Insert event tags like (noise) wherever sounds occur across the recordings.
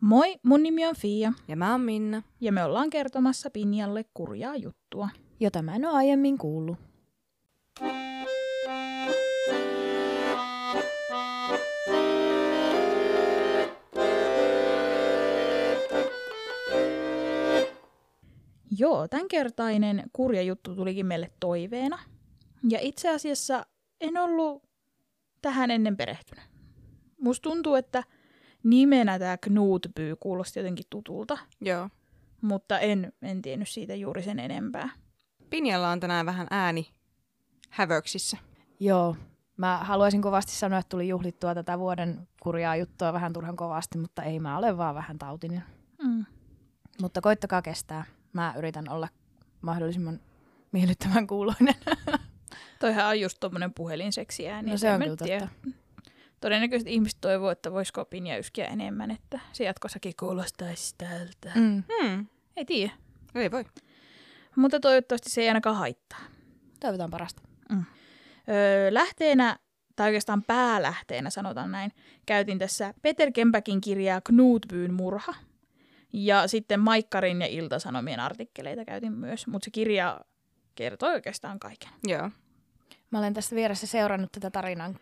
Moi, mun nimi on Fia Ja mä oon Minna. ja me ollaan kertomassa Pinjalle kurjaa juttua. jota mä en ole aiemmin kuullut. Joo, tämänkertainen kurja juttu tulikin meille toiveena. Ja itse asiassa en ollut tähän ennen perehtynyt. Musta tuntuu, että nimenä tämä Knutby kuulosti jotenkin tutulta, Joo. mutta en, en tiennyt siitä juuri sen enempää. Pinjalla on tänään vähän ääni hävöksissä. Joo, mä haluaisin kovasti sanoa, että tuli juhlittua tätä vuoden kurjaa juttua vähän turhan kovasti, mutta ei mä ole vaan vähän tautinen. Mm. Mutta koittakaa kestää. Mä yritän olla mahdollisimman miellyttävän kuuloinen. (laughs) Toihan on just tommonen puhelinseksi ääni. No se on kyllä totta. Todennäköisesti ihmiset toivoo, että voisiko Pinja yskiä enemmän, että se jatkossakin kuulostaisi tältä. Mm. Mm. Hmm. Ei tiedä. Ei voi. Mutta toivottavasti se ei ainakaan haittaa. Toivotaan parasta. Öö, lähteenä, tai oikeastaan päälähteenä sanotaan näin, käytin tässä Peter Kempäkin kirjaa Knutbyn murha. Ja sitten Maikkarin ja Ilta-Sanomien artikkeleita käytin myös, mutta se kirja kertoo oikeastaan kaiken. Joo. Mä olen tässä vieressä seurannut tätä tarinaa.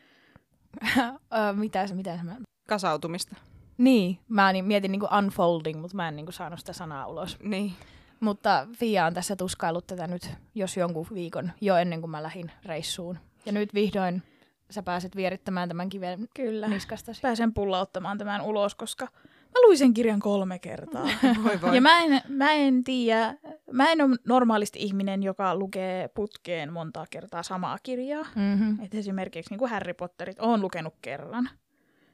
Ö, mitä se, mitä se mä... Kasautumista. Niin, mä niin, mietin niinku unfolding, mutta mä en niinku saanut sitä sanaa ulos. Niin. Mutta Fia on tässä tuskaillut tätä nyt jos jonkun viikon jo ennen kuin mä lähdin reissuun. Ja nyt vihdoin sä pääset vierittämään tämän kiven Kyllä. niskastasi. Pääsen pullauttamaan tämän ulos, koska mä luin sen kirjan kolme kertaa. (laughs) Voi voi. Ja mä en, mä en tiedä, mä en ole normaalisti ihminen, joka lukee putkeen montaa kertaa samaa kirjaa. Mm-hmm. Et esimerkiksi niin kuin Harry Potterit on lukenut kerran.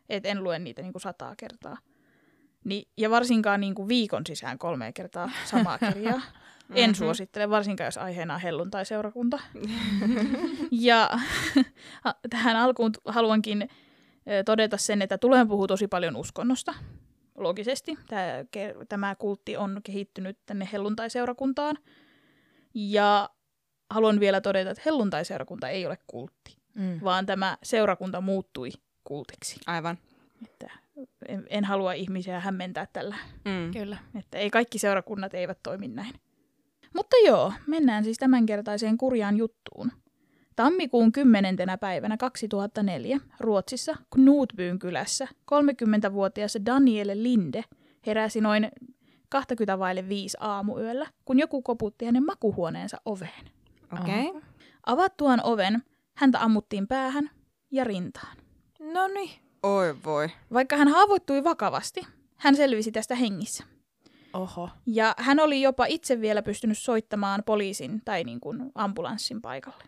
Et en lue niitä niin kuin sataa kertaa. Ni, ja varsinkaan niin kuin viikon sisään kolme kertaa samaa (laughs) kirjaa. En Mhm. suosittele, varsinkaan jos aiheena on helluntai-seurakunta. (laughs) ja tähän alkuun haluankin todeta sen, että tulen puhua tosi paljon uskonnosta. Logisesti. Tämä, kultti on kehittynyt tänne helluntai-seurakuntaan. Ja haluan vielä todeta, että helluntai-seurakunta ei ole kultti, Mm. vaan tämä seurakunta muuttui kultiksi. Aivan. Että en, en halua ihmisiä hämmentää tällä Mm. Kyllä. että ei kaikki seurakunnat eivät toimi näin. Mutta joo, mennään siis tämänkertaiseen kurjaan juttuun. Tammikuun 10. päivänä 2004 Ruotsissa Knutbyn kylässä 30-vuotias Daniel Linde heräsi noin 20 vaille 5 aamuyöllä, kun joku koputti hänen makuhuoneensa oveen. Okei. Okay. Avattuaan oven, häntä ammuttiin päähän ja rintaan. No niin. Oi voi. Vaikka hän haavoittui vakavasti, hän selvisi tästä hengissä. Oho. Ja hän oli jopa itse vielä pystynyt soittamaan poliisin tai niin kuin ambulanssin paikalle.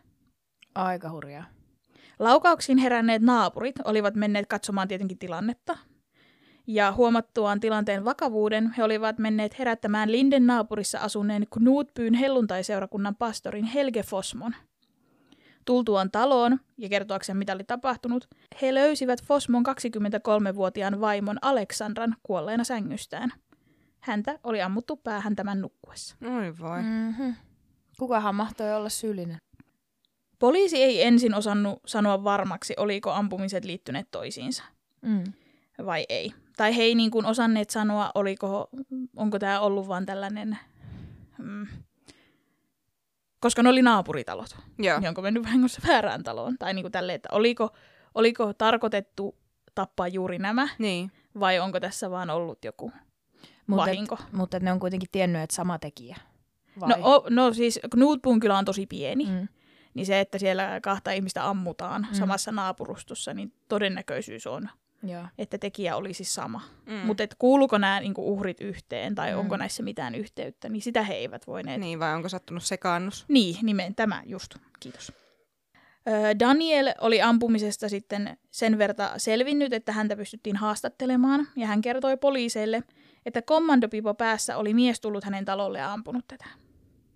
Aika hurjaa. Laukauksiin heränneet naapurit olivat menneet katsomaan tietenkin tilannetta. Ja huomattuaan tilanteen vakavuuden, he olivat menneet herättämään Linden naapurissa asuneen Knutbyn helluntaiseurakunnan pastorin Helge Fosmon. Tultuaan taloon ja kertoakseen mitä oli tapahtunut, he löysivät Fosmon 23-vuotiaan vaimon Aleksandran kuolleena sängystään. Häntä oli ammuttu päähän tämän nukkuessa. Oi voi. Mm. Mm-hmm. Kukahan mahtoi olla syyllinen? Poliisi ei ensin osannut sanoa varmaksi, oliko ampumiset liittyneet toisiinsa Mm. vai ei. Tai he ei niin kuin osanneet sanoa, oliko, onko tämä ollut vain tällainen, mm, koska ne oli naapuritalot. Joo. Ja onko mennyt vahingossa väärään taloon. Tai niin kuin tälleen, että oliko, oliko tarkoitettu tappaa juuri nämä, Niin. vai onko tässä vaan ollut joku Mutta vahinko. Mutta ne on kuitenkin tiennyt, että sama tekijä. Vai? No, o, no siis Knutbun kylä on tosi pieni, mm. Niin se, että siellä kahta ihmistä ammutaan Mm. samassa naapurustossa, niin todennäköisyys on, Joo. että tekijä olisi sama. Mm. Mutta kuuluuko nämä niinku, uhrit yhteen tai Mm. onko näissä mitään yhteyttä, niin sitä he eivät voineet. Niin, vai onko sattunut sekaannus? niin nimen tämä just. Kiitos. Öö, Daniel oli ampumisesta sitten sen verta selvinnyt, että häntä pystyttiin haastattelemaan, ja hän kertoi poliiseille, että kommandopipo päässä oli mies tullut hänen talolle ja ampunut tätä.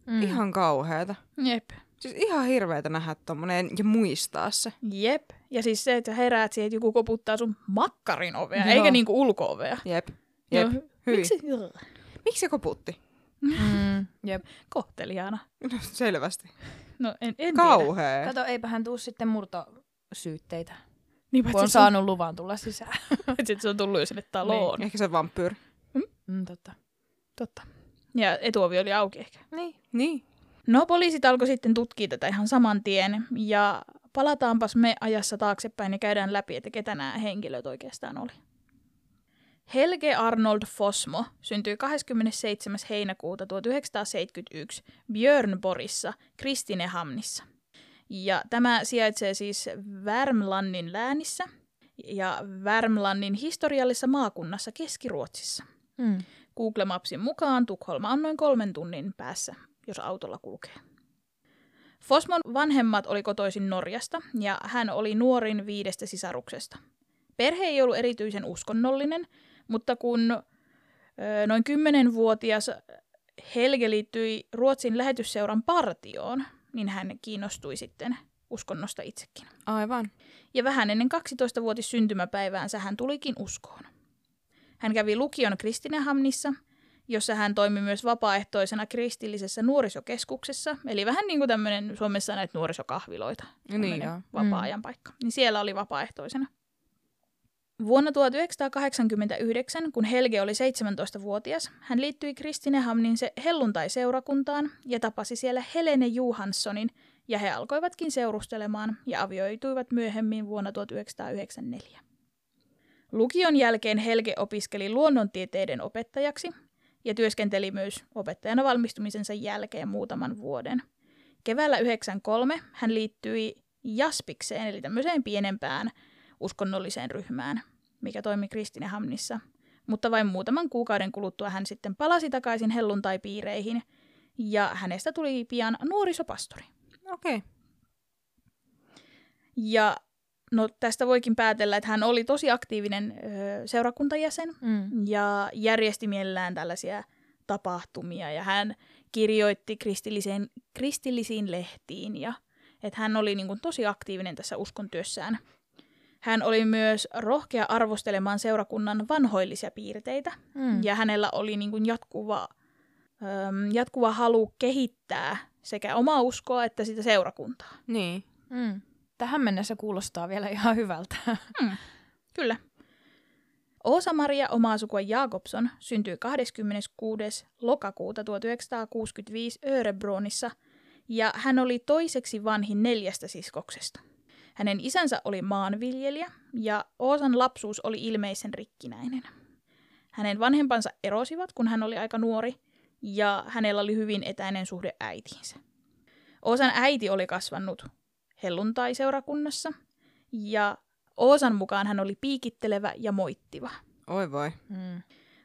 Mm. Ihan kauheata. Jep. Siis ihan hirveetä nähdä tommonen ja muistaa se. Jep. Ja siis se, että heräät siihen, että joku koputtaa sun makkarin ovea, Joo. eikä niinku ulko-ovea. Jep. Jep. Hyi. Miksi? Miksi se koputti? Mm. (laughs) Jep. Kohteliaana. No, selvästi. No en, en tiedä. Kauhea. Kato, eipä hän tuu sitten murtosyytteitä. Niin, Kun on se on, saanut luvan tulla sisään. (laughs) paitsi, että se on tullut jo sinne taloon. Ehkä se vampyyri. Mm, totta. Totta. Ja etuovi oli auki ehkä. Niin. Niin. No poliisit alkoi sitten tutkia tätä ihan saman tien ja palataanpas me ajassa taaksepäin ja käydään läpi, että ketä nämä henkilöt oikeastaan oli. Helge Arnold Fosmo syntyi 27. heinäkuuta 1971 Björnborissa, Kristinehamnissa. Ja tämä sijaitsee siis Värmlannin läänissä ja Värmlannin historiallisessa maakunnassa Keski-Ruotsissa. Mm. Google Mapsin mukaan Tukholma on noin kolmen tunnin päässä, jos autolla kulkee. Fosmon vanhemmat oli kotoisin Norjasta ja hän oli nuorin viidestä sisaruksesta. Perhe ei ollut erityisen uskonnollinen, mutta kun noin kymmenenvuotias Helge liittyi Ruotsin lähetysseuran partioon, niin hän kiinnostui sitten uskonnosta itsekin. Aivan. Ja vähän ennen 12-vuotis syntymäpäiväänsä hän tulikin uskoon. Hän kävi lukion Kristinehamnissa, jossa hän toimi myös vapaaehtoisena kristillisessä nuorisokeskuksessa, eli vähän niin kuin tämmöinen Suomessa näitä nuorisokahviloita, Niin, joo. vapaa-ajan paikka. Niin siellä oli vapaaehtoisena. Vuonna 1989, kun Helge oli 17-vuotias, hän liittyi Kristinehamnin se helluntai-seurakuntaan ja tapasi siellä Helene Johanssonin, ja he alkoivatkin seurustelemaan ja avioituivat myöhemmin vuonna 1994. Lukion jälkeen Helge opiskeli luonnontieteiden opettajaksi ja työskenteli myös opettajana valmistumisensa jälkeen muutaman vuoden. Keväällä 93 hän liittyi Jaspikseen, eli tämmöiseen pienempään uskonnolliseen ryhmään, mikä toimi Kristinehamnissa. Mutta vain muutaman kuukauden kuluttua hän sitten palasi takaisin helluntai-piireihin, ja hänestä tuli pian nuorisopastori. Okei. Okay. Ja no, tästä voikin päätellä, että hän oli tosi aktiivinen ö, seurakuntajäsen Mm. ja järjesti mielellään tällaisia tapahtumia ja hän kirjoitti kristilliseen, kristillisiin lehtiin ja että hän oli niin kuin, tosi aktiivinen tässä uskontyössään. Hän oli myös rohkea arvostelemaan seurakunnan vanhoillisia piirteitä Mm. ja hänellä oli niin kuin, jatkuva, öm, jatkuva halu kehittää sekä omaa uskoa että sitä seurakuntaa. Niin. Mm. Tähän mennessä kuulostaa vielä ihan hyvältä. Kyllä. Oosa-Maria, omaa sukua Jakobson, syntyi 26. lokakuuta 1965 Örebronissa ja hän oli toiseksi vanhin neljästä siskoksesta. Hänen isänsä oli maanviljelijä ja Oosan lapsuus oli ilmeisen rikkinäinen. Hänen vanhempansa erosivat, kun hän oli aika nuori ja hänellä oli hyvin etäinen suhde äitiinsä. Oosan äiti oli kasvanut helluntai-seurakunnassa ja Oosan mukaan hän oli piikittelevä ja moittiva. Oi voi. Mm.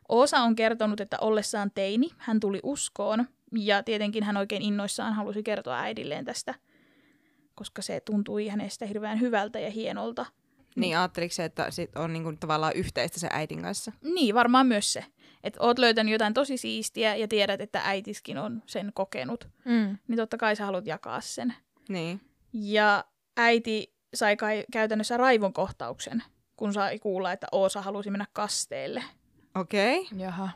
Oosa on kertonut, että ollessaan teini hän tuli uskoon ja tietenkin hän oikein innoissaan halusi kertoa äidilleen tästä, koska se tuntui hänestä hirveän hyvältä ja hienolta. Niin ajatteliko se, että sit on niinku tavallaan yhteistä se äitin kanssa? Niin, varmaan myös se, että oot löytänyt jotain tosi siistiä ja tiedät, että äitiskin on sen kokenut, Mm. niin totta kai sä haluat jakaa sen. Niin. Ja äiti sai kai käytännössä raivon kohtauksen, kun sai kuulla, että Oosa halusi mennä kasteelle. Okei. Okay. Jaha.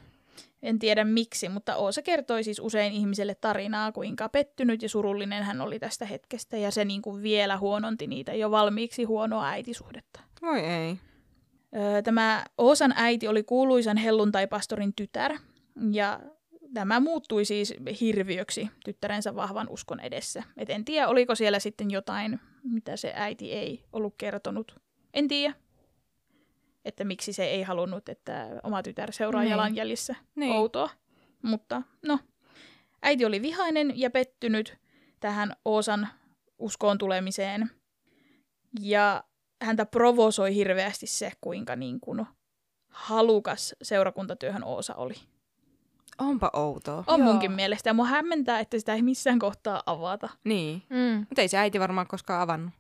En tiedä miksi, mutta Oosa kertoi siis usein ihmiselle tarinaa, kuinka pettynyt ja surullinen hän oli tästä hetkestä, ja se niin kuin vielä huononti niitä jo valmiiksi huonoa äitisuhdetta. Voi ei. Öö, Tämä Oosan äiti oli kuuluisan helluntaipastorin tytär, ja tämä muuttui siis hirviöksi tyttärensä vahvan uskon edessä. Et en tiedä, oliko siellä sitten jotain, mitä se äiti ei ollut kertonut. En tiedä, että miksi se ei halunnut, että oma tytär seuraa Niin. jalanjäljissä Niin. outoa. Mutta no, äiti oli vihainen ja pettynyt tähän Oosan uskoon tulemiseen. Ja häntä provosoi hirveästi se, kuinka niin kuin halukas seurakuntatyöhön Oosa oli. Onpa outoa. On Joo. munkin mielestä. Ja mua hämmentää, että sitä ei missään kohtaa avata. Niin. Mm. Mutta ei se äiti varmaan koskaan avannut.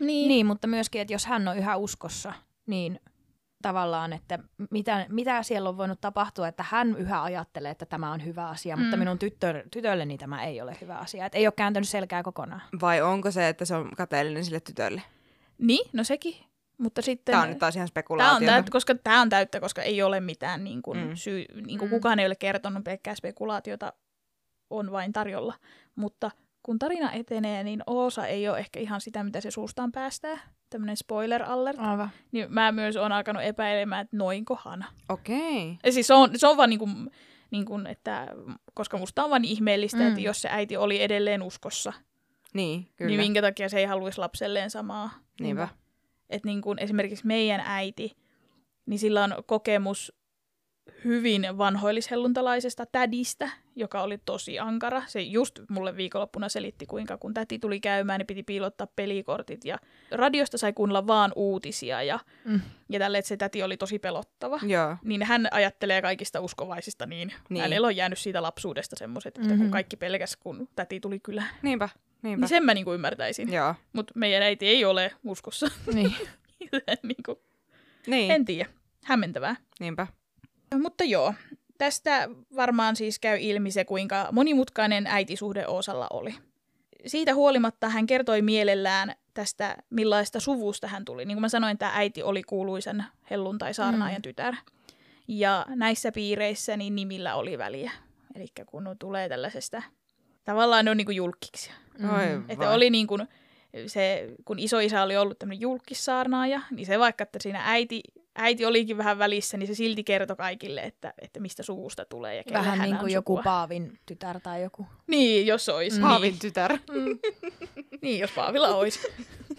Niin. Niin, mutta myöskin, että jos hän on yhä uskossa, niin tavallaan, että mitä, mitä siellä on voinut tapahtua, että hän yhä ajattelee, että tämä on hyvä asia, mm. mutta minun tyttö, tytölleni tämä ei ole hyvä asia. Että ei ole kääntänyt selkää kokonaan. Vai onko se, että se on kateellinen sille tytölle? Niin, no sekin. Mutta sitten... Tämä on nyt taas ihan Tämä on täyttä, koska tämä on täyttä, koska ei ole mitään niin kuin, Mm. syy, niin kuin Mm. kukaan ei ole kertonut, pelkkää spekulaatiota on vain tarjolla. Mutta kun tarina etenee, niin Oosa ei ole ehkä ihan sitä, mitä se suustaan päästää. tämmöinen spoiler alert, Aivan. niin mä myös oon alkanut epäilemään, että noinkohan. Okei. Ja siis se on, se on vaan niin kuin, niin kuin, että koska musta on vaan niin ihmeellistä, mm. että jos se äiti oli edelleen uskossa, Niin, Kyllä. kyllä. niin minkä takia se ei haluaisi lapselleen samaa. Niinpä. Että niin kuin esimerkiksi meidän äiti, niin sillä on kokemus hyvin vanhoillishelluntalaisesta tädistä, joka oli tosi ankara. Se just mulle viikonloppuna selitti, kuinka kun täti tuli käymään, niin piti piilottaa pelikortit ja radiosta sai kuunnella vaan uutisia ja, Mm. ja tälle, että se täti oli tosi pelottava. Joo. Niin hän ajattelee kaikista uskovaisista niin. niin. Hänellä on jäänyt siitä lapsuudesta semmoiset, että Mhm. kun kaikki pelkäs, kun täti tuli kylään. Niinpä. Niinpä. Niin sen mä niin kuin ymmärtäisin. Mutta meidän äiti ei ole uskossa. Niin. (laughs) niin kuin, Niin. en tiedä. Hämmentävää. Niinpä. Mutta joo, tästä varmaan siis käy ilmi se, kuinka monimutkainen äitisuhde Oosalla oli. Siitä huolimatta hän kertoi mielellään tästä, millaista suvusta hän tuli. Niin kuin mä sanoin, tämä äiti oli kuuluisen helluntai-saarnaajan Mm. tytär. Ja näissä piireissä niin nimillä oli väliä. Eli kun tulee tällaisesta, tavallaan ne on niin kuin julkkiksia. Oi Että vai. oli niin kuin se, kun isoisä oli ollut tämmöinen julkissaarnaaja, niin se vaikka, että siinä äiti, äiti olikin vähän välissä, niin se silti kertoi kaikille, että, että mistä suvusta tulee ja Vähän hän niin kuin joku. Paavin tytär tai joku. Niin, jos olisi. Paavin tytär. Niin. (laughs) niin, jos Paavilla olisi.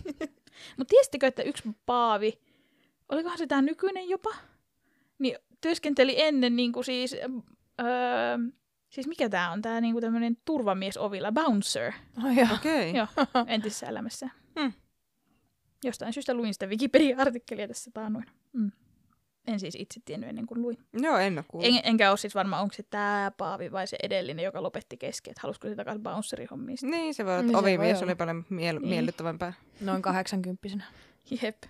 (laughs) Mutta tiesittekö, että yksi Paavi, olikohan se tämä nykyinen jopa, niin työskenteli ennen niin kuin siis, öö, siis mikä tämä on, tämä niin tämmöinen turvamies ovilla, bouncer. Oh, joo. Okei. Joo, entisessä elämässä. Hmm. Jostain syystä luin sitä Wikipedia-artikkelia tässä taannoin. Mm. En siis itse tiennyt ennen kuin luin. Joo, en ole kuullut. En, enkä ole siis varma, onko se tämä Paavi vai se edellinen, joka lopetti kesken, että halusiko se takaisin bouncerin hommiin. sitten. Niin, se voi olla, Niin että ovimies oli paljon miel- Niin. miellyttävämpää. Noin kahdeksankymppisenä. (laughs) Jep.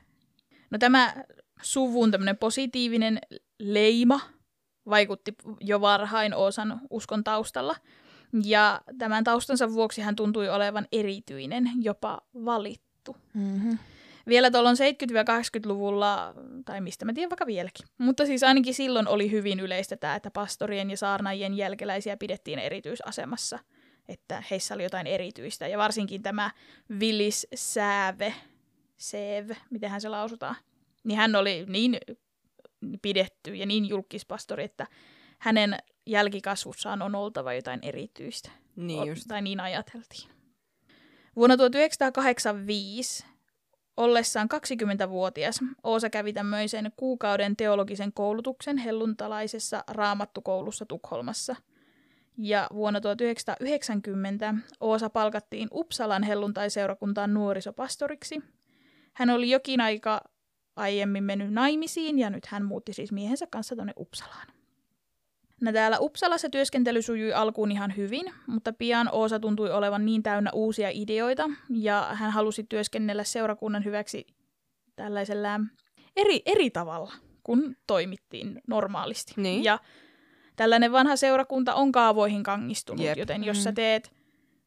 No tämä suvun tämmöinen positiivinen leima vaikutti jo varhain Oosan uskon taustalla. Ja tämän taustansa vuoksi hän tuntui olevan erityinen, jopa valittu. Mm-hmm. Vielä tuolloin 70-80-luvulla, tai mistä mä tiedän vaikka vieläkin, mutta siis ainakin silloin oli hyvin yleistä tämä, että pastorien ja saarnaajien jälkeläisiä pidettiin erityisasemassa, että heissä oli jotain erityistä. Ja varsinkin tämä Willis Sääve, Sev, mitenhän se lausutaan, niin hän oli niin pidetty ja niin julkispastori, että hänen jälkikasvussaan on oltava jotain erityistä. Niin O- just. Tai niin ajateltiin. Vuonna 1985, ollessaan 20-vuotias, Oosa kävi tämmöisen kuukauden teologisen koulutuksen helluntalaisessa raamattukoulussa Tukholmassa. Ja vuonna 1990 Oosa palkattiin Uppsalan helluntaiseurakuntaan nuorisopastoriksi. Hän oli jokin aika aiemmin mennyt naimisiin ja nyt hän muutti siis miehensä kanssa tuonne Uppsalaan. No täällä Uppsalassa työskentely sujui alkuun ihan hyvin, mutta pian Oosa tuntui olevan niin täynnä uusia ideoita, ja hän halusi työskennellä seurakunnan hyväksi tällaisella eri, eri tavalla, kun toimittiin normaalisti. Niin. Ja tällainen vanha seurakunta on kaavoihin kangistunut, Jep. joten jos sä Mm. teet,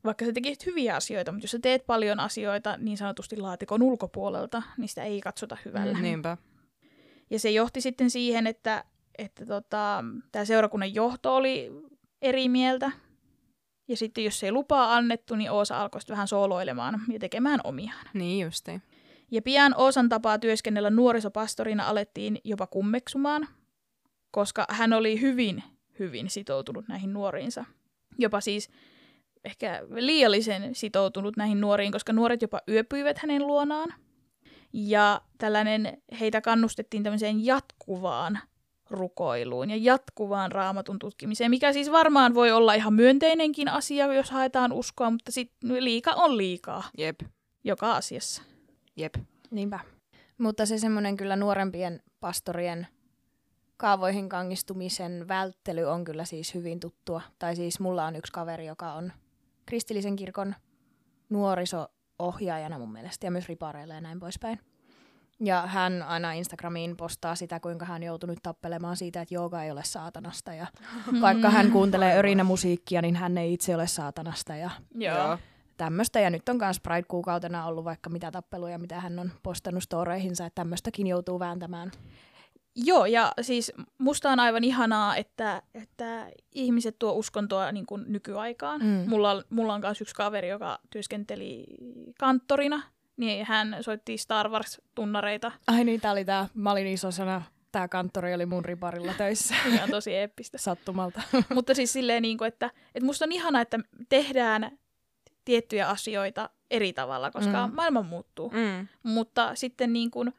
vaikka sä tekisit hyviä asioita, mutta jos sä teet paljon asioita niin sanotusti laatikon ulkopuolelta, niin sitä ei katsota hyvällä. Mm. Niinpä. Ja se johti sitten siihen, että, että tota, tämä seurakunnan johto oli eri mieltä. Ja sitten jos ei lupaa annettu, niin Oosa alkoi vähän sooloilemaan ja tekemään omiaan. Niin justi. Ja pian Oosan tapaa työskennellä nuorisopastorina alettiin jopa kummeksumaan, koska hän oli hyvin, hyvin sitoutunut näihin nuoriinsa. Jopa siis ehkä liiallisen sitoutunut näihin nuoriin, koska nuoret jopa yöpyivät hänen luonaan. Ja tällainen, heitä kannustettiin tämmöiseen jatkuvaan rukoiluun ja jatkuvaan raamatun tutkimiseen, mikä siis varmaan voi olla ihan myönteinenkin asia, jos haetaan uskoa, mutta sit liika on liikaa Jep. joka asiassa. Jep. Niinpä. Mutta se semmoinen kyllä nuorempien pastorien kaavoihin kangistumisen välttely on kyllä siis hyvin tuttua. Tai siis mulla on yksi kaveri, joka on kristillisen kirkon nuoriso-ohjaajana mun mielestä ja myös ripareilla ja näin poispäin. Ja hän aina Instagramiin postaa sitä, kuinka hän joutuu nyt tappelemaan siitä, että jooga ei ole saatanasta. Ja (laughs) vaikka hän kuuntelee örinä musiikkia, niin hän ei itse ole saatanasta. Ja Joo. tämmöistä. Ja nyt on myös Pride-kuukautena ollut vaikka mitä tappeluja, mitä hän on postannut storeihinsa, että tämmöistäkin joutuu vääntämään. Joo, ja siis musta on aivan ihanaa, että, että ihmiset tuo uskontoa niin kuin nykyaikaan. Mm. Mulla, mulla on myös yksi kaveri, joka työskenteli kanttorina niin hän soitti Star Wars-tunnareita. Ai niin, tää oli tää, mä olin isosana, tää kanttori oli mun riparilla töissä (laughs) mikä on tosi eeppistä. sattumalta. (laughs) Mutta siis silleen, niin kuin, että, että musta on ihana, että tehdään tiettyjä asioita eri tavalla, koska Mm. mm. maailma muuttuu. Mm. Mm. Mutta sitten niin kuin,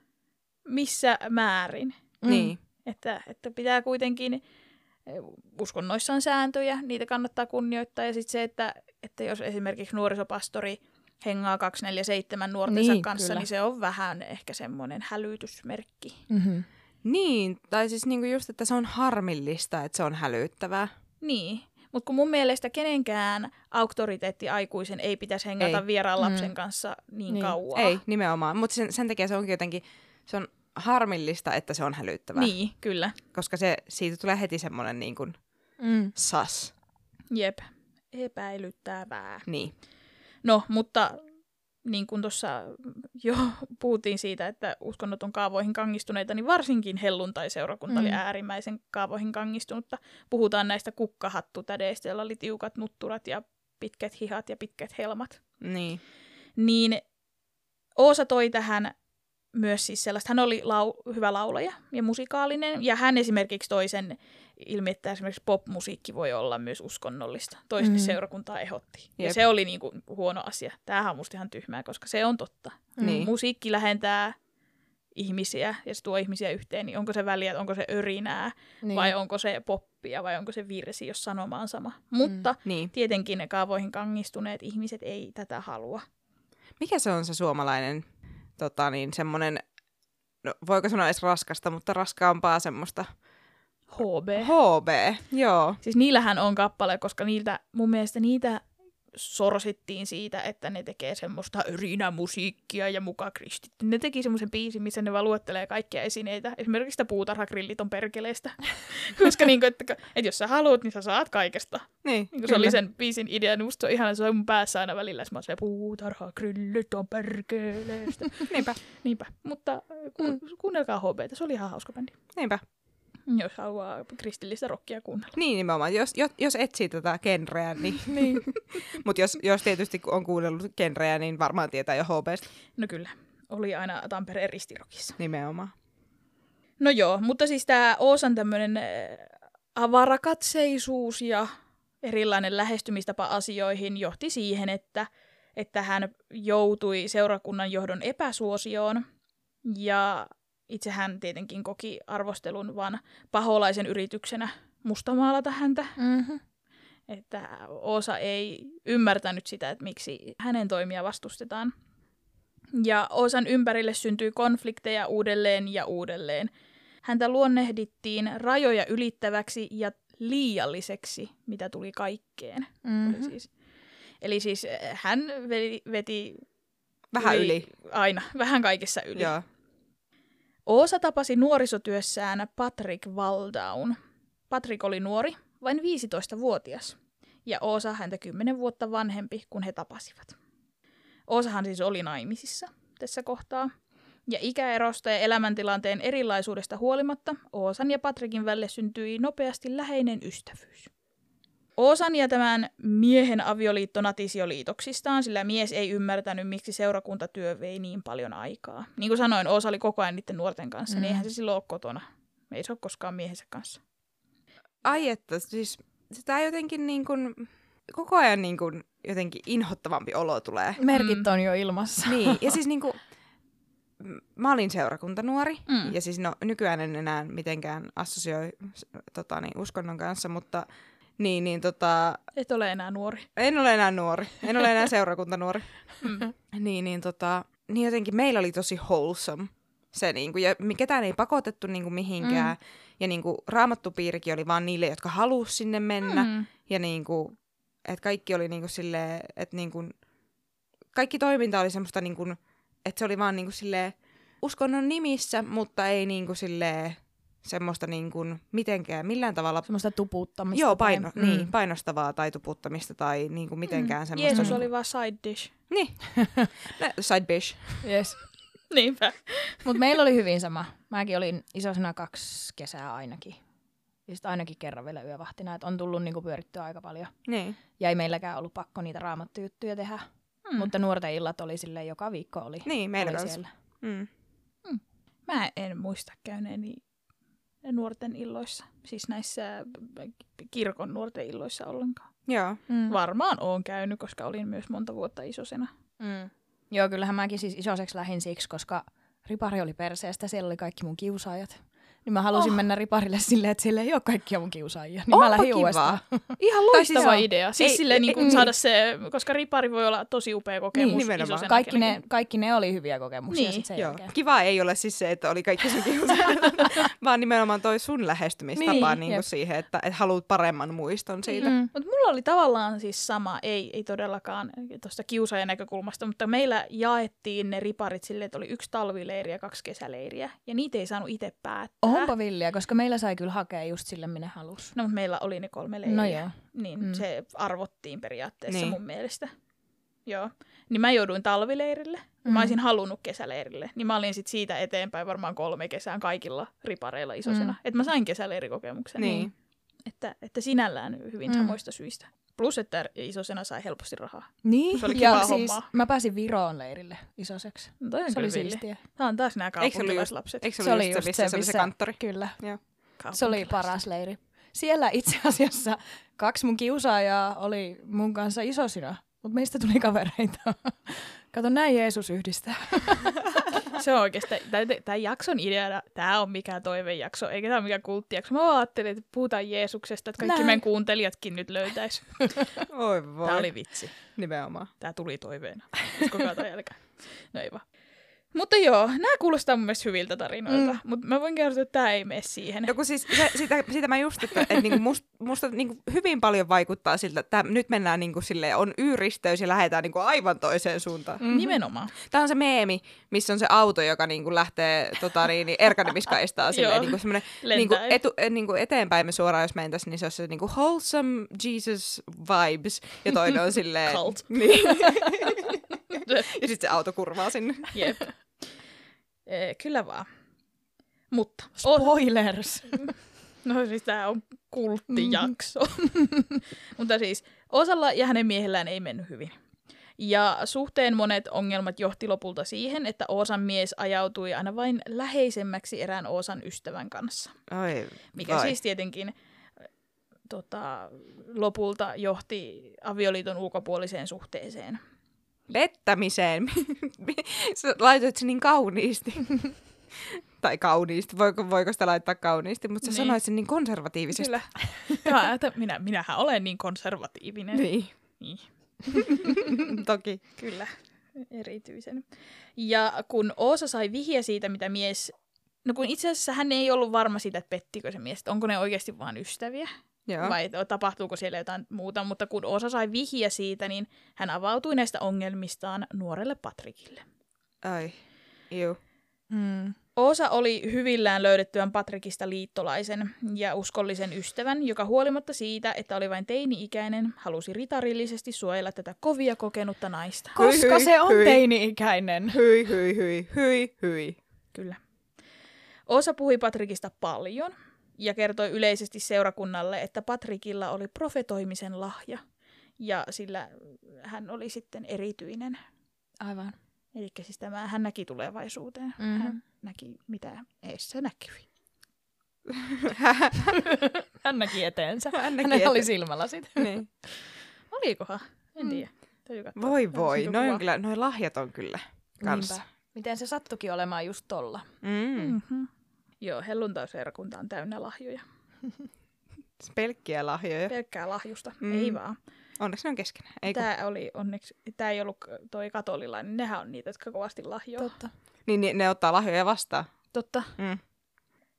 missä määrin? Mm. Niin. Että, että pitää kuitenkin eh, uskonnoissa on sääntöjä, niitä kannattaa kunnioittaa. Ja sitten se, että, että jos esimerkiksi nuorisopastori hengaa 247 nuortensa Niin, kanssa, kyllä. niin se on vähän ehkä semmoinen hälytysmerkki. Mm-hmm. Niin, tai siis niinku just, että se on harmillista, että se on hälyttävää. Niin, mutta kun mun mielestä kenenkään auktoriteetti aikuisen ei pitäisi hengata Ei. vieraan lapsen Mm. kanssa niin, Niin. kauan. Ei, nimenomaan. Mutta sen, sen takia se onkin jotenkin, se on harmillista, että se on hälyttävää. Niin, kyllä. Koska se, siitä tulee heti semmoinen niin kuin Mm. sas. Jep. Epäilyttävää. Niin. No, mutta niin kuin tuossa jo puhuttiin siitä, että uskonnot on kaavoihin kangistuneita, niin varsinkin helluntai-seurakunta mm. oli Mm. äärimmäisen kaavoihin kangistunutta. Puhutaan näistä kukkahattutädeistä, joilla oli tiukat nutturat ja pitkät hihat ja pitkät helmat. Niin. Niin Oosa toi tähän myös siis sellaista, hän oli lau- hyvä laulaja ja musikaalinen, ja hän esimerkiksi toi sen ilmi, että esimerkiksi popmusiikki voi olla myös uskonnollista. Toisesti Mm. mm. seurakuntaa ehdotti. Ja Jep. se oli niinku huono asia. Tämähän on musta ihan tyhmää, koska se on totta. Niin. Musiikki lähentää ihmisiä ja se tuo ihmisiä yhteen, niin onko se väliä, että onko se örinää Niin. vai onko se poppia vai onko se virsi, jos sanoma on sama. Mutta Niin. tietenkin ne kaavoihin kangistuneet ihmiset ei tätä halua. Mikä se on se suomalainen, tota niin, semmoinen, no, voiko sanoa edes raskasta, mutta raskaampaa semmoista HB. HB, joo. Siis niillähän on kappale, koska niiltä, mun mielestä niitä sorsittiin siitä, että ne tekee semmoista musiikkia ja muka kristitty. Ne teki semmoisen biisin, missä ne vaan luettelee kaikkia esineitä. Esimerkiksi sitä puutarhagrillit on perkeleestä. (laughs) koska niinku, että, että jos sä haluat, niin sä saat kaikesta. Niin, Niin se oli sen biisin idea, niin musta se on ihana, se on mun päässä aina välillä. Mä se puutarhagrillit on perkeleestä. (laughs) Niinpä, Niinpä. Mutta ku, kuunnelkaa HB, se oli ihan hauska bändi. niinpä. (laughs) Jos haluaa kristillistä rockia kuunnella. Niin nimenomaan, jos, jos, jos etsii tätä genreä, niin... (laughs) Niin. (laughs) Mutta jos, jos tietysti on kuunnellut genreä, niin varmaan tietää jo HBstä No kyllä, oli aina Tampereen ristirokissa. nimenomaan. No joo, mutta siis tämä Oosan tämmöinen avarakatseisuus ja erilainen lähestymistapa asioihin johti siihen, että, että hän joutui seurakunnan johdon epäsuosioon ja itse hän tietenkin koki arvostelun vaan paholaisen yrityksenä mustamaalata häntä, Mm-hmm. että Oosa ei ymmärtänyt sitä, että miksi hänen toimia vastustetaan. Ja Oosan ympärille syntyi konflikteja uudelleen ja uudelleen. Häntä luonnehdittiin rajoja ylittäväksi ja liialliseksi, mitä tuli kaikkeen. Mm-hmm. Siis. Eli siis eh, hän veti, Vähän yli. Aina, (laughs) vähän kaikessa yli. Joo. Oosa tapasi nuorisotyössään Patrick Valdaun. Patrick oli nuori, vain 15-vuotias, ja Oosa häntä 10 vuotta vanhempi, kun he tapasivat. Oosahan siis oli naimisissa tässä kohtaa, ja ikäerosta ja elämäntilanteen erilaisuudesta huolimatta Oosan ja Patrikin välille syntyi nopeasti läheinen ystävyys. Oosan ja tämän miehen avioliitto natisi jo liitoksistaan, sillä mies ei ymmärtänyt, miksi seurakuntatyö vei niin paljon aikaa. Niin kuin sanoin, Oosa oli koko ajan niiden nuorten kanssa, mm. Mm. niin eihän se silloin ole kotona. Ei se ole koskaan miehensä kanssa. Ai että, siis sitä jotenkin niin kuin, koko ajan niin kuin, jotenkin inhottavampi olo tulee. Merkit Mm. on jo ilmassa. Niin, ja (laughs) siis niin kuin, mä olin seurakuntanuori, Mm. ja siis no, nykyään en enää mitenkään assosioi tota, niin, uskonnon kanssa, mutta niin, niin tota, Et ole enää nuori. en ole enää nuori, en ole enää (laughs) seurakuntanuori. Mm. (laughs) Niin, niin, tota, niin jotenkin meillä oli tosi wholesome se, niin kuin, ja ketään ei pakotettu niin kuin, mihinkään. Mm. Ja niin kuin, raamattupiirikin oli vaan niille, jotka halusi sinne mennä. Mm. Mm. Ja niin kuin, että kaikki oli niin kuin, silleen, että niin kuin, kaikki toiminta oli semmoista, niin kuin, että se oli vaan niin kuin, silleen, uskonnon nimissä, mutta ei niin kuin, silleen, semmoista niin kuin, mitenkään, millään tavalla Semmoista tuputtamista. Joo, paino, tai- mm. niin, painostavaa tai tuputtamista tai niin kuin mitenkään mm. semmoista. Jeesus niin, oli vaan side dish. Niin. (laughs) Nä- Side bish. Yes. (laughs) Niinpä. (laughs) Mutta meillä oli hyvin sama. Mäkin olin isosena kaksi kesää ainakin. Ja sitten ainakin kerran vielä yövahtina, että on tullut niinku pyörittyä aika paljon. Niin. Ja ei meilläkään ollut pakko niitä raamattujuttuja tehdä. Mm. Mutta nuorten illat oli sille joka viikko oli, Niin, meillä oli siellä. Mm. Mä en muista käyneeni nuorten illoissa, siis näissä kirkon nuorten illoissa ollenkaan. Joo. Mm. Varmaan oon käynyt, koska olin myös monta vuotta isosena. Mm. Joo, kyllähän mäkin siis isoseksi lähin siksi, koska ripari oli perseestä, siellä oli kaikki mun kiusaajat. Niin mä halusin Oh. mennä riparille silleen, että siellä ei ole kaikkia mun kiusaajia. Niin Onpa mä lähdin kivaa. uudestaan. Ihan siis loistava idea. Siis Ei- silleen ei- niin kuin ei- saada se, koska ripari voi olla tosi upea kokemus Niin, nimenomaan. isosena Kaikki ne, kenenkin. kaikki ne oli hyviä kokemuksia Niin, sit sen Joo. jälkeen. Kiva ei ole siis se, että oli kaikki sun kiusaajat, (laughs) vaan nimenomaan toi sun lähestymistapa Niin, niin, niin siihen, että et haluat paremman muiston siitä. Mm. Mutta mulla oli tavallaan siis sama, ei, ei todellakaan tuosta kiusaajan näkökulmasta, mutta meillä jaettiin ne riparit silleen, että oli yksi talvileiri ja kaksi kesäleiriä. Ja niitä ei saanut itse päättää. Onpa villiä, koska meillä sai kyllä hakea just sille, minne halus. No, mutta meillä oli ne kolme leiriä. No joo. Niin Mm. se arvottiin periaatteessa Niin. mun mielestä. Joo. Niin mä jouduin talvileirille. Mm. Mä olisin halunnut kesäleirille. Niin mä olin sit siitä eteenpäin varmaan kolme kesää kaikilla ripareilla isosena. Mm. Että mä sain kesäleirikokemuksen. Niin. Että, että sinällään hyvin mm. samoista syistä. Plus, että isosena sai helposti rahaa. Niin, Se oli ja siis hommaa. mä pääsin Viroon leirille isoseksi. No, toi on Se oli kyllä villi. siistiä. Tämä on taas nämä Eikö se ollut just, kaupunkilaislapset. eikö se oli just se, missä se, oli se missä- kanttori? Kyllä. Joo. Se oli paras leiri. Siellä itse asiassa kaksi mun kiusaajaa oli mun kanssa isosina, mutta meistä tuli kavereita. Kato, näin Jeesus yhdistää. (laughs) Se on oikeastaan, tämän jakson ideana, tämä on mikään toivejakso, eikä tämä ole mikään kulttijakso. Mä ajattelin, että puhutaan Jeesuksesta, että kaikki Näin. meidän kuuntelijatkin nyt löytäisi. Oi voi. Tämä oli vitsi. Nimenomaan. Tämä tuli toiveena. Uskokaa tai älkää. No ei vaan. Mutta joo, nämä kuulostaa mun mielestä hyviltä tarinoilta, mm. mutta mä voin kertoa, että tämä ei mene siihen. No kun siis se, sitä, sitä mä just, että, että niinku must, musta niinku hyvin paljon vaikuttaa siltä, että nyt mennään niinku silleen, on yyristeys ja lähdetään niinku aivan toiseen suuntaan. Mm-hmm. Nimenomaan. Tämä on se meemi, missä on se auto, joka niinku lähtee tota, niin, niin erkanemiskaistaa (laughs) silleen, niinku semmoinen niinku, etu, niinku eteenpäin me suoraan, jos mentäisiin, niin se on se niinku wholesome Jesus vibes, ja toinen on (laughs) silleen... Cult. (laughs) Niin. (laughs) ja sitten se auto kurvaa sinne. Jep. Eh, kyllä vaan. Mutta, Spoilers. no siis tämä on kulttijakso. (laughs) Mutta siis Osalla ja hänen miehellään ei mennyt hyvin. Ja suhteen monet ongelmat johti lopulta siihen, että Oosan mies ajautui aina vain läheisemmäksi erään Oosan ystävän kanssa. Oi, Mikä vai. siis tietenkin tota, lopulta johti avioliiton ulkopuoliseen suhteeseen. Pettämiseen. (laughs) Sä laitoit sen niin kauniisti. (laughs) tai kauniisti, voiko, voiko sitä laittaa kauniisti, mutta sä Niin. sanoit sen niin konservatiivisesti. Kyllä. Että minä, minähän olen niin konservatiivinen. Niin, Niin. (laughs) toki. Kyllä, erityisen. Ja kun Oosa sai vihje siitä, mitä mies... No kun itse asiassa hän ei ollut varma siitä, että pettikö se mies, että onko ne oikeasti vain ystäviä Joo. vai tapahtuuko siellä jotain muuta. Mutta kun Oosa sai vihje siitä, niin hän avautui näistä ongelmistaan nuorelle Patrikille. Ai, juu. Mm. Oosa oli hyvillään löydettyään Patrikista liittolaisen ja uskollisen ystävän, joka huolimatta siitä, että oli vain teini-ikäinen, halusi ritarillisesti suojella tätä kovia kokenutta naista. Hyi, Koska hyi, se on hyi. teini-ikäinen. Hyi, hyi, hyi, hyi, hyi. Kyllä. Oosa puhui Patrikista paljon ja kertoi yleisesti seurakunnalle, että Patrikilla oli profetoimisen lahja ja sillä hän oli sitten erityinen. Aivan. Eli siis tämä, hän näki tulevaisuuteen. Mhm. Hän näki, mitä eessä näkyi. (laughs) Hän näki eteensä. Hän näki Hänellä oli ete- silmälasit. (laughs) niin. (laughs) Olikohan? En Mm. tiedä. Voi voi, noin kyllä, noin lahjat on kyllä kanssa. Niinpä. Miten se sattukin olemaan just tolla? Mm. Mm-hmm. Joo, helluntaiseurakunta on täynnä lahjoja. (laughs) Pelkkiä lahjoja. Pelkkää lahjusta, Mm. ei vaan. Onneksi ne on keskenään. Ei kun- Tämä oli onneksi, tämä ei ollut toi katolilainen, nehän on niitä, jotka kovasti lahjoa. Totta. Niin, niin, ne ottaa lahjoja vastaan. Totta. Mm.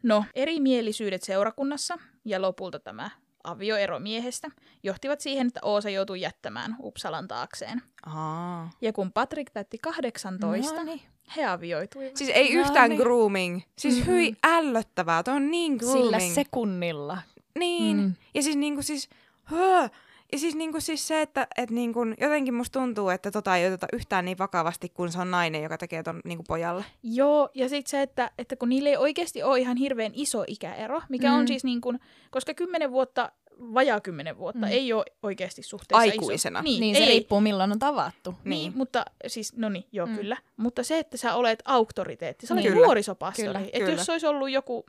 No, erimielisyydet seurakunnassa ja lopulta tämä avioero miehestä johtivat siihen, että Oosa joutui jättämään Uppsalan taakseen. Aa. Ja kun Patrick täytti 18, No niin. he avioituivat. Siis ei No yhtään niin. grooming. Siis Mm-mm. hyi ällöttävää. Tuo on niin grooming. Sillä sekunnilla. Niin. Mm. Mm. Ja siis niinku siis... Höö. Ja siis niinku siis se, että et niinku, jotenkin musta tuntuu, että tota ei oteta yhtään niin vakavasti, kun se on nainen, joka tekee ton niinku pojalle. Joo, ja sitten se, että, että kun niillä ei oikeasti ole ihan hirveän iso ikäero, mikä mm. On siis niin kuin, koska kymmenen vuotta vajaa kymmenen vuotta, Mm. ei ole oikeasti suhteessa Aikuisena. Iso. Niin, Niin se ei, riippuu milloin on tavattu. Niin, Niin. mutta siis, no niin, joo Mm. mm. kyllä. Mutta se, että sä olet auktoriteetti, sä olet Kyllä. nuorisopastori. Kyllä, Että kyllä. jos se olisi ollut joku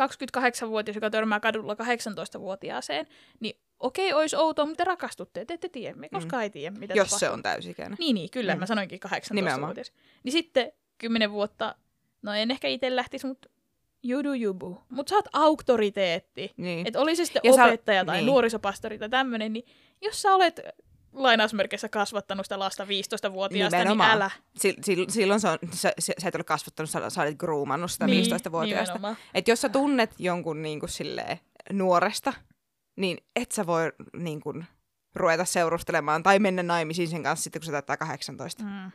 28-vuotias, joka törmää kadulla 18-vuotiaaseen, niin okei, olisi outoa, mutta te rakastutte, te ette tiedä, me koskaan ei tiedä, mitä Jos tapahtuu. se on täysikäinen. Niin, niin, kyllä, Mm. mä sanoinkin Nimenomaan. 18-vuotias. Niin sitten 10 vuotta, no en ehkä itse lähtisi, mutta you boo. Mutta sä oot auktoriteetti. Niin. Että oli se sitten Ja sä- opettaja tai niin. nuorisopastori tai tämmöinen, niin jos sä olet lainausmerkeissä kasvattanut sitä lasta 15-vuotiaasta, niin Nimenomaan. älä. Sil, sil, silloin se on, sä, sä, sä et ole kasvattanut, sä, sä olet groomannut sitä niin, 15-vuotiaasta. nimenomaan. Et jos sä tunnet jonkun niin kuin silleen, nuoresta, niin et sä voi niin kuin, ruveta seurustelemaan tai mennä naimisiin sen kanssa sitten, kun se täyttää 18. Mm.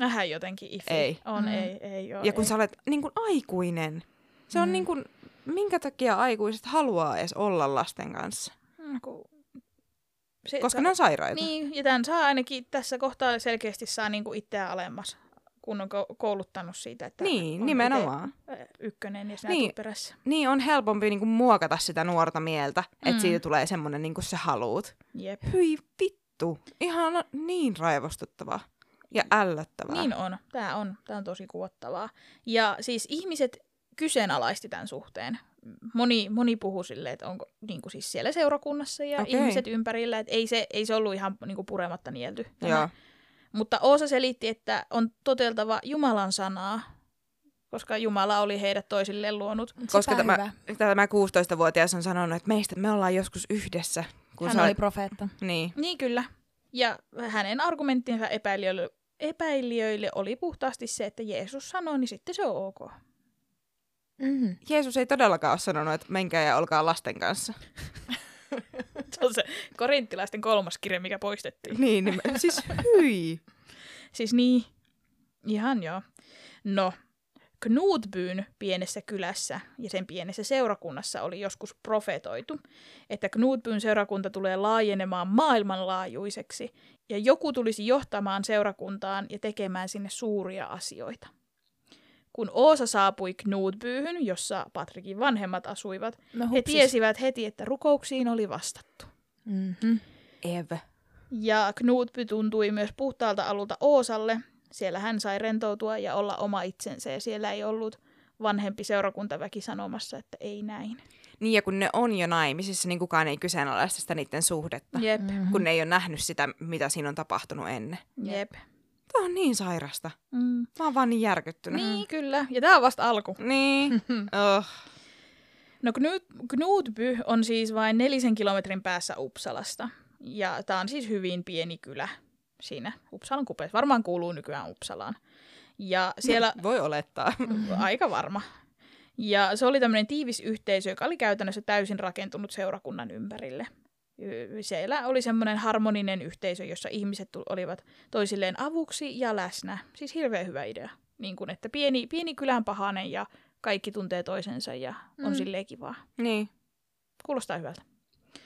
Vähän jotenkin ifi. Ei. On, Mm. ei, ei oo, Ja kun ei. sä olet niin kuin, aikuinen, se on Mm. niin kuin, minkä takia aikuiset haluaa edes olla lasten kanssa? Mm, kun... Se, Koska ta- ne on sairaita. Niin, ja tämän saa ainakin tässä kohtaa selkeästi saa niinku itseään alemmas, kun on ko- kouluttanut siitä, että Niin, on nimenomaan. ite, ykkönen ja sinä Niin. niin. perässä. Niin on helpompi niin kuin, muokata sitä nuorta mieltä, että Mm. siitä tulee semmoinen niin kuin sä haluut. Jep. Hyi vittu, ihan niin raivostuttavaa ja ällöttävää. Niin on. Tämä on, tää on tosi kuvottavaa. Ja siis ihmiset kyseenalaisti tämän suhteen. Moni, moni puhuu silleen, että onko niin kuin siis siellä seurakunnassa ja okay. ihmiset ympärillä, että ei se, ei se ollut ihan niin kuin purematta nielty. tämä. Joo. Mutta Oosa selitti, että on toteltava Jumalan sanaa, koska Jumala oli heidät toisilleen luonut. Koska tämä, hyvä. tämä 16-vuotias on sanonut, että meistä me ollaan joskus yhdessä. Kun Hän oli olet- profeetta. Niin. Niin kyllä. Ja hänen argumenttinsa epäilijöille, epäilijöille oli puhtaasti se, että Jeesus sanoi, niin sitten se on ok. Mm-hmm. Jeesus ei todellakaan ole sanonut, että menkää ja olkaa lasten kanssa. (laughs) Se on se korinttilaisten kolmas kirja, mikä poistettiin. Niin, niin siis hyi. Siis niin, ihan joo. No, Knutbyn pienessä kylässä ja sen pienessä seurakunnassa oli joskus profetoitu, että Knutbyn seurakunta tulee laajenemaan maailmanlaajuiseksi ja joku tulisi johtamaan seurakuntaan ja tekemään sinne suuria asioita. Kun Oosa saapui Knutbyhyn, jossa Patrikin vanhemmat asuivat, No, he tiesivät heti, että rukouksiin oli vastattu. Mm-hmm. Ev. Ja Knutby tuntui myös puhtaalta alulta Oosalle. Siellä hän sai rentoutua ja olla oma itsensä ja siellä ei ollut vanhempi seurakuntaväki sanomassa, että ei näin. Niin ja kun ne on jo naimisissa, niin kukaan ei kyseenalaista sitä niiden suhdetta. Jep, Mm-hmm. Kun ne ei ole nähnyt sitä, mitä siinä on tapahtunut ennen. jep. Tämä on niin sairasta. Mm. Mä oon vaan niin järkyttynyt. Niin, kyllä. Ja tämä on vasta alku. Niin. (laughs) Oh. No Knut, Knutby on siis vain nelisen kilometrin päässä Uppsalasta. Ja tämä on siis hyvin pieni kylä siinä Uppsalan kupeessa. Varmaan kuuluu nykyään Uppsalaan. Ja siellä... (laughs) Voi olettaa. (laughs) Aika varma. Ja se oli tämmöinen tiivis yhteisö, joka oli käytännössä täysin rakentunut seurakunnan ympärille. Siellä oli semmoinen harmoninen yhteisö, jossa ihmiset olivat toisilleen avuksi ja läsnä. Siis hirveän hyvä idea. Niin kuin, että pieni, pieni kylän pahanen ja kaikki tuntee toisensa ja on Mm. silleen kivaa. niin. Kuulostaa hyvältä.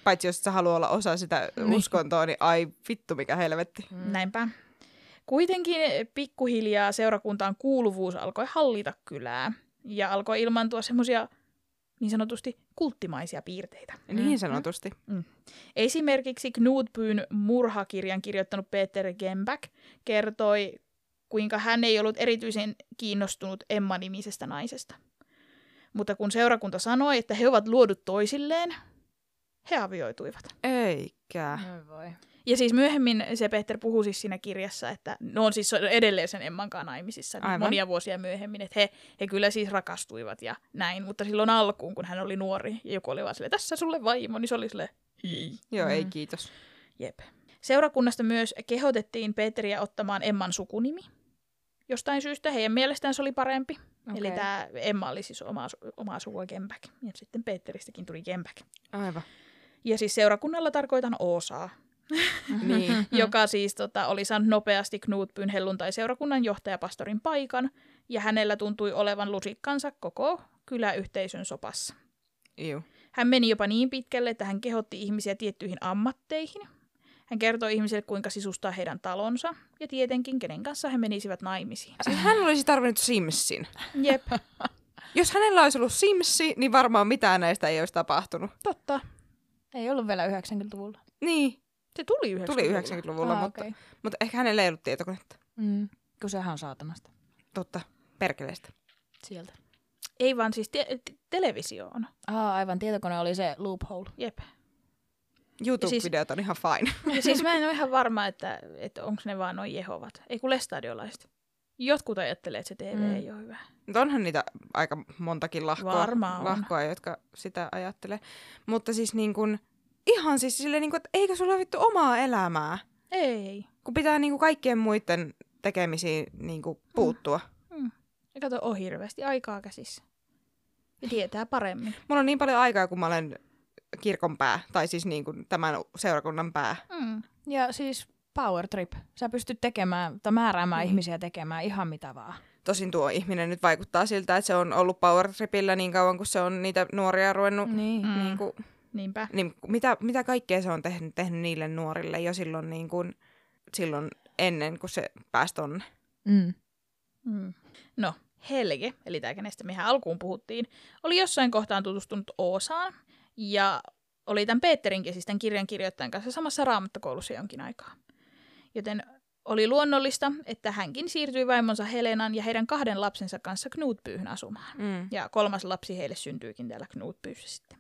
Paitsi jos sä haluaa olla osa sitä Niin. uskontoa, niin ai vittu mikä helvetti. Mm. Näinpä. Kuitenkin pikkuhiljaa seurakuntaan kuuluvuus alkoi hallita kylää ja alkoi ilmaantua semmoisia niin sanotusti kulttimaisia piirteitä. Niin sanotusti. Esimerkiksi Knutbyn murhakirjan kirjoittanut Peter Gemback kertoi, kuinka hän ei ollut erityisen kiinnostunut Emma-nimisestä naisesta. Mutta kun seurakunta sanoi, että he ovat luodut toisilleen, he avioituivat. Eikä. Oi voi. Ja siis myöhemmin se Peter puhui siis siinä kirjassa, että ne on siis edelleen sen Emman kanssa naimisissa niin Aivan. monia vuosia myöhemmin, että he, he kyllä siis rakastuivat ja näin, mutta silloin alkuun, kun hän oli nuori ja joku oli vaan silleen, tässä sulle vaimo, niin se oli silleen, hii. Joo, ei Mm. kiitos. Jep. Seurakunnasta myös kehotettiin Peteriä ottamaan Emman sukunimi. Jostain syystä heidän mielestään se oli parempi. Okay. Eli tämä Emma oli siis oma, su- oma sukua Gemback. Ja sitten Peteristäkin tuli Gemback. Aivan. Ja siis seurakunnalla tarkoitan Oosaa, Niin. Mm. joka siis tota, oli saanut nopeasti Knutbyn helluntai-seurakunnan johtajapastorin paikan. Ja hänellä tuntui olevan lusikkansa koko kyläyhteisön sopassa. Iu. Hän meni jopa niin pitkälle, että hän kehotti ihmisiä tiettyihin ammatteihin. Hän kertoi ihmisille, kuinka sisustaa heidän talonsa ja tietenkin, kenen kanssa he menisivät naimisiin. Siis hän olisi tarvinnut Simsin. Jep, Jos hänellä olisi ollut Simsi, niin varmaan mitään näistä ei olisi tapahtunut. totta. Ei ollut vielä 90-luvulla. Niin, Se tuli 90-luvulla. tuli 90-luvulla, Ah, mutta, okei. mutta ehkä hänellä ei ollut tietokonetta. Mm. Kun sehän on saatanasta. Totta, perkeleestä. Sieltä. Ei vaan siis te- te- televisio on. Aa, aivan. Tietokone oli se loophole. Jep. YouTube-videot on ihan fine. Ja siis (laughs) mä en ole ihan varma, että, että onko ne vaan noin Jehovat. Ei kun lestadiolaiset. Jotkut ajattelee, että se TV Mm. mm. ei ole hyvä. Mutta onhan niitä aika montakin lahkoa, Varmaan lahkoa jotka sitä ajattelee. Mutta siis niin kun, ihan siis silleen, niin kun, että eikö sulla vittu omaa elämää? Ei. Kun pitää niin kuin kaikkien muiden tekemisiin niin kuin puuttua. Mm. Ja kato, on hirveästi aikaa käsissä. Ja tietää paremmin. Mulla on niin paljon aikaa, kun mä olen kirkon pää, tai siis niin kuin tämän seurakunnan pää. Mm. Ja siis power trip. Sä pystyt tekemään tai määräämään Niin. ihmisiä tekemään ihan mitä vaan. Tosin tuo ihminen nyt vaikuttaa siltä, että se on ollut power tripillä niin kauan, kun se on niitä nuoria ruvennut. Niin. Mm. Niin kuin, Niinpä. niin mitä, mitä kaikkea se on tehnyt, tehnyt niille nuorille jo silloin, niin kuin, silloin ennen kuin se pääsi tonne. Mm. Mm. No, Helge, eli tämä, kenestä mehän alkuun puhuttiin, oli jossain kohtaan tutustunut Oosaan ja oli tämän Petterinkin, siis tämän kirjan kirjoittajan kanssa samassa raamattokoulussa jonkin aikaa. Joten oli luonnollista, että hänkin siirtyi vaimonsa Helenan ja heidän kahden lapsensa kanssa Knutpyyhyn asumaan. Mm. Ja kolmas lapsi heille syntyikin täällä Knutpyyssä sitten.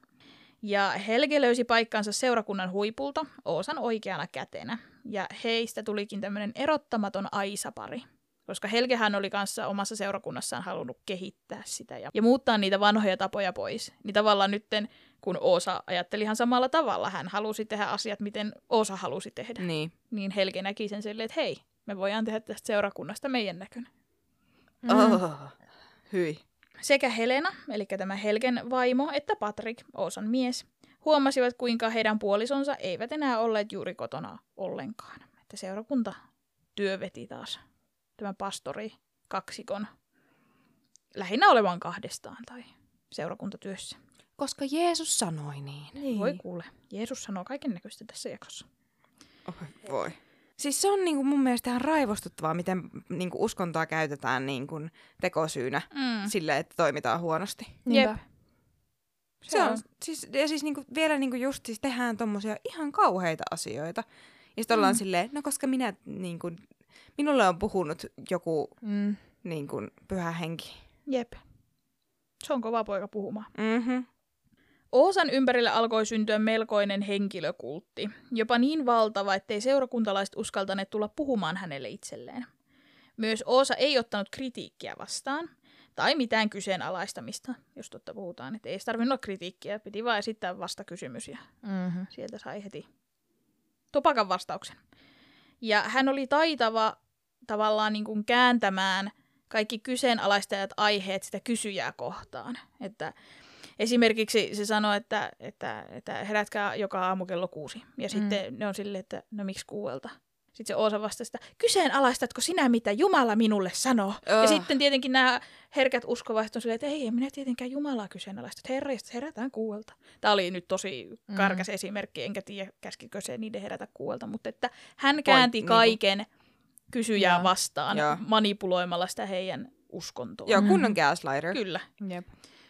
Ja Helge löysi paikkansa seurakunnan huipulta Oosan oikeana kätenä. Ja heistä tulikin tämmöinen erottamaton aisapari. Koska Helgehän oli kanssa omassa seurakunnassaan halunnut kehittää sitä ja, ja muuttaa niitä vanhoja tapoja pois. Niin tavallaan nytten, kun Oosa ajatteli ihan samalla tavalla, hän halusi tehdä asiat, miten Oosa halusi tehdä. Niin. Niin Helge näki sen silleen, että hei, me voidaan tehdä tästä seurakunnasta meidän näköinen. Mm. Oh. Hyi. Sekä Helena, eli tämä Helgen vaimo, että Patrick, Oosan mies, huomasivat, kuinka heidän puolisonsa eivät enää olleet juuri kotona ollenkaan. Että seurakunta työ veti taas tämän pastori kaksikon lähinnä olevan kahdestaan tai seurakuntatyössä. Koska Jeesus sanoi niin. Niin. Voi kuule, Jeesus sanoo kaiken näköistä tässä jaksossa. Oi, voi. Siis se on niinku mun mielestä ihan raivostuttavaa, miten niinku uskontoa käytetään niinku tekosyynä Mm. sille, että toimitaan huonosti. Jep. Se on, siis, ja siis niinku, vielä niinku just siis tehdään tommosia ihan kauheita asioita. Ja sitten ollaan Mm. silleen, no koska minä niinku, minulle on puhunut joku Mm. niinku, pyhä henki. Jep. Se on kova poika puhumaan. Mm-hmm. Oosan ympärille alkoi syntyä melkoinen henkilökultti, jopa niin valtava, ettei seurakuntalaiset uskaltaneet tulla puhumaan hänelle itselleen. Myös Oosa ei ottanut kritiikkiä vastaan, tai mitään kyseenalaistamista, jos totta puhutaan. Että ei tarvinnut olla kritiikkiä, piti vain esittää vastakysymys ja Mm-hmm. sieltä sai heti topakan vastauksen. Ja hän oli taitava tavallaan niin kuin kääntämään kaikki kyseenalaistajat aiheet sitä kysyjää kohtaan. Että esimerkiksi se sanoi, että, että, että herätkää joka aamu kello kuusi. Ja Mm. sitten ne on silleen, että no miksi kuuelta? Sitten se Oosa vastasi, että kyseenalaistatko sinä, mitä Jumala minulle sanoo? Ja Ugh. sitten tietenkin nämä herkät uskovaiset on silleen, että ei, en minä tietenkään Jumalaa kyseenalaista. Herra, herätään kuuelta. Tämä oli nyt tosi karkas mm. esimerkki, enkä tiedä käskikö se niiden herätä kuuelta, mutta että hän käänti niinku- kaiken kysyjää Joo. vastaan Joo. manipuloimalla sitä heidän uskontoa. Joo, Mm. kunnon gaslighter. Kyllä. Jep.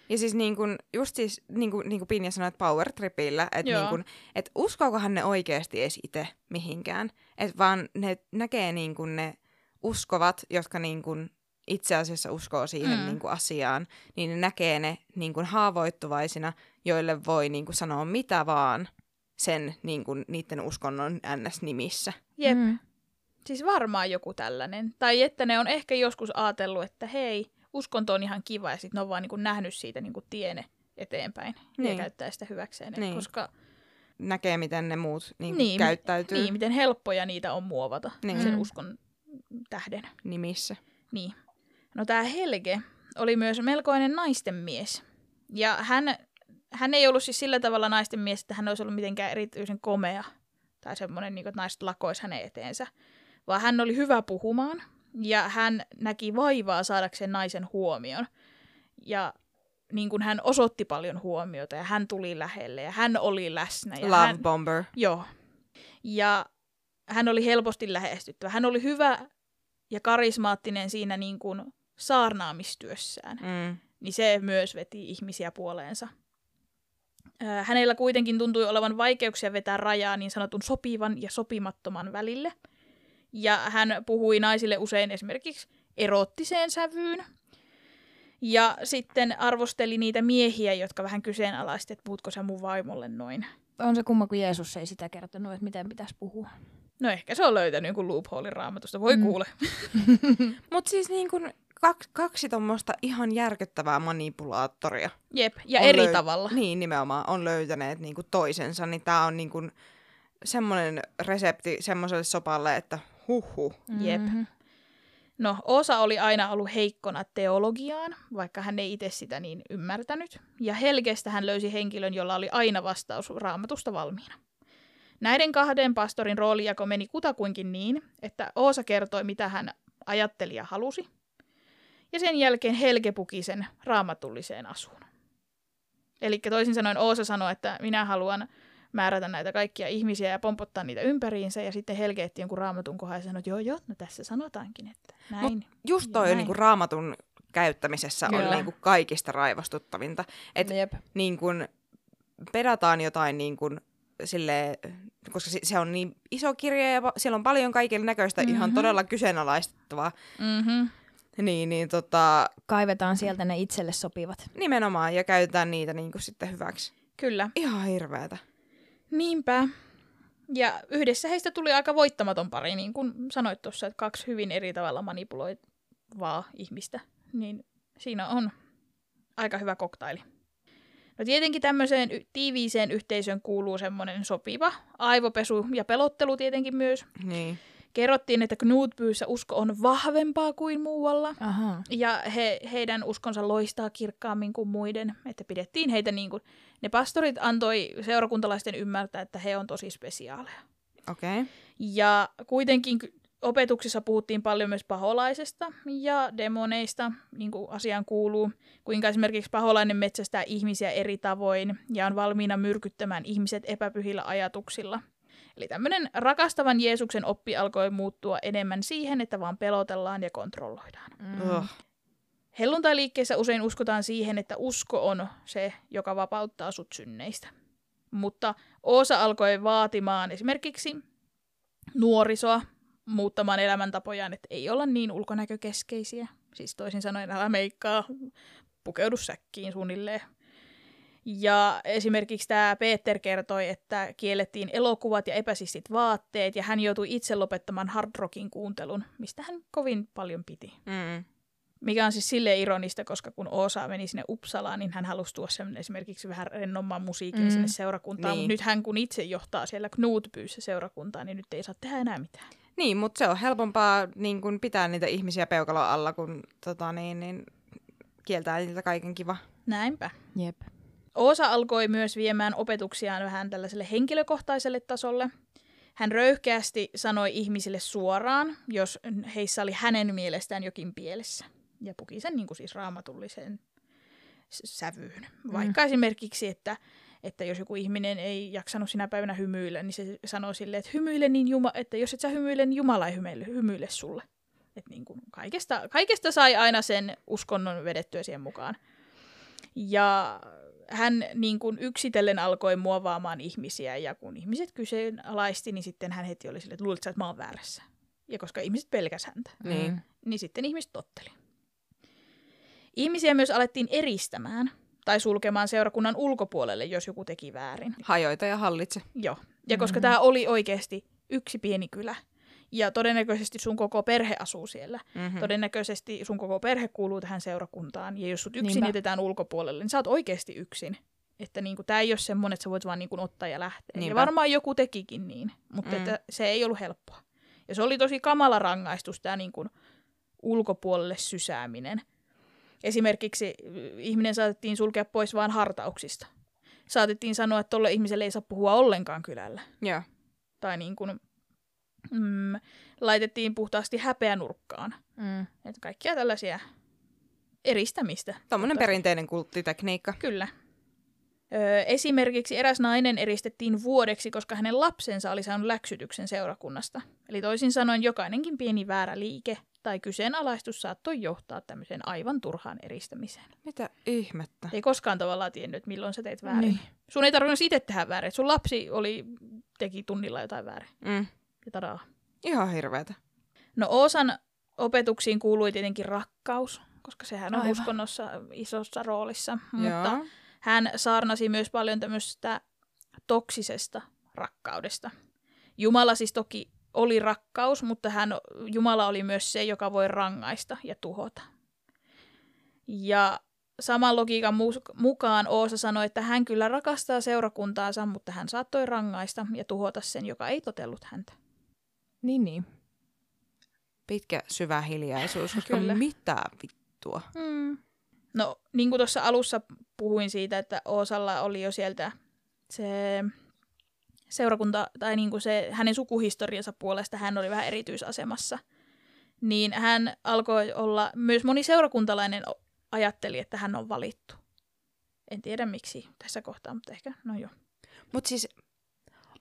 Ja siis niin kun, just siis, niin kuin, niin kuin Pinja sanoi, että power tripillä, että niin kun, et uskookohan ne oikeasti edes itse mihinkään. Että vaan ne näkee niin kun ne uskovat, jotka niin kun itse asiassa uskoo siihen Mm. niin asiaan, niin ne näkee ne niin kun haavoittuvaisina, joille voi niin kun sanoa mitä vaan sen niin kun, niiden uskonnon ns-nimissä. Jep. Mm. Siis varmaan joku tällainen. Tai että ne on ehkä joskus ajatellut, että hei, uskonto on ihan kiva ja sitten ne on vaan niin nähnyt siitä niin tiene eteenpäin ja Niin. käyttää sitä hyväkseen. Niin. Koska Näkee, miten ne muut niin kun, Niin, käyttäytyy niin, miten helppoja niitä on muovata Niin. sen Mm. uskon tähden. nimissä. Niin. No tämä Helge oli myös melkoinen naisten mies. Ja hän, hän ei ollut siis sillä tavalla naisten mies, että hän olisi ollut mitenkään erityisen komea tai semmoinen, niin kuin, että naiset lakois hänen eteensä. Vaan hän oli hyvä puhumaan ja hän näki vaivaa saadakseen naisen huomion. Ja niin kuin hän osoitti paljon huomiota ja hän tuli lähelle ja hän oli läsnä. Ja Love hän, bomber. Joo. Ja hän oli helposti lähestyttävä. Hän oli hyvä ja karismaattinen siinä niin kuin saarnaamistyössään. Mm. Niin se myös veti ihmisiä puoleensa. Hänellä kuitenkin tuntui olevan vaikeuksia vetää rajaa niin sanotun sopivan ja sopimattoman välille. Ja hän puhui naisille usein esimerkiksi erottiseen sävyyn. Ja sitten arvosteli niitä miehiä, jotka vähän kyseenalaisti, että puhutko sä mun vaimolle noin. On se kumma, kun Jeesus ei sitä kertonut, että miten pitäisi puhua. No ehkä se on löytänyt jonkun loopholein raamatusta, voi Mm. kuule. (laughs) Mutta siis niin kun kaksi, kaksi tuommoista ihan järkyttävää manipulaattoria. Jep, ja on eri löy- tavalla. Niin, nimenomaan on löytäneet niin kuin toisensa, niin tämä on niin semmoinen resepti semmoiselle sopalle, että huhhuh. Jep. Mhm. No, Osa oli aina ollut heikkona teologiaan, vaikka hän ei itse sitä niin ymmärtänyt. Ja Helgestä hän löysi henkilön, jolla oli aina vastaus raamatusta valmiina. Näiden kahden pastorin roolijako meni kutakuinkin niin, että Oosa kertoi, mitä hän ajatteli ja halusi. Ja sen jälkeen Helge puki sen raamatulliseen asuun. Eli toisin sanoen Oosa sanoi, että minä haluan määrätä näitä kaikkia ihmisiä ja pompottaa niitä ympäriinsä. Ja sitten Helge etti jonkun raamatun kohan ja sanoi, että joo, joo, no tässä sanotaankin, että näin. Just Ja toi näin. niin kuin raamatun käyttämisessä on Kyllä. niin kuin kaikista raivostuttavinta. Et Jep. niin kuin pedataan jotain niin kuin sille, koska se- on niin iso kirja ja siellä on paljon kaiken näköistä mm-hmm. ihan Mhm. todella kyseenalaistettavaa. Mm-hmm. Niin, niin tota, Kaivetaan sieltä ne itselle sopivat. nimenomaan ja käytetään niitä niin kuin sitten hyväksi. Kyllä. Ihan hirveetä. Niinpä. Ja yhdessä heistä tuli aika voittamaton pari, niin kuin sanoit tuossa, että kaksi hyvin eri tavalla manipuloivaa ihmistä. Niin siinä on aika hyvä koktaili. No tietenkin tämmöiseen tiiviiseen yhteisöön kuuluu semmoinen sopiva aivopesu ja pelottelu tietenkin myös. Niin. Kerrottiin, että Knutbyyssä usko on vahvempaa kuin muualla. Aha. Ja he, heidän uskonsa loistaa kirkkaammin kuin muiden, että pidettiin heitä niin kuin, ne pastorit antoi seurakuntalaisten ymmärtää, että he on tosi spesiaaleja. Okei. Okay. Ja kuitenkin opetuksissa puhuttiin paljon myös paholaisesta ja demoneista, niin kuin asiaan kuuluu, kuinka esimerkiksi paholainen metsästää ihmisiä eri tavoin ja on valmiina myrkyttämään ihmiset epäpyhillä ajatuksilla. Eli tämmöinen rakastavan Jeesuksen oppi alkoi muuttua enemmän siihen, että vaan pelotellaan ja kontrolloidaan. Mm. Ugh. Helluntailiikkeessä usein uskotaan siihen, että usko on se, joka vapauttaa sut synneistä. Mutta Oosa alkoi vaatimaan esimerkiksi nuorisoa muuttamaan elämäntapojaan, että ei olla niin ulkonäkökeskeisiä. Siis toisin sanoen, älä meikkaa, pukeudu säkkiin suunnilleen. Ja esimerkiksi tämä Peter kertoi, että kiellettiin elokuvat ja epäsistit vaatteet, ja hän joutui itse lopettamaan hard rockin kuuntelun, mistä hän kovin paljon piti. Mm. Mikä on siis silleen ironista, koska kun Osa meni sinne Uppsalaan, niin hän halusi tuoda sen esimerkiksi vähän rennomman musiikin Mm. sinne seurakuntaan. Niin. Mutta nyt hän kun itse johtaa siellä Knutbyyssä seurakuntaa, niin nyt ei saa tehdä enää mitään. Niin, mutta se on helpompaa niin kun pitää niitä ihmisiä peukalon alla, kun tota, niin, niin, kieltää niiltä kaiken kiva. Näinpä. Jep. Osa alkoi myös viemään opetuksiaan vähän tällaiselle henkilökohtaiselle tasolle. Hän röyhkeästi sanoi ihmisille suoraan, jos heissä oli hänen mielestään jokin pielessä. Ja puki sen niin kuin siis raamatulliseen sävyyn. Vaikka mm. esimerkiksi, että, että jos joku ihminen ei jaksanut sinä päivänä hymyillä, niin se sanoi silleen, että hymyile niin Juma, että jos et sä hymyile, niin Jumala ei hymyile, hymyile sulle. Et niin kuin kaikesta, kaikesta sai aina sen uskonnon vedettyä siihen mukaan. Ja hän niin kuin yksitellen alkoi muovaamaan ihmisiä, ja kun ihmiset kyseenalaisti, niin sitten hän heti oli silleen, että luulet sä, että mä oon väärässä. Ja koska ihmiset pelkäs häntä, Niin. Mm. niin sitten ihmiset totteli. Ihmisiä myös alettiin eristämään tai sulkemaan seurakunnan ulkopuolelle, jos joku teki väärin. Hajoita ja hallitse. Joo. Ja koska Mhm. tämä oli oikeasti yksi pieni kylä, ja todennäköisesti sun koko perhe asuu siellä, Mm-hmm. todennäköisesti sun koko perhe kuuluu tähän seurakuntaan, ja jos sut yksin Niinpä. jätetään ulkopuolelle, niin sä oot oikeasti yksin. Että niinku, tämä ei ole semmoinen, että sä voit vaan niinku ottaa ja lähteä. Niinpä. Ja varmaan joku tekikin niin, mutta Mm. että se ei ollut helppoa. Ja se oli tosi kamala rangaistus, tämä niinku ulkopuolelle sysääminen. Esimerkiksi y, ihminen saatettiin sulkea pois vain hartauksista. Saatettiin sanoa, että tolle ihmiselle ei saa puhua ollenkaan kylällä. Joo. Tai niin kuin, mm, laitettiin puhtaasti häpeänurkkaan. Mm. Että kaikkia tällaisia eristämistä. Tuommoinen perinteinen kulttitekniikka. Kyllä. Öö, esimerkiksi eräs nainen eristettiin vuodeksi, koska hänen lapsensa oli saanut läksytyksen seurakunnasta. Eli toisin sanoen jokainenkin pieni väärä liike tai kyseenalaistus saattoi johtaa tämmöiseen aivan turhaan eristämiseen. Mitä ihmettä? Ei koskaan tavallaan tiennyt, milloin sä teit väärin. Niin. Sun ei tarvinnut itse tehdä väärin. Sun lapsi oli, teki tunnilla jotain väärin. Mm. Ja tadaa. Ihan hirveetä. No Oosan opetuksiin kuului tietenkin rakkaus, koska sehän on Aivan. uskonnossa isossa roolissa. Mutta Joo. hän saarnasi myös paljon tämmöistä toksisesta rakkaudesta. Jumala siis toki oli rakkaus, mutta hän, Jumala oli myös se, joka voi rangaista ja tuhota. Ja saman logiikan mu- mukaan Oosa sanoi, että hän kyllä rakastaa seurakuntaansa, mutta hän saattoi rangaista ja tuhota sen, joka ei totellut häntä. Niin, niin. Pitkä syvä hiljaisuus. (laughs) koska Kyllä. Mitä vittua? Mm. No, niin kuin tuossa alussa puhuin siitä, että Oosalla oli jo sieltä se seurakunta, tai niin kuin se hänen sukuhistoriansa puolesta hän oli vähän erityisasemassa, niin hän alkoi olla, myös moni seurakuntalainen ajatteli, että hän on valittu. En tiedä miksi tässä kohtaa, mutta ehkä, no joo. Mutta siis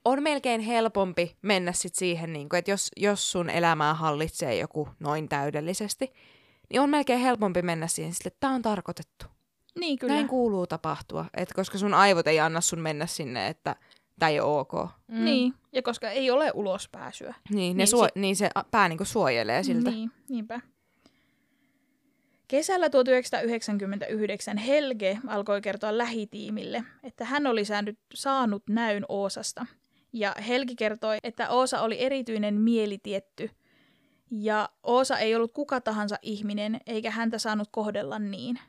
on melkein helpompi mennä sit siihen, niin että jos, jos sun elämää hallitsee joku noin täydellisesti, niin on melkein helpompi mennä siihen, sille, että tämä on tarkoitettu. Niin Kyllä. Näin kuuluu tapahtua, et koska sun aivot ei anna sun mennä sinne, että tämä ei ole ok. Mm. Niin, ja koska ei ole ulospääsyä. Niin, ne Niin suo- sit- niin se pää niinku suojelee siltä. Niin, niinpä. Kesällä 1999 Helge alkoi kertoa lähitiimille, että hän oli saanut, saanut näyn Oosasta. Ja Helgi kertoi, että Oosa oli erityinen mielitietty. Ja Oosa ei ollut kuka tahansa ihminen, eikä häntä saanut kohdella niin.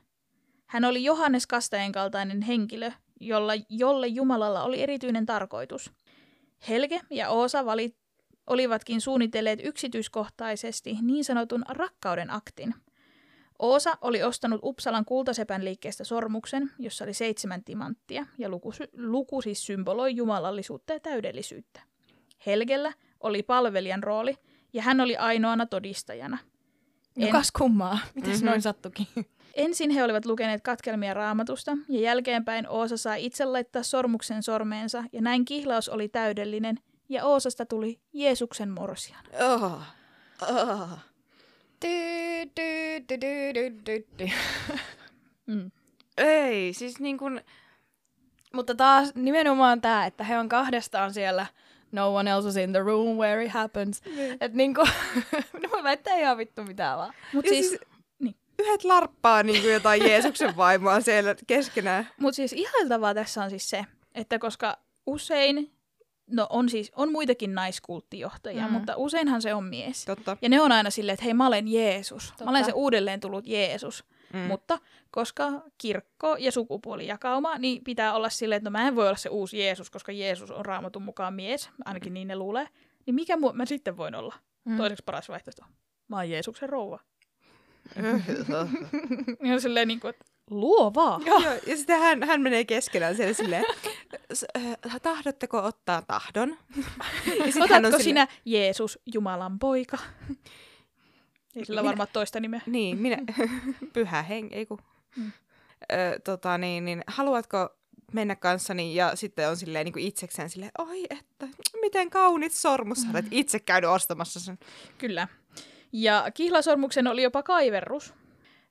Hän oli Johannes Kastajan kaltainen henkilö, jolla, jolle Jumalalla oli erityinen tarkoitus. Helge ja Oosa valit, olivatkin suunnitelleet yksityiskohtaisesti niin sanotun rakkauden aktin. Oosa oli ostanut Uppsalan kultasepän liikkeestä sormuksen, jossa oli seitsemän timanttia, ja luku, luku siis symboloi jumalallisuutta ja täydellisyyttä. Helgellä oli palvelijan rooli, ja hän oli ainoana todistajana. No En- kas kummaa. Mites Mhm. noin sattukin? (laughs) Ensin he olivat lukeneet katkelmia raamatusta, ja jälkeenpäin Oosa sai itse laittaa sormuksen sormeensa, ja näin kihlaus oli täydellinen, ja Oosasta tuli Jeesuksen morsian. Oh. Oh. Dy, dy, dy, dy, dy, dy, dy. Mm. Ei, siis niin kuin, Mutta taas nimenomaan tämä, että he on kahdestaan siellä no one else is in the room where it happens. Että niinku, ne voi väittää ihan vittu mitään vaan. Mutta Ja siis, siis- niin. yhdet larppaa niin kuin jotain (laughs) Jeesuksen vaimoa siellä keskenään. mut siis ihailtavaa tässä on siis se, että koska usein, no on siis, on muitakin naiskulttijohtajia, Mm. mutta useinhan se on mies. Totta. Ja ne on aina silleen, että hei mä olen Jeesus. Totta. Mä olen se uudelleen tullut Jeesus. Mm. Mutta koska kirkko ja sukupuolijakauma, niin pitää olla silleen, että no mä en voi olla se uusi Jeesus, koska Jeesus on raamatun mukaan mies, ainakin niin ne luulee. Niin mikä mu- mä sitten voin olla? Mm. Toiseksi paras vaihtoehto. Mä oon Jeesuksen rouva. (laughs) Ja on (laughs) silleen niin kuin, että luovaa. Joo, ja sitten hän, hän menee keskenään siellä silleen, "S- äh, tahdotteko ottaa tahdon? Ja sit hän on Otatko sille- sinä Jeesus, Jumalan poika? Ei sillä Minä- varmaan toista nimeä. Niin, minä, (laughs) pyhä henki, ei kun. Mm. Ö, tota, niin, niin, haluatko mennä kanssani ja sitten on silleen niin kuin itsekseen silleen, oi että, miten kaunit sormus, sä olet itse käynyt ostamassa sen. Kyllä. Ja kihlasormuksen oli jopa kaiverrus.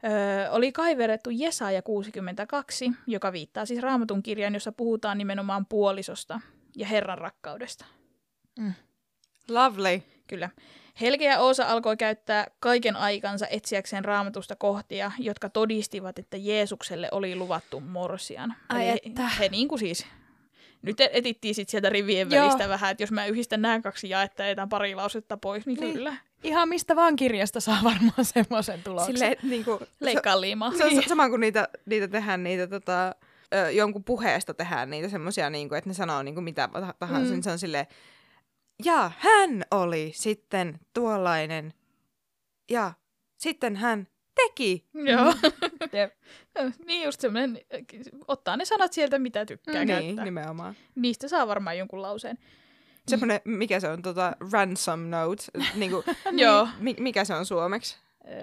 Öö, oli kaiverrettu Jesaja 62, joka viittaa siis raamatun kirjaan, jossa puhutaan nimenomaan puolisosta ja Herran rakkaudesta. Lovely. Kyllä. Helge ja Oosa alkoi käyttää kaiken aikansa etsiäkseen raamatusta kohtia, jotka todistivat, että Jeesukselle oli luvattu morsian. Ai Eli että. He, he niin kuin siis, nyt e- etittiin sit sieltä rivien Joo. välistä vähän, että jos mä yhdistän nämä kaksi jaetta ja pari lausetta pois, niin, Niin. kyllä. Ihan mistä vaan kirjasta saa varmaan semmoisen tuloksen. Silleen, niin kuin, Leikkaa liimaa. Se on sa- sama kuin niitä, niitä tehdään, niitä tota, ö, jonkun puheesta tehdään niitä semmoisia, niin kuin, että ne sanoo niin kuin mitä tah- tahansa, Mm. mm. niin se on silleen, ja hän oli sitten tuollainen, ja sitten hän teki. Joo. (laughs) Jep. niin just semmoinen, ottaa ne sanat sieltä, mitä tykkää niin, käyttää. nimenomaan. Niistä saa varmaan jonkun lauseen. Semmoinen, mikä se on, tota, ransom note, niin kuin, (laughs) Joo. mi- mikä se on suomeksi?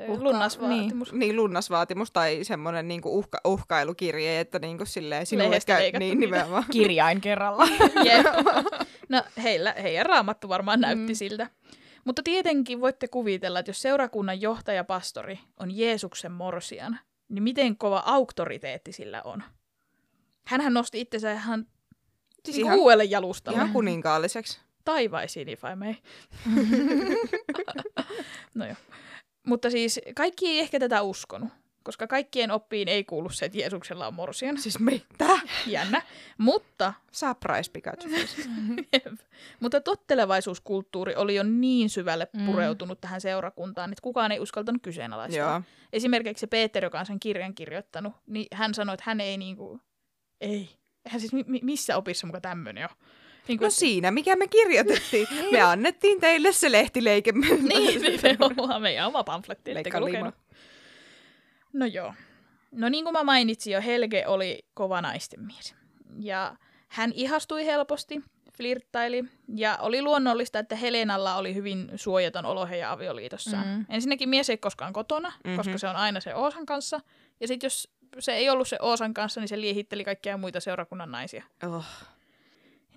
Uhka- lunnasvaatimus. Niin, lunnasvaatimus tai semmoinen niinku uhka, uhkailukirje, että niinku silleen sinulle käy, niin nimenomaan. (laughs) Kirjain kerralla. (laughs) Jep. No heillä, heidän raamattu varmaan näytti Mm. siltä. Mutta tietenkin voitte kuvitella, että jos seurakunnan johtajapastori on Jeesuksen morsian, niin miten kova auktoriteetti sillä on. Hänhän nosti itsensä ihan, siis ihan- uudelle jalustalle. Ihan kuninkaalliseksi. taivaisiin, if I may. (laughs) no joo. Mutta siis kaikki ei ehkä tätä uskonut, koska kaikkien oppiin ei kuulu se, että Jeesuksella on morsian. Siis mitä? Jännä. Mutta, Surprise Pikachu. (laughs) mutta tottelevaisuuskulttuuri oli jo niin syvälle Mm. pureutunut tähän seurakuntaan, että kukaan ei uskaltanut kyseenalaistaa. Joo. Esimerkiksi Peter, joka on sen kirjan kirjoittanut, niin hän sanoi, että hän ei niinku, ei. Hän siis mi- mi- missä opissa muka tämmöinen on? Niin No siinä, mikä me kirjoitettiin. (laughs) me annettiin teille se lehtileike. Niin, (laughs) nimenomaan meidän oma pamfletti? No joo. No niin kuin mä mainitsin jo, Helge oli kova naisten mies. Ja hän ihastui helposti, flirttaili, ja oli luonnollista, että Helenalla oli hyvin suojaton olo heidän avioliitossaan. Mm. Ensinnäkin mies ei koskaan kotona, Mhm. koska se on aina se Oosan kanssa. Ja sitten jos se ei ollut se Oosan kanssa, niin se liehitteli kaikkia muita seurakunnan naisia. Oh.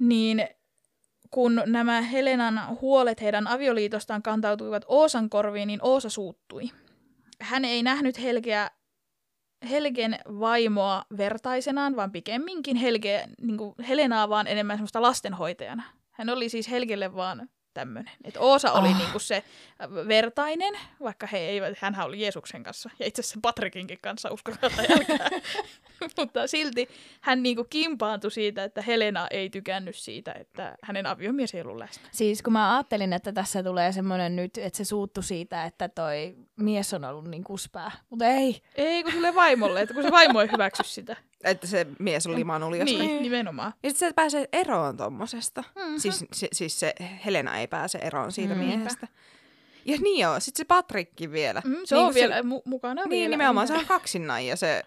Niin kun nämä Helenan huolet heidän avioliitostaan kantautuivat Oosan korviin, niin Oosa suuttui. Hän ei nähnyt Helgeä, Helgen vaimoa vertaisenaan, vaan pikemminkin Helge, niin Helenaa vaan enemmän semmoista lastenhoitajana. Hän oli siis Helgelle vaan tämmöinen. Että Oosa oli Ah. niin kuin se vertainen, vaikka he eivät, hänhän oli Jeesuksen kanssa ja itse asiassa Patrikinkin kanssa uskokaa. (laughs) Mutta silti hän niin kuin kimpaantui siitä, että Helena ei tykännyt siitä, että hänen aviomies ei ollut läsnä. Siis kun mä ajattelin, että tässä tulee semmoinen nyt, että se suuttu siitä, että toi mies on ollut niin kuspää. Mutta ei. Ei, kun sille vaimolle, että kun se vaimo ei hyväksy sitä. Että se mies on limannut jostain. Niin, nimenomaan. Ja sitten se pääsee eroon tommosesta. Mhm. Siis, se, siis se Helena ei pääse eroon siitä Mm. miehestä. Ja niin joo, sitten se Patrikki vielä. Mm, se Niin on kun se- vielä mu- mukana. Niin, vielä. nimenomaan se on kaksinnain ja se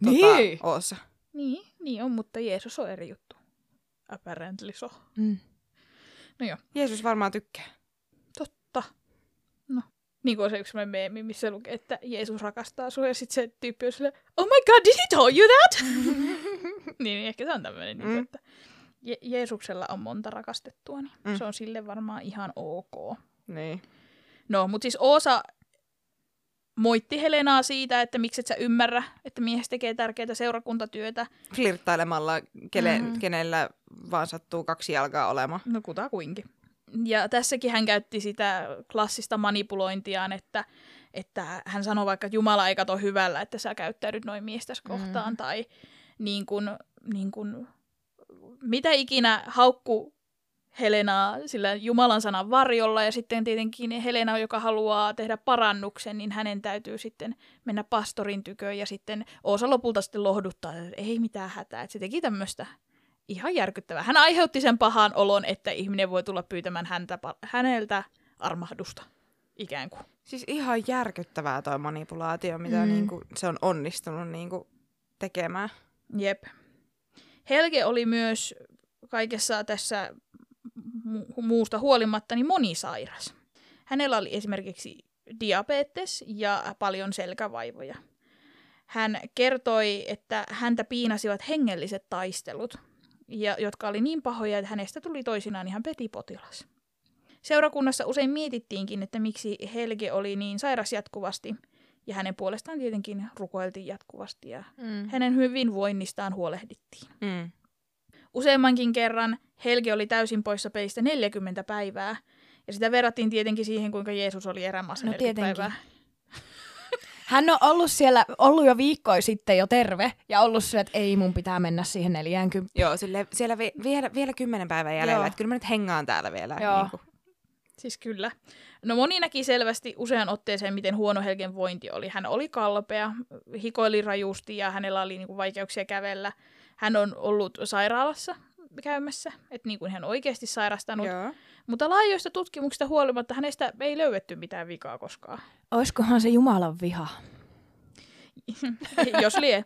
Niin. tota, Oossa. Niin, niin on, mutta Jeesus on eri juttu. Apparently so. Mm. Jeesus varmaan tykkää. Totta. Niin kuin on se yksi meemi, missä lukee, että Jeesus rakastaa sua, ja sitten se tyyppi on silleen, oh my god, did he tell you that? (laughs) niin, ehkä se on tämmöinen, mm. Mm. että Je- Jeesuksella on monta rakastettua, niin mm. Se on sille varmaan ihan ok. Niin. No, mutta siis Oosa moitti Helenaa siitä, että miksi et sä ymmärrä, että mies tekee tärkeää seurakuntatyötä. Flirttailemalla, kele, mm. kenellä vaan sattuu kaksi jalkaa olemaan. No kutakuinkin. Ja tässäkin hän käytti sitä klassista manipulointiaan, että, että hän sanoi vaikka, että Jumala ei kato hyvällä, että sä käyttäydyt noin miestäs kohtaan, Mm. tai niin kuin, niin kuin, mitä ikinä haukku Helenaa sillä Jumalan sanan varjolla, ja sitten tietenkin Helena, joka haluaa tehdä parannuksen, niin hänen täytyy sitten mennä pastorin tyköön, ja sitten Oosa lopulta sitten lohduttaa, että ei mitään hätää, että se teki tämmöistä ihan järkyttävää. Hän aiheutti sen pahan olon, että ihminen voi tulla pyytämään häntä, häneltä armahdusta, ikään kuin. Siis ihan järkyttävää toi manipulaatio, mitä mm. niinku, se on onnistunut niinku, tekemään. Jep. Helge oli myös kaikessa tässä mu- muusta huolimatta niin monisairas. Hänellä oli esimerkiksi diabetes ja paljon selkävaivoja. Hän kertoi, että häntä piinasivat hengelliset taistelut, ja, jotka oli niin pahoja, että hänestä tuli toisinaan ihan petipotilas. Seurakunnassa usein mietittiinkin, että miksi Helge oli niin sairas jatkuvasti, ja hänen puolestaan tietenkin rukoiltiin jatkuvasti, ja Mm. hänen hyvinvoinnistaan huolehdittiin. Mm. Useammankin kerran Helge oli täysin poissa pelistä 40 päivää, ja sitä verrattiin tietenkin siihen, kuinka Jeesus oli erämaassa No 40 tietenkin. päivää. Hän on ollut siellä, ollut jo viikkoja sitten jo terve ja ollut sillä, että ei mun pitää mennä siihen 40. Joo, sille, siellä vi, vielä, vielä kymmenen päivän jäljellä, Joo. että kyllä mä nyt hengaan täällä vielä. Joo. Niinku. Siis kyllä. No moni näki selvästi usean otteeseen, miten huono Helgen vointi oli. Hän oli kalpea, hikoili rajusti ja hänellä oli niinku vaikeuksia kävellä. Hän on ollut sairaalassa käymässä, että niin kuin hän oikeasti sairastanut. Joo. Mutta laajoista tutkimuksista huolimatta hänestä ei löydetty mitään vikaa koskaan. Oiskohan se Jumalan viha? (laughs) Jos lie.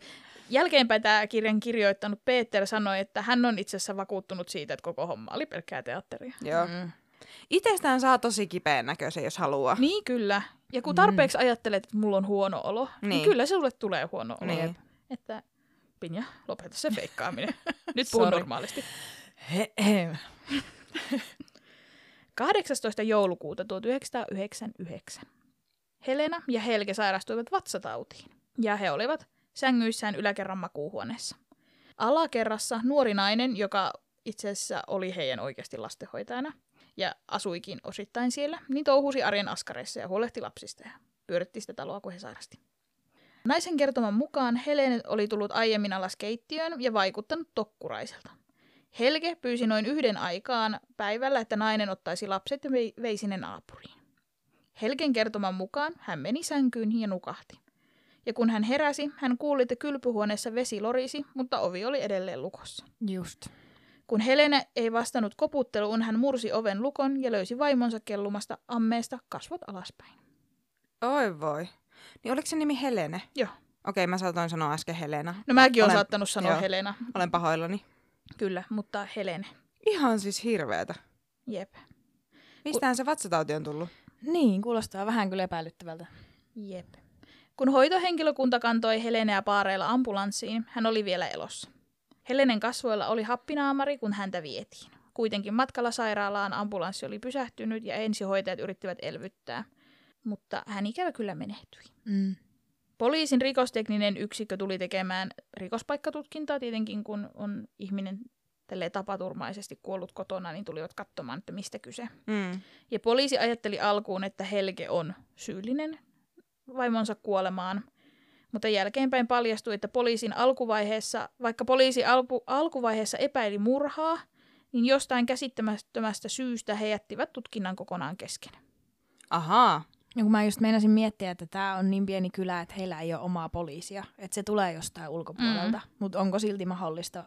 Jälkeenpäin tämä kirjan kirjoittanut Peter sanoi, että hän on itse asiassa vakuuttunut siitä, että koko homma oli pelkkää teatteria. Joo. Mm. Itsestään saa tosi kipeän näköisen, jos haluaa. Niin kyllä. Ja kun tarpeeksi mm. ajattelet, että mulla on huono olo, niin, niin kyllä sulle tulee huono olo. Niin. Että Pinja, lopeta se feikkaaminen. (laughs) Nyt puhun normaalisti. He, he. 18. joulukuuta 1999. Helena ja Helge sairastuivat vatsatautiin, ja he olivat sängyissään yläkerran makuuhuoneessa. Alakerrassa nuori nainen, joka itse asiassa oli heidän oikeasti lastenhoitajana, ja asuikin osittain siellä, niin touhusi arjen askareissa ja huolehti lapsista ja pyöritti sitä taloa, kun he sairasti. Naisen kertoman mukaan Helene oli tullut aiemmin alas keittiöön ja vaikuttanut tokkuraiselta. Helge pyysi noin yhden aikaan päivällä, että nainen ottaisi lapset ja vei- veisi ne naapuriin. Helgen kertoman mukaan hän meni sänkyyn ja nukahti. Ja kun hän heräsi, hän kuuli, että kylpyhuoneessa vesi lorisi, mutta ovi oli edelleen lukossa. Just. Kun Helene ei vastannut koputteluun, hän mursi oven lukon ja löysi vaimonsa kellumasta ammeesta kasvot alaspäin. Oi voi. Niin oliko se nimi Helene? Joo. Okei, mä saatoin sanoa äsken Helena. No mäkin olen Olen- saattanut sanoa joo. Helena. Olen pahoillani. Kyllä, mutta Helene. Ihan siis hirveetä. Jep. Mistähän se vatsatauti on tullut? Niin, kuulostaa vähän kyllä epäilyttävältä. Jep. Kun hoitohenkilökunta kantoi Heleneä paareilla ambulanssiin, hän oli vielä elossa. Helenen kasvoilla oli happinaamari, kun häntä vietiin. Kuitenkin matkalla sairaalaan ambulanssi oli pysähtynyt ja ensihoitajat yrittivät elvyttää. Mutta hän ikävä kyllä menehtyi. Mm. Poliisin rikostekninen yksikkö tuli tekemään rikospaikkatutkintaa tietenkin, kun on ihminen tälleen tapaturmaisesti kuollut kotona, niin tulivat katsomaan, että mistä kyse. Mm. Ja poliisi ajatteli alkuun, että Helge on syyllinen vaimonsa kuolemaan, mutta jälkeenpäin paljastui, että poliisin alkuvaiheessa, vaikka poliisi alku, alkuvaiheessa epäili murhaa, niin jostain käsittämättömästä syystä he jättivät tutkinnan kokonaan kesken. Ahaa. Ja kun mä just meinasin miettiä, että tämä on niin pieni kylä, että heillä ei ole omaa poliisia. Että se tulee jostain ulkopuolelta. Mm. Mutta onko silti mahdollista...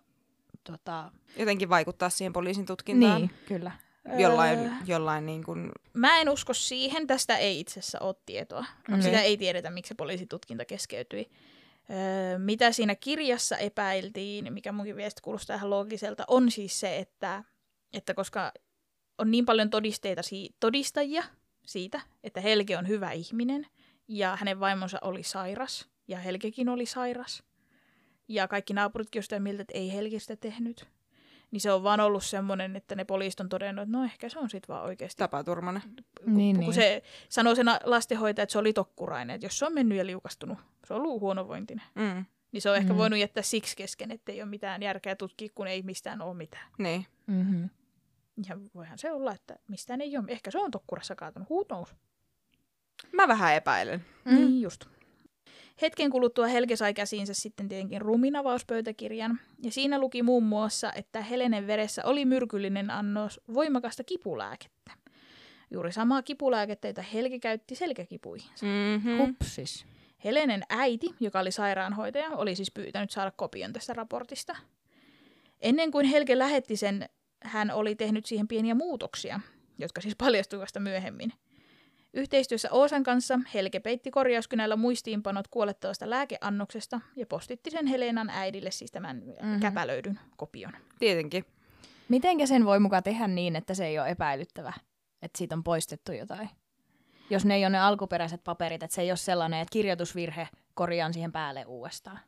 Tota... Jotenkin vaikuttaa siihen poliisin tutkintaan. Niin, kyllä. Jollain, Öö, jollain niin kuin... Mä en usko siihen, tästä ei itse asiassa ole tietoa. Okei. Sitä ei tiedetä, miksi se poliisitutkinta keskeytyi. Öö, mitä siinä kirjassa epäiltiin, mikä munkin viesti kuulostaa ihan loogiselta, on siis se, että, että koska on niin paljon todisteita, si- todistajia siitä, että Helge on hyvä ihminen ja hänen vaimonsa oli sairas ja Helgekin oli sairas ja kaikki naapuritkin on sitä mieltä, että ei Helge sitä tehnyt, niin se on vaan ollut semmoinen, että ne poliisit on todennut, että no ehkä se on sitten vaan oikeasti Tapaturmainen. kun, Niin, kun niin. se sanoo sen lastenhoitaja, että se oli tokkurainen, että jos se on mennyt ja liukastunut, se on ollut huonovointinen. Mm. Niin se on ehkä Mm. voinut jättää siksi kesken, että ei ole mitään järkeä tutkia, kun ei mistään ole mitään. Niin. Mm-hmm. Ja voihan se olla, että mistään ei ole. Ehkä se on tokkurassa kaatunut. Who knows? Mä vähän epäilen. Mm. Niin just. Hetken kuluttua Helge sai käsiinsä sitten tietenkin ruuminavauspöytäkirjan, ja siinä luki muun muassa, että Helenen veressä oli myrkyllinen annos voimakasta kipulääkettä. Juuri samaa kipulääkettä, jota Helge käytti selkäkipuihinsa. Mm-hmm. Hupsis. Helenen äiti, joka oli sairaanhoitaja, oli siis pyytänyt saada kopion tästä raportista. Ennen kuin Helge lähetti sen, hän oli tehnyt siihen pieniä muutoksia, jotka siis paljastui vasta myöhemmin. Yhteistyössä Oosan kanssa Helge peitti korjauskynällä muistiinpanot kuolettavasta lääkeannoksesta ja postitti sen Helenan äidille siis tämän Mhm. mm-hmm. käpälöidyn kopion. Tietenkin. Mitenkä sen voi mukaan tehdä niin, että se ei ole epäilyttävä? Että siitä on poistettu jotain? Jos ne ei ole ne alkuperäiset paperit, että se ei ole sellainen, että kirjoitusvirhe korjaan siihen päälle uudestaan.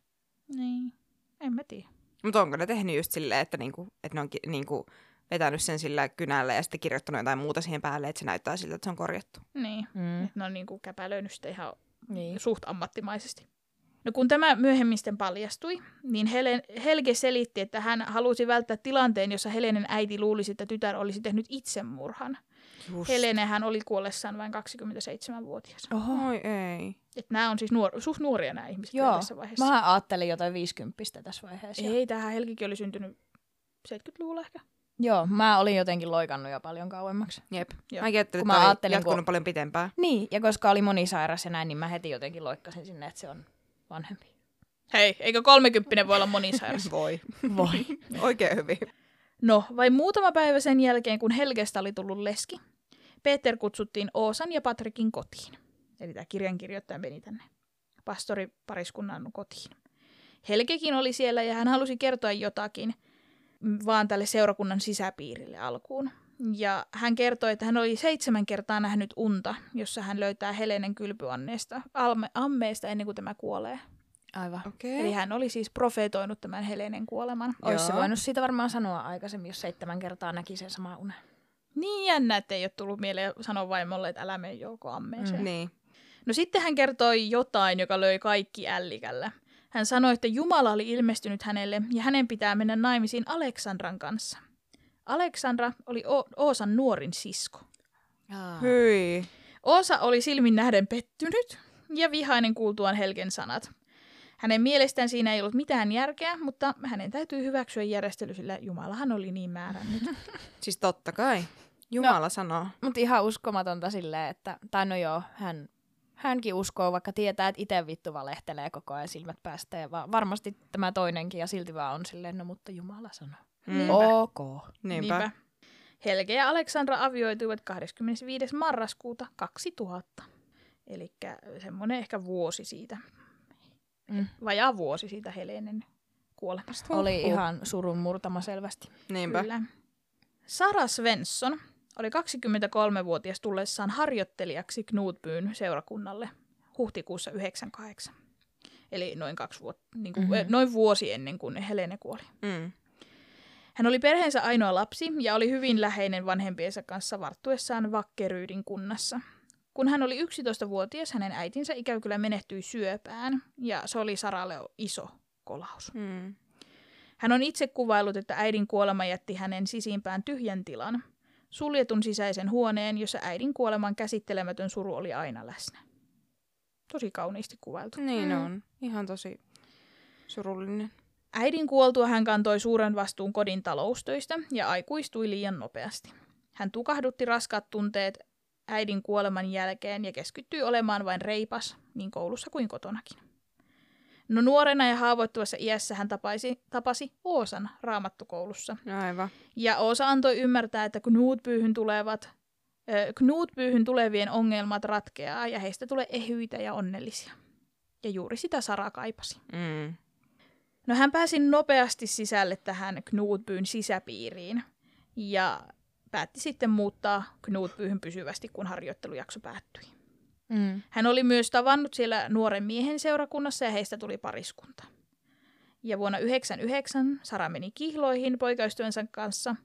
Niin, en mä tiedä. Mutta onko ne tehnyt just silleen, että, niinku, että ne on ki- niinku vetänyt sen sillä kynällä ja sitten kirjoittanut jotain muuta siihen päälle, että se näyttää siltä, että se on korjattu. Niin, Mm. että ne on niinku käpälöinyt sitä ihan Niin. suht ammattimaisesti. No kun tämä myöhemmin sitten paljastui, niin Helen, Helge selitti, että hän halusi välttää tilanteen, jossa Helenen äiti luulisi, että tytär olisi tehnyt itsemurhan. Just. Helene hän oli kuollessaan vain 27-vuotias. Oho. Oi ei. Et nämä on siis nuor- suht nuoria nämä ihmiset Joo, tässä vaiheessa. mä ajattelin jotain 50 tässä vaiheessa. Ei, tähän Helgikin oli syntynyt 70-luvulla ehkä. Joo, mä olin jotenkin loikannut jo paljon kauemmaksi. Jep. Joo. Mäkin ajattelin, että mä ajattelin, jatkunut kun- paljon pitempään. Niin, ja koska oli monisairas ja näin, niin mä heti jotenkin loikkasin sinne, että se on vanhempi. Hei, eikö 30 voi olla monisairas? (laughs) Voi. Voi. Oikein hyvin. No, vain muutama päivä sen jälkeen, kun Helgestä oli tullut leski, Peter kutsuttiin Oosan ja Patrikin kotiin. Eli tämä kirjankirjoittaja meni tänne pastoripariskunnan kotiin. Helgekin oli siellä ja hän halusi kertoa jotakin vaan tälle seurakunnan sisäpiirille alkuun. Ja hän kertoi, että hän oli seitsemän kertaa nähnyt unta, jossa hän löytää Helenen kylpyanneesta, alme, ammeesta ennen kuin tämä kuolee. Aivan. Okei. Eli hän oli siis profeetoinut tämän Helenen kuoleman. Olisi voinut siitä varmaan sanoa aikaisemmin, jos seitsemän kertaa näki sen saman unen. Niin jännä, että ei ole tullut mieleen sanoa vaimolle, että älä mene jouko ammeeseen. Mm. Niin. No sitten hän kertoi jotain, joka löi kaikki ällikällä. Hän sanoi, että Jumala oli ilmestynyt hänelle ja hänen pitää mennä naimisiin Aleksandran kanssa. Aleksandra oli o- Oosan nuorin sisko. Hyi. Oosa oli silmin nähden pettynyt ja vihainen kuultuaan Helgen sanat. Hänen mielestään siinä ei ollut mitään järkeä, mutta hänen täytyy hyväksyä järjestely, sillä Jumalahan oli niin määrännyt. (laughs) Siis totta kai. Jumala no. sanoo. Mutta ihan uskomatonta silleen, että, tai no joo, hän, hänkin uskoo, vaikka tietää, että itse vittu valehtelee koko ajan silmät päästä. Ja va- varmasti tämä toinenkin, ja silti vaan on silleen, no mutta Jumala sanoo. Mm. Ok. Niinpä. Helge ja Aleksandra avioituivat 25. marraskuuta 2000. Eli semmoinen ehkä vuosi siitä, Mm. vajaa vuosi siitä Helenen kuolemasta. Oli ihan surun murtama selvästi. Niinpä. Kyllä. Sara Svensson oli 23-vuotias tullessaan harjoittelijaksi Knutbyn seurakunnalle huhtikuussa 98. Eli noin, kaksi vuotta, niin kuin, Mhm. mm-hmm. noin vuosi ennen kuin Helene kuoli. Mm. Hän oli perheensä ainoa lapsi ja oli hyvin läheinen vanhempiensa kanssa varttuessaan Vakkeryydin kunnassa. Kun hän oli 11-vuotias, hänen äitinsä ikävä kyllä menehtyi syöpään ja se oli Saralle iso kolaus. Mm. Hän on itse kuvaillut, että äidin kuolema jätti hänen sisimpään tyhjän tilan, suljetun sisäisen huoneen, jossa äidin kuoleman käsittelemätön suru oli aina läsnä. Tosi kauniisti kuvailtu. Niin Mm. on. Ihan tosi surullinen. Äidin kuoltua hän kantoi suuren vastuun kodin taloustöistä ja aikuistui liian nopeasti. Hän tukahdutti raskaat tunteet äidin kuoleman jälkeen ja keskittyi olemaan vain reipas, niin koulussa kuin kotonakin. No nuorena ja haavoittuvassa iässä hän tapaisi, tapasi Oosan raamattukoulussa. Aivan. Ja Oosa antoi ymmärtää, että Knutpyyhyn tulevat ö, Knutpyyhyn tulevien ongelmat ratkeaa ja heistä tulee ehyitä ja onnellisia. Ja juuri sitä Sara kaipasi. Mm. No hän pääsi nopeasti sisälle tähän Knutbyn sisäpiiriin ja päätti sitten muuttaa Knutbyhyn pysyvästi, kun harjoittelujakso päättyi. Mm. Hän oli myös tavannut siellä nuoren miehen seurakunnassa ja heistä tuli pariskunta. Ja vuonna 1999 Sara meni kihloihin poikaystävänsä kanssa.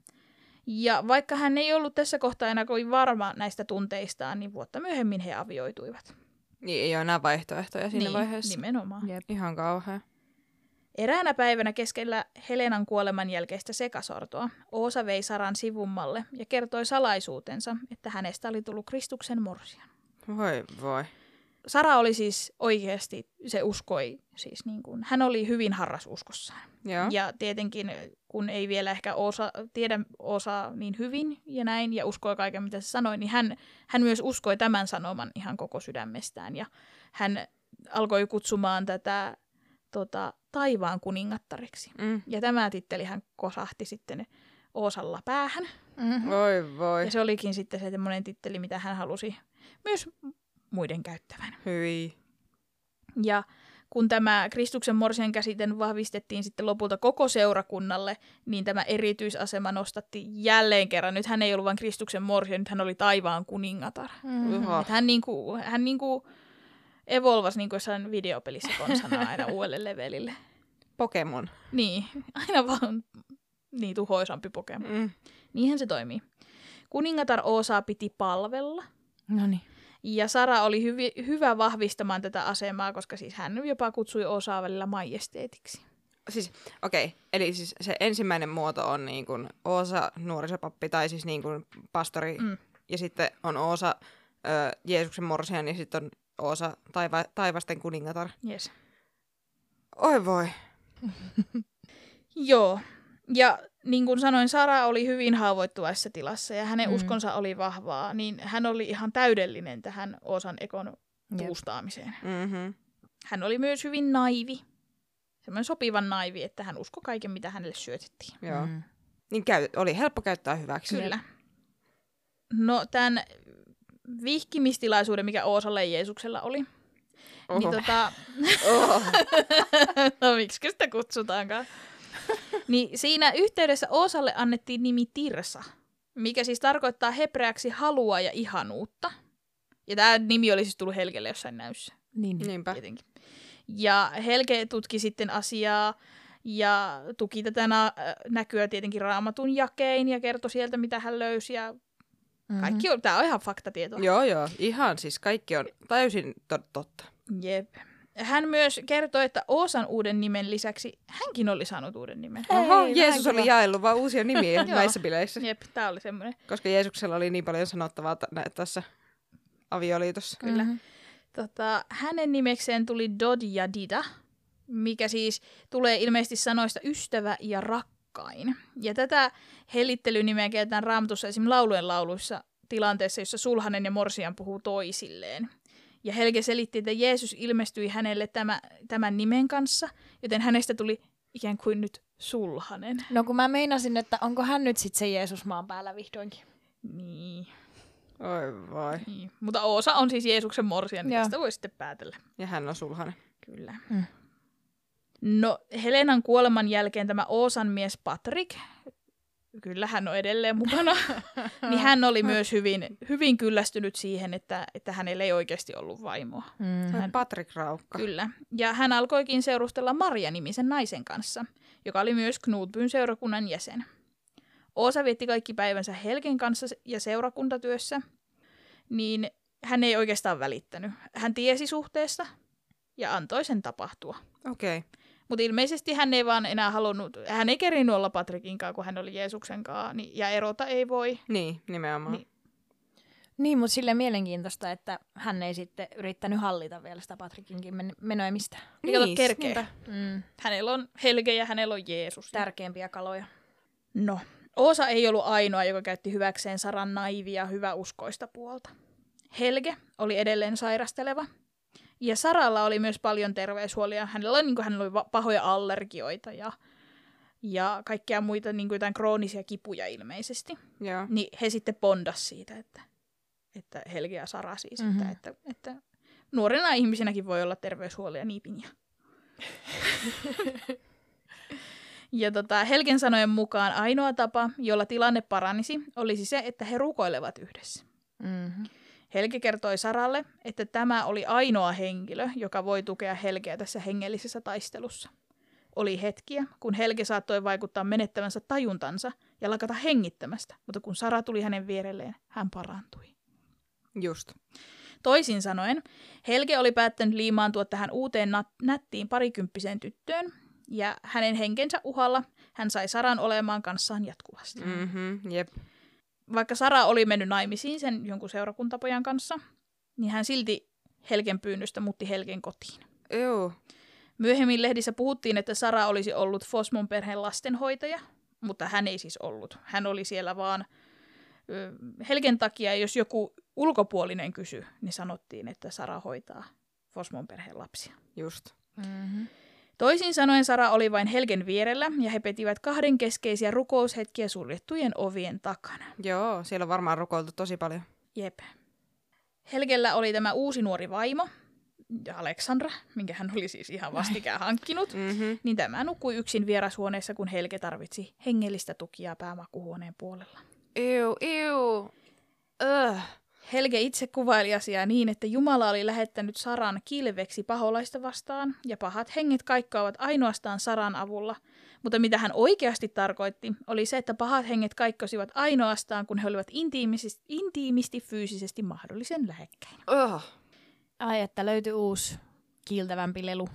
Ja vaikka hän ei ollut tässä kohtaa enää kovin varma näistä tunteistaan, niin vuotta myöhemmin he avioituivat. Niin ei ole enää vaihtoehtoja siinä niin, vaiheessa. Nimenomaan. Jep. Ihan kauhea. Eräänä päivänä keskellä Helenan kuoleman jälkeistä sekasortoa Oosa vei Saran sivummalle ja kertoi salaisuutensa, että hänestä oli tullut Kristuksen morsian. Voi voi. Sara oli siis oikeasti, se uskoi, siis niin kuin, hän oli hyvin harras uskossaan. Joo. Ja tietenkin, kun ei vielä ehkä osa, tiedä osaa niin hyvin ja näin, ja uskoi kaiken, mitä se sanoi, niin hän, hän myös uskoi tämän sanoman ihan koko sydämestään. Ja hän alkoi kutsumaan tätä tota, taivaan kuningattariksi. Mm. Ja tämä titteli hän kosahti sitten Oosalla päähän. Mm-hmm. Voi voi. Ja se olikin sitten se semmoinen titteli, mitä hän halusi myös muiden käyttävän. Hyi. Ja kun tämä Kristuksen morsian käsite vahvistettiin sitten lopulta koko seurakunnalle, niin tämä erityisasema nostatti jälleen kerran. Nyt hän ei ollut vain Kristuksen morsian, nyt hän oli taivaan kuningatar. Mm-hmm. Uha. Et hän niinku, hän niinku evolvasi niin kuin jossain videopelissä konsana aina (laughs) uudelle levelille. Pokemon. Niin, aina vaan niin tuhoisampi Pokemon. Mm. Niinhän se toimii. Kuningatar Oosaa piti palvella, No niin. ja Sara oli hyvi, hyvä vahvistamaan tätä asemaa, koska siis hän jopa kutsui Oosaa välillä majesteetiksi. Siis, okei, okay. eli siis se ensimmäinen muoto on niin kuin Oosa nuorisopappi tai siis niin kuin pastori, Mm. ja sitten on Oosa ö, Jeesuksen morsian ja sitten on Oosa taiva, taivasten kuningatar. Yes. Oi voi. (laughs) Joo. Ja niin kuin sanoin, Sara oli hyvin haavoittuvaisessa tilassa ja hänen Mm. uskonsa oli vahvaa, niin hän oli ihan täydellinen tähän Oosan ekon puustaamiseen. Mm-hmm. Hän oli myös hyvin naivi. Semmoinen sopivan naivi, että hän uskoi kaiken, mitä hänelle syötettiin. Joo. Mm. Niin käy, oli helppo käyttää hyväksi. Kyllä. No tämän vihkimistilaisuuden, mikä Oosalle Jeesuksella oli, Oho. niin tota, (laughs) Oho. (laughs) no miksi sitä kutsutaankaan? niin siinä yhteydessä Oosalle annettiin nimi Tirsa. mikä siis tarkoittaa hebreaksi halua ja ihanuutta. Ja tämä nimi oli siis tullut Helgelle jossain näyssä. Niin. Niinpä. Tietenkin. Ja Helge tutki sitten asiaa ja tuki tätä na- näkyä tietenkin raamatun jakein ja kertoi sieltä, mitä hän löysi. Ja Mm-hmm. kaikki on, tämä on ihan faktatietoa. Joo, joo. Ihan siis kaikki on täysin to- totta. Jep. Hän myös kertoi, että Oosan uuden nimen lisäksi hänkin oli saanut uuden nimen. Hei, Oho, Jeesus oli jaellut vaan uusia nimiä (laughs) (laughs) näissä bileissä. Jep, tämä oli semmoinen. Koska Jeesuksella oli niin paljon sanottavaa t- nä- tässä avioliitossa. Kyllä. Mhm. Tota, hänen nimekseen tuli Dod ja Dida, mikä siis tulee ilmeisesti sanoista ystävä ja rakkain. Ja tätä helittelynimeä käytetään raamatussa esim. laulujen lauluissa tilanteessa, jossa sulhanen ja morsian puhuu toisilleen. Ja Helge selitti, että Jeesus ilmestyi hänelle tämä, tämän nimen kanssa, joten hänestä tuli ikään kuin nyt sulhanen. No kun mä meinasin, että onko hän nyt sitten se Jeesus maan päällä vihdoinkin. Niin, Oi vai. niin. Mutta Oosa on siis Jeesuksen morsian, niin tästä voi sitten päätellä. Ja hän on sulhanen. Kyllä. Mm. No, Helenan kuoleman jälkeen tämä Oosan mies Patrick, kyllä hän on edelleen mukana, (laughs) niin hän oli myös hyvin, hyvin kyllästynyt siihen, että, että hänellä ei oikeasti ollut vaimoa. Mm. Hän- Patrick Raukka. Kyllä. Ja hän alkoikin seurustella Maria-nimisen naisen kanssa, joka oli myös Knutbyn seurakunnan jäsen. Oosa vietti kaikki päivänsä Helgen kanssa ja seurakuntatyössä, niin hän ei oikeastaan välittänyt. Hän tiesi suhteesta ja antoi sen tapahtua. Okei. Okay. Mutta ilmeisesti hän ei vaan enää halunnut, hän ei kerinyt olla Patrikin kanssa, kun hän oli Jeesuksen kanssa, niin, ja erota ei voi. Niin, nimenomaan. Niin. Niin, mutta silleen mielenkiintoista, että hän ei sitten yrittänyt hallita vielä sitä Patrickinkin men- menoimista. Niin, Niin, kerkeä. niinpä. Mm. Hänellä on Helge ja hänellä on Jeesus. Tärkeimpiä kaloja. No, Oosa ei ollut ainoa, joka käytti hyväkseen Saran naivia hyväuskoista puolta. Helge oli edelleen sairasteleva. Ja Saralla oli myös paljon terveyshuolia. Hänellä oli, niin kuin, hänellä oli pahoja allergioita ja, ja kaikkia muita niin kuin jotain kroonisia kipuja ilmeisesti. Joo. Niin he sitten bondas siitä, että, että Helge ja Sara siis, mm-hmm. Mhm. että, että, että nuorena ihmisenäkin voi olla terveyshuolia niipiniä. (laughs) ja tota, Helgen sanojen mukaan ainoa tapa, jolla tilanne paranisi, olisi se, että he rukoilevat yhdessä. Mm-hmm. Helge kertoi Saralle, että tämä oli ainoa henkilö, joka voi tukea Helgeä tässä hengellisessä taistelussa. Oli hetkiä, kun Helge saattoi vaikuttaa menettävänsä tajuntansa ja lakata hengittämästä, mutta kun Sara tuli hänen vierelleen, hän parantui. Just. Toisin sanoen, Helge oli päättänyt liimaantua tähän uuteen nat- nättiin parikymppiseen tyttöön, ja hänen henkensä uhalla hän sai Saran olemaan kanssaan jatkuvasti. Mm. Mhm, jep. Vaikka Sara oli mennyt naimisiin sen jonkun seurakuntapojan kanssa, niin hän silti Helgen pyynnöstä muutti Helgen kotiin. Joo. Myöhemmin lehdissä puhuttiin, että Sara olisi ollut Fosmon perheen lastenhoitaja, mutta hän ei siis ollut. Hän oli siellä vaan ö, Helgen takia, jos joku ulkopuolinen kysy, niin sanottiin, että Sara hoitaa Fosmon perheen lapsia. Just. Mm-hmm. Toisin sanoen Sara oli vain Helgen vierellä ja he petivät kahden keskeisiä rukoushetkiä suljettujen ovien takana. Joo, siellä on varmaan rukoiltu tosi paljon. Jep. Helgellä oli tämä uusi nuori vaimo, Aleksandra, minkä hän oli siis ihan vastikään hankkinut. Mhm. Niin tämä nukkui yksin vierashuoneessa, kun Helge tarvitsi hengellistä tukia päämakuhuoneen puolella. Ew, ew. Öh. Helge itse kuvaili asiaa niin, että Jumala oli lähettänyt Saran kilveksi paholaista vastaan, ja pahat henget kaikkoavat ainoastaan Saran avulla. Mutta mitä hän oikeasti tarkoitti, oli se, että pahat henget kaikkosivat ainoastaan, kun he olivat intiimisesti, intiimisti fyysisesti mahdollisen lähekkäin. Öh. Ai, että löytyi uusi kiiltävämpi lelu.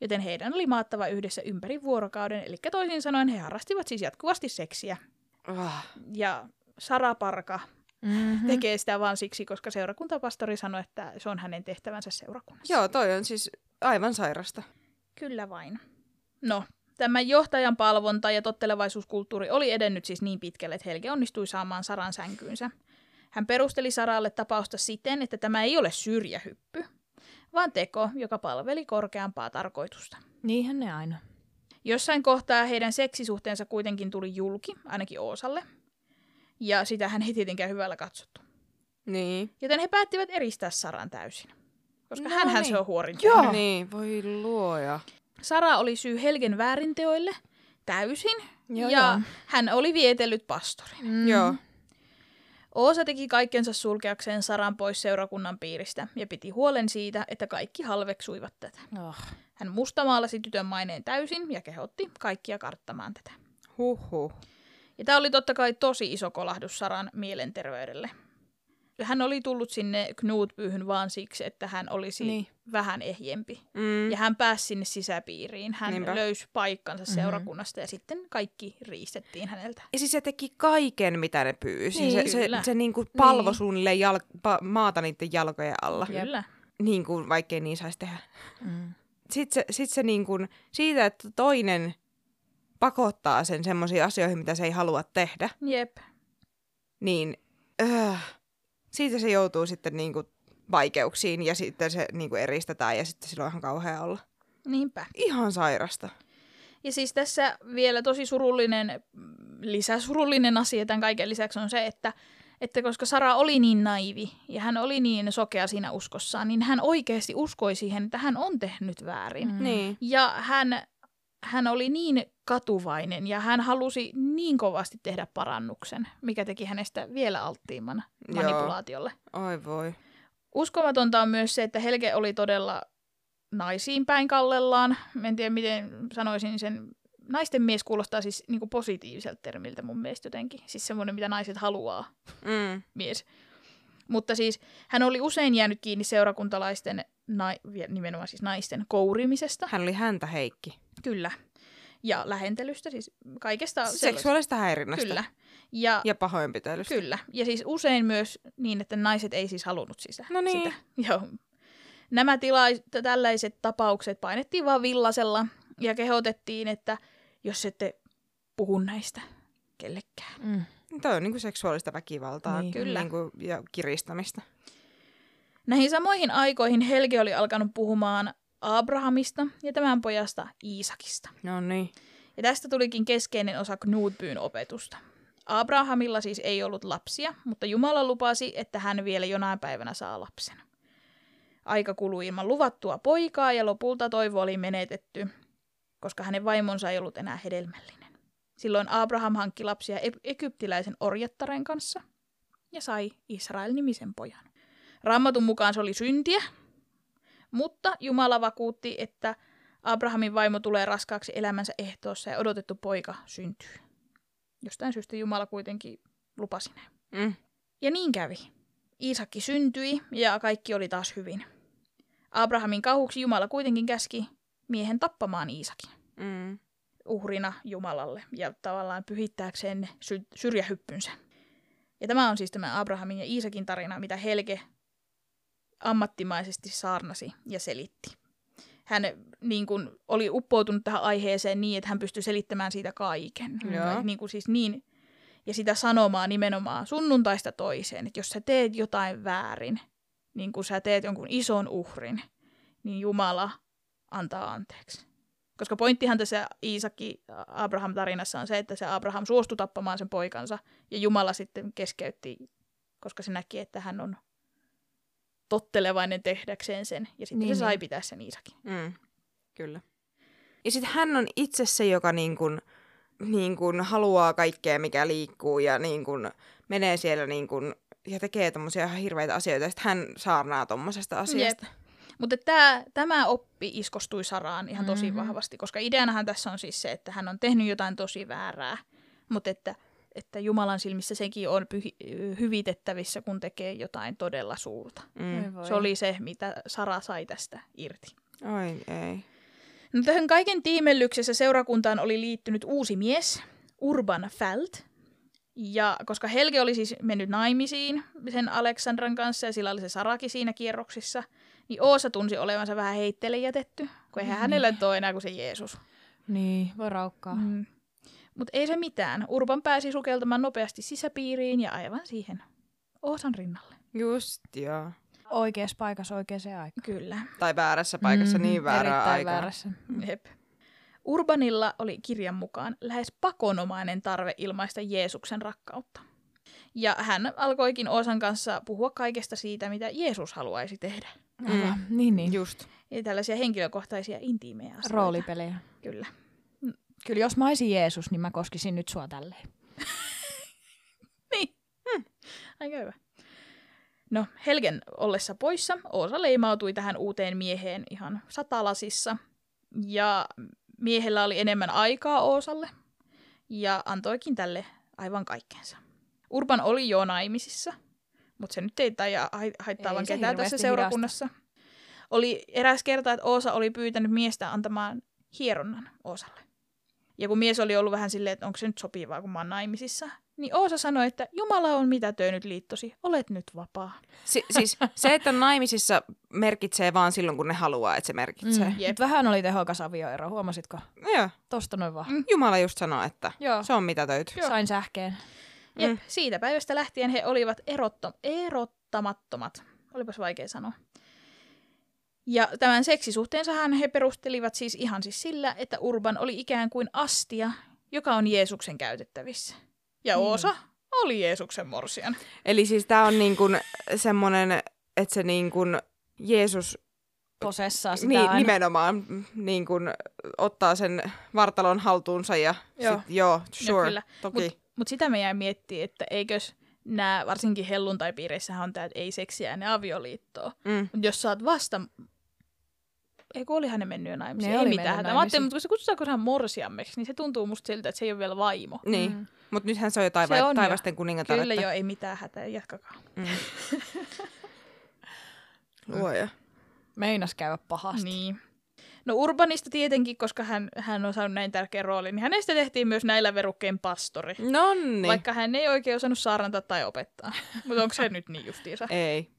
Joten heidän oli maattava yhdessä ympäri vuorokauden, eli toisin sanoen he harrastivat siis jatkuvasti seksiä. Öh. Ja Sara Parka Mm-hmm. tekee sitä vain siksi, koska seurakuntapastori sanoi, että se on hänen tehtävänsä seurakunnassa. Joo, toi on siis aivan sairasta. Kyllä vain. No, tämä johtajan palvonta ja tottelevaisuuskulttuuri oli edennyt siis niin pitkälle, että Helge onnistui saamaan Saran sänkyynsä. Hän perusteli Saralle tapausta siten, että tämä ei ole syrjähyppy, vaan teko, joka palveli korkeampaa tarkoitusta. Niinhän ne aina. Jossain kohtaa heidän seksisuhteensa kuitenkin tuli julki, ainakin Oosalle, ja sitä hän ei tietenkään hyvällä katsottu. Niin. Joten he päättivät eristää Saran täysin. Koska No hänhän niin. se on huorin Joo. Niin, voi luoja. Sara oli syy Helgen väärinteoille täysin, Joo, ja joo. hän oli vietellyt pastorin. Mm. Joo. Oosa teki kaikkensa sulkeakseen Saran pois seurakunnan piiristä ja piti huolen siitä, että kaikki halveksuivat tätä. Oh. Hän mustamaalasi tytön maineen täysin ja kehotti kaikkia karttamaan tätä. Huhhuh. Ja tämä oli totta kai tosi iso kolahdus Saran mielenterveydelle. Hän oli tullut sinne Knutbyhyn vaan siksi, että hän olisi Niin. niin. vähän ehjempi. Mm. Ja hän pääsi sinne sisäpiiriin. Hän Niinpä. Löysi paikkansa Mhm. seurakunnasta ja sitten kaikki riistettiin häneltä. Ja siis se teki kaiken, mitä ne pyysi. Niin, se se, se niinku palvo Niin. suunnilleen jal- pa- maata niiden jalkojen alla. Kyllä. Niin kuin vaikkei niin saisi tehdä. Mm. Sitten se, sit se niin kuin, siitä, että toinen pakottaa sen semmoisiin asioihin, mitä se ei halua tehdä, Jep. niin öö, siitä se joutuu sitten niin kuin vaikeuksiin ja sitten se niin kuin eristetään ja sitten silloin on ihan kauhea olla. Niinpä. Ihan sairasta. Ja siis tässä vielä tosi surullinen, lisäsurullinen asia tämän kaiken lisäksi on se, että, että koska Sara oli niin naivi ja hän oli niin sokea siinä uskossaan, niin hän oikeasti uskoi siihen, että hän on tehnyt väärin. Mm. Niin. Ja hän, hän oli niin katuvainen ja hän halusi niin kovasti tehdä parannuksen, mikä teki hänestä vielä alttiimman Joo. manipulaatiolle. Oi voi. Uskomatonta on myös se, että Helge oli todella naisiin päin kallellaan. En tiedä, miten sanoisin sen. Naisten mies kuulostaa siis niin positiiviselta termiltä mun mielestä jotenkin. Siis semmoinen, mitä naiset haluaa, Mm. mies. Mutta siis hän oli usein jäänyt kiinni seurakuntalaisten, nimenomaan siis naisten kourimisesta. Hän oli häntä Heikki. Kyllä. Ja lähentelystä, siis kaikesta. Seksuaalista häirinnästä. Kyllä. Ja, Ja pahoinpitelystä. Kyllä. Ja siis usein myös niin, että naiset ei siis halunnut sitä. No niin. sitä. (laughs) Joo. Nämä tila- tällaiset tapaukset painettiin vaan villasella ja kehotettiin, että jos ette puhu näistä kellekään. Mm. Toi on niinku seksuaalista väkivaltaa Niin. Kyllä. Niinku, ja kiristämistä. Näihin samoihin aikoihin Helge oli alkanut puhumaan Abrahamista ja tämän pojasta Iisakista. No niin. Ja tästä tulikin keskeinen osa Knutbyn opetusta. Abrahamilla siis ei ollut lapsia, mutta Jumala lupasi, että hän vielä jonain päivänä saa lapsen. Aika kului ilman luvattua poikaa ja lopulta toivo oli menetetty, koska hänen vaimonsa ei ollut enää hedelmällinen. Silloin Abraham hankki lapsia e- egyptiläisen orjattaren kanssa ja sai Israel-nimisen pojan. Raamatun mukaan se oli syntiä, mutta Jumala vakuutti, että Abrahamin vaimo tulee raskaaksi elämänsä ehtoossa ja odotettu poika syntyy. Jostain syystä Jumala kuitenkin lupasi ne. Mm. Ja niin kävi. Iisakki syntyi ja kaikki oli taas hyvin. Abrahamin kauhuksi Jumala kuitenkin käski miehen tappamaan Iisakin Mm. uhrina Jumalalle ja tavallaan pyhittääkseen sy- syrjähyppynsä. Ja tämä on siis tämä Abrahamin ja Iisakin tarina, mitä Helge ammattimaisesti saarnasi ja selitti. Hän niin kuin, oli uppoutunut tähän aiheeseen niin, että hän pystyi selittämään siitä kaiken. Joo. Niin kuin siis niin, ja sitä sanomaa nimenomaan sunnuntaista toiseen, että jos sä teet jotain väärin, niin kun sä teet jonkun ison uhrin, niin Jumala antaa anteeksi. Koska pointtihan tässä Iisakki Abraham-tarinassa on se, että se Abraham suostui tappamaan sen poikansa ja Jumala sitten keskeytti, koska se näki, että hän on tottelevainen tehdäkseen sen. Ja sitten Niin, se sai niin. pitää sen Iisakin. Mm. Kyllä. Ja sitten hän on itse se, joka niin kun, niin kun haluaa kaikkea, mikä liikkuu ja niin kun menee siellä niin kun, ja tekee tommosia ihan hirveitä asioita. Ja sitten hän saarnaa tommosesta asiasta. Mutta tämä, tämä oppi iskostui Saraan ihan tosi Mhm. mm-hmm. vahvasti, koska ideanahan tässä on siis se, että hän on tehnyt jotain tosi väärää, mutta että, että Jumalan silmissä sekin on pyhi, hyvitettävissä, kun tekee jotain todella suurta. Mm. Se oli se, mitä Sara sai tästä irti. Oi ei. No tähän kaiken tiimellyksessä seurakuntaan oli liittynyt uusi mies, Urban Fält. Ja koska Helge oli siis mennyt naimisiin sen Aleksandran kanssa ja sillä oli se Saraki siinä kierroksissa, niin Oosa tunsi olevansa vähän heitteille jätetty, kun eihän hänellä nyt ole enää kuin se Jeesus. Niin, voi raukkaa. Mm. Mutta ei se mitään. Urban pääsi sukeltamaan nopeasti sisäpiiriin ja aivan siihen Oosan rinnalle. Just joo. Oikeassa paikassa oikeaan aikaan. Kyllä. Tai väärässä paikassa Mhm, niin väärää erittäin aikaa. väärässä. Jep. Urbanilla oli kirjan mukaan lähes pakonomainen tarve ilmaista Jeesuksen rakkautta. Ja hän alkoikin Oosan kanssa puhua kaikesta siitä, mitä Jeesus haluaisi tehdä. Aivan. Niin, niin. Just. Ja tällaisia henkilökohtaisia intiimejä asioita. Roolipelejä. Kyllä. Kyllä jos mä olisin Jeesus, niin mä koskisin nyt sua tälleen. (laughs) Niin. Hmm. Aika hyvä. No, Helgen ollessa poissa, Oosa leimautui tähän uuteen mieheen ihan satalasissa. Ja miehellä oli enemmän aikaa Oosalle ja antoikin tälle aivan kaikkeensa. Urban oli jo naimisissa, mutta se nyt ei taida haittaavan Ei se ketään tässä seurakunnassa. Oli eräs kerta, että Oosa oli pyytänyt miestä antamaan hieronnan Oosalle. Ja kun mies oli ollut vähän silleen, että onko se nyt sopivaa, kun mä oon naimisissa, niin Oosa sanoi, että Jumala on mitä töinyt liittosi, olet nyt vapaa. Si- siis se, että on naimisissa merkitsee vaan silloin, kun ne haluaa, että se merkitsee. Mm. Jep. Vähän oli tehokas avioero, huomasitko? Mm. Joo. Tosta noin vaan. Mm. Jumala just sanoo, että Joo. se on mitä töyt. Joo. Sain sähkeen. Jep, Mm. siitä päivästä lähtien he olivat erotto- erottamattomat. Olipas vaikea sanoa. Ja tämän seksisuhteensahan he perustelivat siis ihan siis sillä, että Urban oli ikään kuin astia, joka on Jeesuksen käytettävissä. Ja Niin. Oosa oli Jeesuksen morsian. Eli siis tää on niin kuin semmonen, että se niin kuin Jeesus Posessaa sitä niin, aina. nimenomaan mm, niin kuin ottaa sen vartalon haltuunsa ja Joo. sit, joo sure, kyllä. toki. Mutta mut sitä me jäi miettimään, että eikös nämä, varsinkin helluntaipiireissähän on tämä, että ei seksiä ennen avioliittoa. Mm. Mutta jos sä oot vasta... Eikö olihan ne mennyt jo naimisiin? Ne ei oli mitään. Mä ajattelin, mutta kun se kutsutaan hän morsiammeksi, niin se tuntuu musta siltä, että se ei ole vielä vaimo. Niin, Mm. mutta nythän se on jo taiva- Se on jo. taivasten kuningatar. Kyllä että- jo, ei mitään hätää, jatkakaa. Mm. (laughs) Luoja. Meinas käydä pahasti. Niin. No Urbanista tietenkin, koska hän, hän on saanut näin tärkeän roolin, niin hänestä tehtiin myös näillä verukkein pastori. Nonni. Vaikka hän ei oikein osannut saarnata tai opettaa. Mutta onko se nyt niin justiinsa? Ei.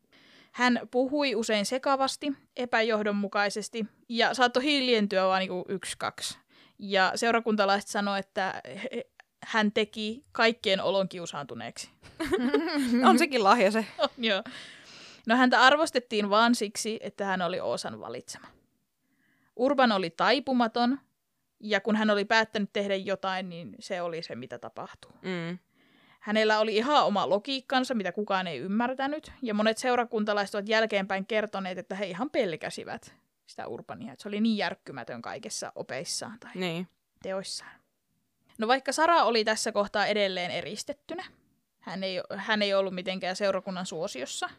Hän puhui usein sekavasti, epäjohdonmukaisesti ja saattoi hiljentyä vain niin yksi, kaksi. Ja seurakuntalaiset sanoi, että hän teki kaikkien olon kiusaantuneeksi. (laughs) On sekin lahja se. (laughs) On, joo. No häntä arvostettiin vaan siksi, että hän oli Oosan valitsema. Urban oli taipumaton, ja kun hän oli päättänyt tehdä jotain, niin se oli se, mitä tapahtuu. Mm. Hänellä oli ihan oma logiikkansa, mitä kukaan ei ymmärtänyt, ja monet seurakuntalaiset ovat jälkeenpäin kertoneet, että he ihan pelkäsivät sitä Urbania, että se oli niin järkkymätön kaikessa opeissaan tai Niin. teoissaan. No vaikka Sara oli tässä kohtaa edelleen eristettynä, hän ei, hän ei ollut mitenkään seurakunnan suosiossa,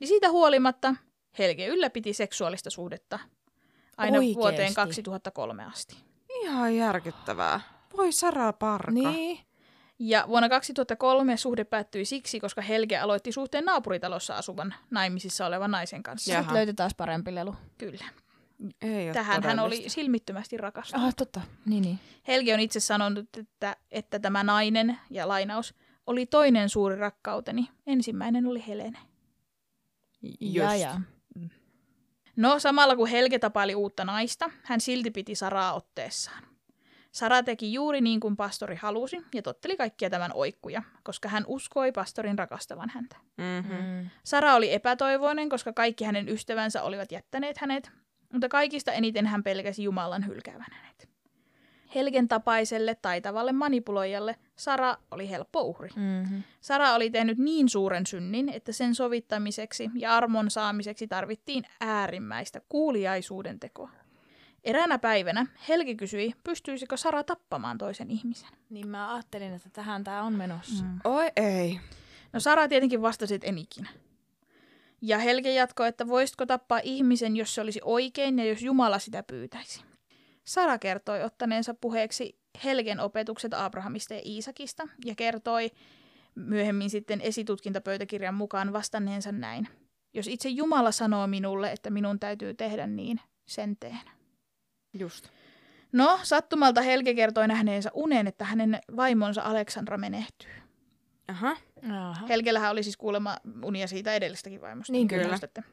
niin siitä huolimatta Helge ylläpiti seksuaalista suhdetta aina Oikeesti? vuoteen 2003 asti. Ihan järkyttävää. Voi Sara Parka. Niin. Ja vuonna 2003 suhde päättyi siksi, koska Helge aloitti suhteen naapuritalossa asuvan naimisissa olevan naisen kanssa. Jaha. Sitten löytyi taas parempi lelu. Kyllä. Ei Tähän hän oli silmittömästi rakastunut. Ah, totta. Niin, niin. Helge on itse sanonut, että, että tämä nainen, ja lainaus, oli toinen suuri rakkauteni. Ensimmäinen oli Helene. Just. Ja, ja. No, samalla kun Helge tapaili uutta naista, hän silti piti Saraa otteessaan. Sara teki juuri niin kuin pastori halusi ja totteli kaikkia tämän oikkuja, koska hän uskoi pastorin rakastavan häntä. Mm-hmm. Mm. Sara oli epätoivoinen, koska kaikki hänen ystävänsä olivat jättäneet hänet, mutta kaikista eniten hän pelkäsi Jumalan hylkäävän hänet. Helgen tapaiselle taitavalle manipuloijalle Sara oli helppo uhri. Mm-hmm. Sara oli tehnyt niin suuren synnin, että sen sovittamiseksi ja armon saamiseksi tarvittiin äärimmäistä kuuliaisuuden tekoa. Eräänä päivänä Helgi kysyi, pystyisikö Sara tappamaan toisen ihmisen. Niin mä ajattelin, että tähän tää on menossa. Mm. Oi ei. No Sara tietenkin vastasi, että en ikinä. Ja Helge jatkoi, että voisitko tappaa ihmisen, jos se olisi oikein ja jos Jumala sitä pyytäisi. Sara kertoi ottaneensa puheeksi Helgen opetukset Abrahamista ja Iisakista ja kertoi myöhemmin sitten esitutkintapöytäkirjan mukaan vastanneensa näin. Jos itse Jumala sanoo minulle, että minun täytyy tehdä niin, sen teen. Just. No, sattumalta Helge kertoi nähneensä unen, että hänen vaimonsa Aleksandra menehtyy. Aha. Aha. Helgellähän oli siis kuulemma unia siitä edellistäkin vaimosta. Niin, kyllä. muistatte.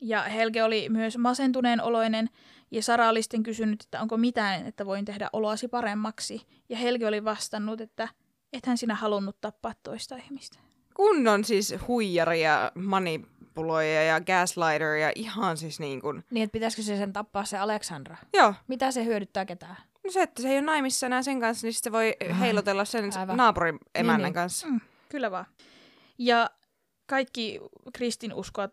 Ja Helge oli myös masentuneen oloinen, ja Sara oli sitten kysynyt, että onko mitään, että voin tehdä oloasi paremmaksi. Ja Helge oli vastannut, että ethän sinä halunnut tappaa toista ihmistä. Kunnon siis huijari ja manipuloija ja gaslighter ja ihan siis niin kuin... Niin, että pitäisikö se sen tappaa se Aleksandra? Joo. Mitä se hyödyttää ketään? No se, että se ei ole naimissa enää sen kanssa, niin se voi heilotella sen Aivan. naapurin emännän niin. kanssa. Mm, kyllä vaan. Ja kaikki kristinuskoa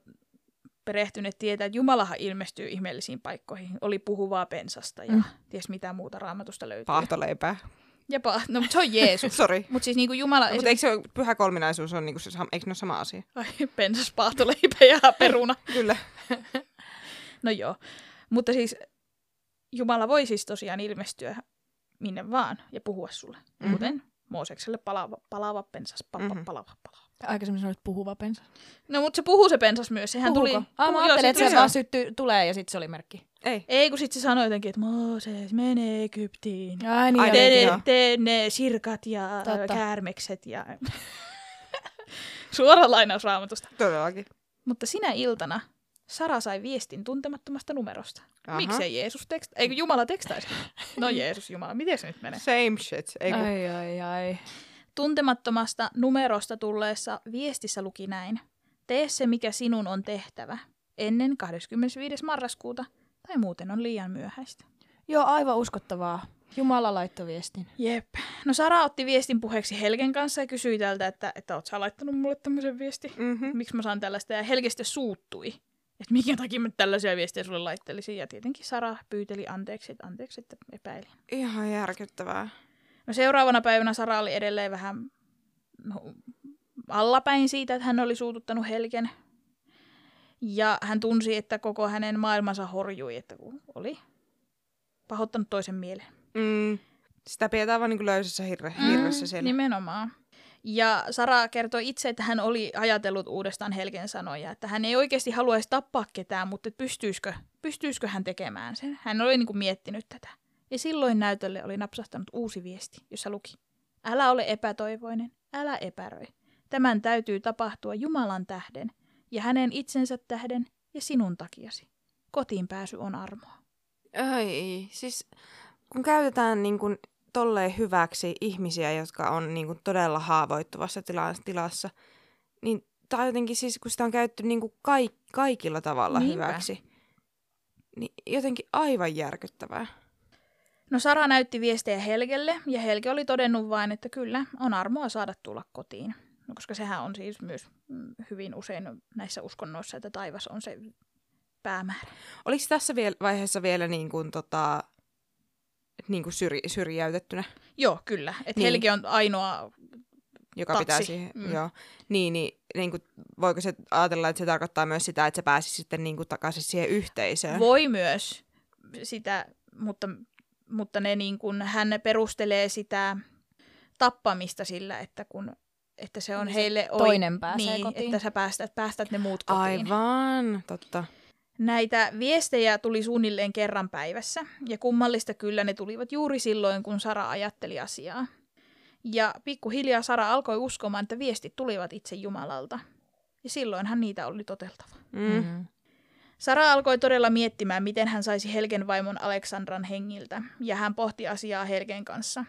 perehtyneet tietää, että Jumalahan ilmestyy ihmeellisiin paikkoihin. Oli puhuvaa pensasta ja Mm. ties mitä muuta raamatusta löytyy. Paahtoleipää. Ja pa- no, mutta se on Jeesus. (laughs) Sori. mutta siis niinku Jumala... Mutta eikö se pyhä kolminaisuus on niinku se, eikö ne ole sama asia? Ai, pensas, paahtoleipä ja peruna. (laughs) Kyllä. No joo. Mutta siis Jumala voi siis tosiaan ilmestyä minne vaan ja puhua sulle. Mhm. Mm-hmm. Kuten Moosekselle palaava, palaava pensas, Mhm. mm-hmm. palaava, palaava. Aikaisemmin sanoit puhuva pensa. No mutta se puhuu se pensas myös. Sehän Puhuuko? tuli... Ah, mä ajattelin, että se vaan syttyy, tulee ja sitten se oli merkki. Ei. Ei, kun sitten se sanoi jotenkin, että Mooses, mene Egyptiin. Ai niin, Ai niin. Joo. ne, tee ne sirkat ja Totta. käärmekset ja... (laughs) Suora lainaus raamatusta. Todellakin. Mutta sinä iltana Sara sai viestin tuntemattomasta numerosta. Aha. Miksei Jeesus teksta... Eikö Jumala tekstaisi? No Jeesus Jumala, miten se nyt menee? Same shit. Ei kun... Ai, ai, ai. Tuntemattomasta numerosta tulleessa viestissä luki näin. Tee se, mikä sinun on tehtävä, ennen 25. marraskuuta, tai muuten on liian myöhäistä. Joo, aivan uskottavaa. Jumala laittoi viestin. Jep. No Sara otti viestin puheeksi Helgen kanssa ja kysyi tältä, että, että oot sä laittanut mulle tämmöisen viesti? Mm-hmm. Miksi mä saan tällaista? Ja Helge sitten suuttui. Että minkä takia mä tällaisia viestejä sulle laittelisin. Ja tietenkin Sara pyyteli anteeksi, että anteeksi, että epäilin. Ihan järkyttävää. No seuraavana päivänä Sara oli edelleen vähän allapäin siitä, että hän oli suututtanut Helgen. Ja hän tunsi, että koko hänen maailmansa horjui, että kun oli pahoittanut toisen mielen. Mm. Sitä pidetään vaan niin löysässä hirre, hirressä siellä. Nimenomaan. Ja Sara kertoi itse, että hän oli ajatellut uudestaan Helgen sanoja, että hän ei oikeasti haluaisi tappaa ketään, mutta pystyisikö, pystyisikö hän tekemään sen. Hän oli niin kuin miettinyt tätä. Ja silloin näytölle oli napsahtanut uusi viesti, jossa luki. Älä ole epätoivoinen, älä epäröi. Tämän täytyy tapahtua Jumalan tähden ja hänen itsensä tähden ja sinun takiasi. Kotiin pääsy on armoa. Ai, siis kun käytetään niin kuin tolleen hyväksi ihmisiä, jotka on niin kuin todella haavoittuvassa tila- tilassa, niin tämä jotenkin siis, kun sitä on käytetty niin kuin kaik- kaikilla tavalla Niinpä. hyväksi, niin jotenkin aivan järkyttävää. No Sara näytti viestejä Helgelle ja Helge oli todennut vain, että kyllä, on armoa saada tulla kotiin. No, koska sehän on siis myös mm, hyvin usein näissä uskonnoissa, että taivas on se päämäärä. Oliko tässä vaiheessa vielä niin kuin, tota, niin kuin syri, syrjäytettynä, Joo, kyllä. Että Niin. Helge on ainoa, joka Tatsi. pitää siihen, Mm. joo. Niin, niin, niin kuin, voiko se ajatella, että se tarkoittaa myös sitä, että se pääsi sitten niin kuin takaisin siihen yhteisöön? voi myös sitä, mutta, mutta ne niin kuin, hän perustelee sitä tappamista sillä, että kun että se on Niin se heille oi- toinen pääsee niin, kotiin. että sä päästät, päästät ne muut kotiin. Aivan, totta. Näitä viestejä tuli suunnilleen kerran päivässä, ja kummallista kyllä ne tulivat juuri silloin, kun Sara ajatteli asiaa. Ja pikkuhiljaa Sara alkoi uskomaan, että viestit tulivat itse Jumalalta. Ja silloinhan niitä oli toteltava. Mm. Mm. Sara alkoi todella miettimään, miten hän saisi Helgen vaimon Aleksandran hengiltä, ja hän pohti asiaa Helgen kanssa.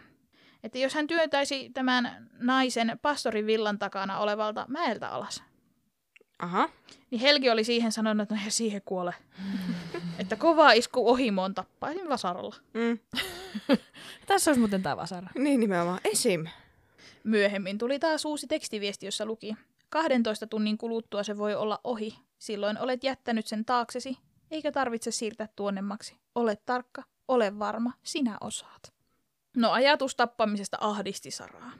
Että jos hän työntäisi tämän naisen pastorin villan takana olevalta mäeltä alas, Aha. niin Helgi oli siihen sanonut, että no siihen kuole. (laughs) että kova isku ohimoon tappaisin vasaralla. Mm. (laughs) Tässä olisi muuten tämä vasara. Niin nimenomaan. Esim. Myöhemmin tuli taas uusi tekstiviesti, jossa luki. 12 tunnin kuluttua se voi olla ohi. Silloin olet jättänyt sen taaksesi, eikä tarvitse siirtää tuonnemmaksi. Ole tarkka, ole varma, sinä osaat. No ajatus tappamisesta ahdisti Saraa.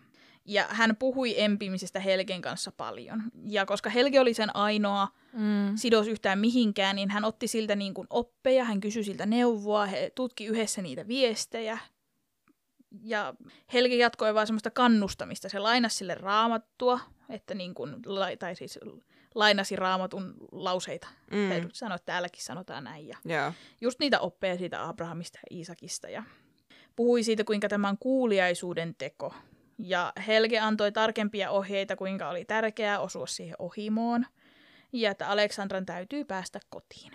Ja hän puhui empimisestä Helgen kanssa paljon. Ja koska Helge oli sen ainoa Mm. sidos yhtään mihinkään, niin hän otti siltä niin kuin oppeja, hän kysyi siltä neuvoa, he tutki yhdessä niitä viestejä. Ja Helge jatkoi vaan semmoista kannustamista. Se lainasi sille raamattua, että niin kuin, tai siis lainasi raamatun lauseita. Mm. Mm. Sanoi, että täälläkin sanotaan näin. Ja Joo. just niitä oppeja siitä Abrahamista ja Iisakista. Ja puhui siitä, kuinka tämä on kuuliaisuuden teko. Ja Helge antoi tarkempia ohjeita, kuinka oli tärkeää osua siihen ohimoon. Ja että Aleksandran täytyy päästä kotiin.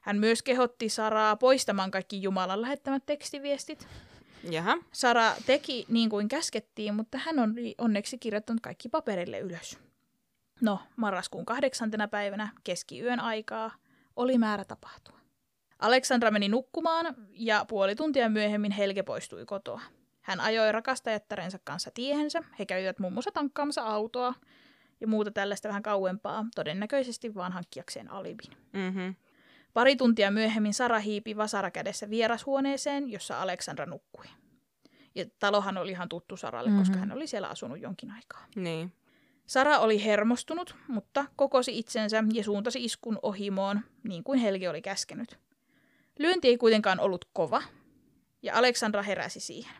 Hän myös kehotti Saraa poistamaan kaikki Jumalan lähettämät tekstiviestit. Jaha. Sara teki niin kuin käskettiin, mutta hän on onneksi kirjoittanut kaikki paperille ylös. No, marraskuun kahdeksantena päivänä keskiyön aikaa oli määrä tapahtua. Aleksandra meni nukkumaan ja puoli tuntia myöhemmin Helge poistui kotoa. Hän ajoi rakastajattarensa kanssa tiehensä. He kävivät muun muassa tankkaamassa autoa. ja muuta tällaista vähän kauempaa, todennäköisesti vaan hankkiakseen alibin. Mm-hmm. Pari tuntia myöhemmin Sara hiipi vasara kädessä vierashuoneeseen, jossa Aleksandra nukkui. Ja talohan oli ihan tuttu Saralle, mm-hmm. koska hän oli siellä asunut jonkin aikaa. Niin. Sara oli hermostunut, mutta kokosi itsensä ja suuntasi iskun ohimoon, niin kuin Helge oli käskenyt. Lyönti ei kuitenkaan ollut kova, ja Aleksandra heräsi siihen.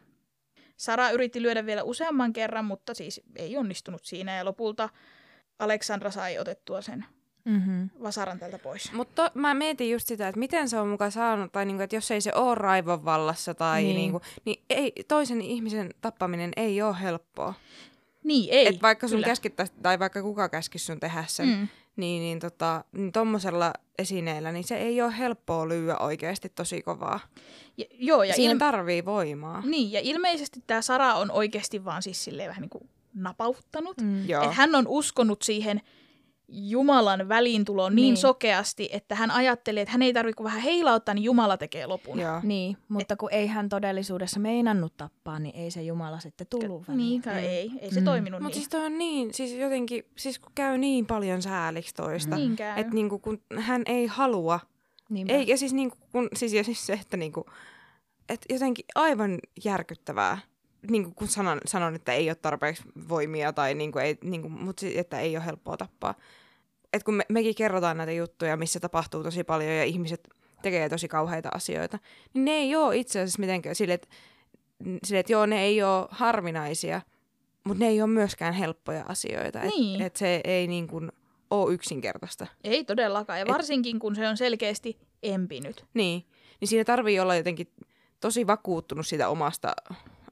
Sara yritti lyödä vielä useamman kerran, mutta siis ei onnistunut siinä, ja lopulta Aleksandra sai otettua sen Mm-hmm. vasaran tältä pois. Mutta mä mietin just sitä, että miten se on mukaan saanut, tai niinku, että jos ei se ole raivon vallassa, tai Niin. niin. Niinku, niin ei, toisen ihmisen tappaminen ei ole helppoa. Niin, ei. Et vaikka sun käskittäisi, tai vaikka kuka käskisi sun tehdä sen, mm. Niin, niin, tota, niin tommosella esineellä, niin se ei ole helppoa lyödä oikeasti tosi kovaa. Ja, joo, ja Siinä il- tarvii voimaa. Niin, ja ilmeisesti tämä Sara on oikeasti vaan siis silleen vähän niin kuin napauttanut. Mm. Joo. Että hän on uskonut siihen Jumalan väliintuloon niin, Niin. niin sokeasti, että hän ajatteli, että hän ei tarvitse kuin vähän heilauttaa, niin Jumala tekee lopun. Joo. Niin, mutta kun ei hän todellisuudessa meinannut tappaa, niin ei se Jumala sitten tullut väliin. Niin, Mm. ei. Ei se Mm. toiminut Mutta niin. siis toi on niin, siis jotenkin, siis kun käy niin paljon sääliksi toista, niin käy. että niinku, kun hän ei halua, Niinpä. eikä siis niinku, kun, siis, ja siis se, että niinku, et jotenkin aivan järkyttävää, niinku, kun sanon, sanon, että ei ole tarpeeksi voimia, tai niinku, ei, niinku, mutta si- että ei ole helppoa tappaa. Et kun me, mekin kerrotaan näitä juttuja, missä tapahtuu tosi paljon ja ihmiset tekee tosi kauheita asioita, niin ne ei ole itse asiassa mitenkään sille, että sille, et joo, ne ei ole harvinaisia, mutta ne ei ole myöskään helppoja asioita. Et, Niin. et se ei niin kuin ole yksinkertaista. Ei todellakaan. Ja Et- varsinkin, kun se on selkeästi empinyt. Niin, niin siinä tarvii olla jotenkin tosi vakuuttunut siitä omasta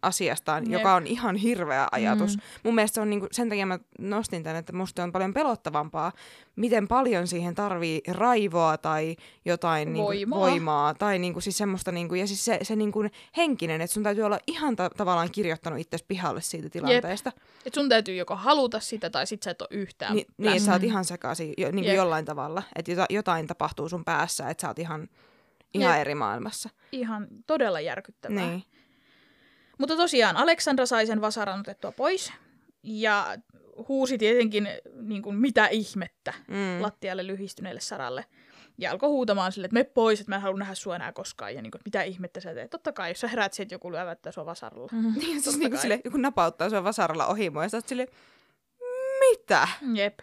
asiastaan, Jep. joka on ihan hirveä ajatus. Mm. Mun mielestä se on niinku, sen takia mä nostin tämän, että musta on paljon pelottavampaa, miten paljon siihen tarvii raivoa tai jotain niinku Voimaa. voimaa tai niinku siis semmoista, niinku, ja siis se, se niinku henkinen, että sun täytyy olla ihan ta- tavallaan kirjoittanut itsesi pihalle siitä tilanteesta. Et sun täytyy joko haluta sitä, tai sit sä et ole yhtään Ni, niin, sä oot ihan sekaisin jo, niinku jollain tavalla, että jota, jotain tapahtuu sun päässä, että sä oot ihan, ihan Jep. eri maailmassa. Ihan todella järkyttävää. Niin. Mutta tosiaan Aleksandra sai sen vasaran otettua pois ja huusi tietenkin niin kuin, mitä ihmettä Mm. lattialle lyhistyneelle Saralle. Ja alkoi huutamaan sille, että me pois, että mä en halua nähdä sua enää koskaan. Ja niin kuin, että mitä ihmettä sä teet. Totta kai, jos sä herät sieltä, joku lyövättää sua vasaralla. Mm. (laughs) Niin, siis niinku kai. sille, joku napauttaa sua vasaralla ohimoon ja sä sille, mitä? Jep.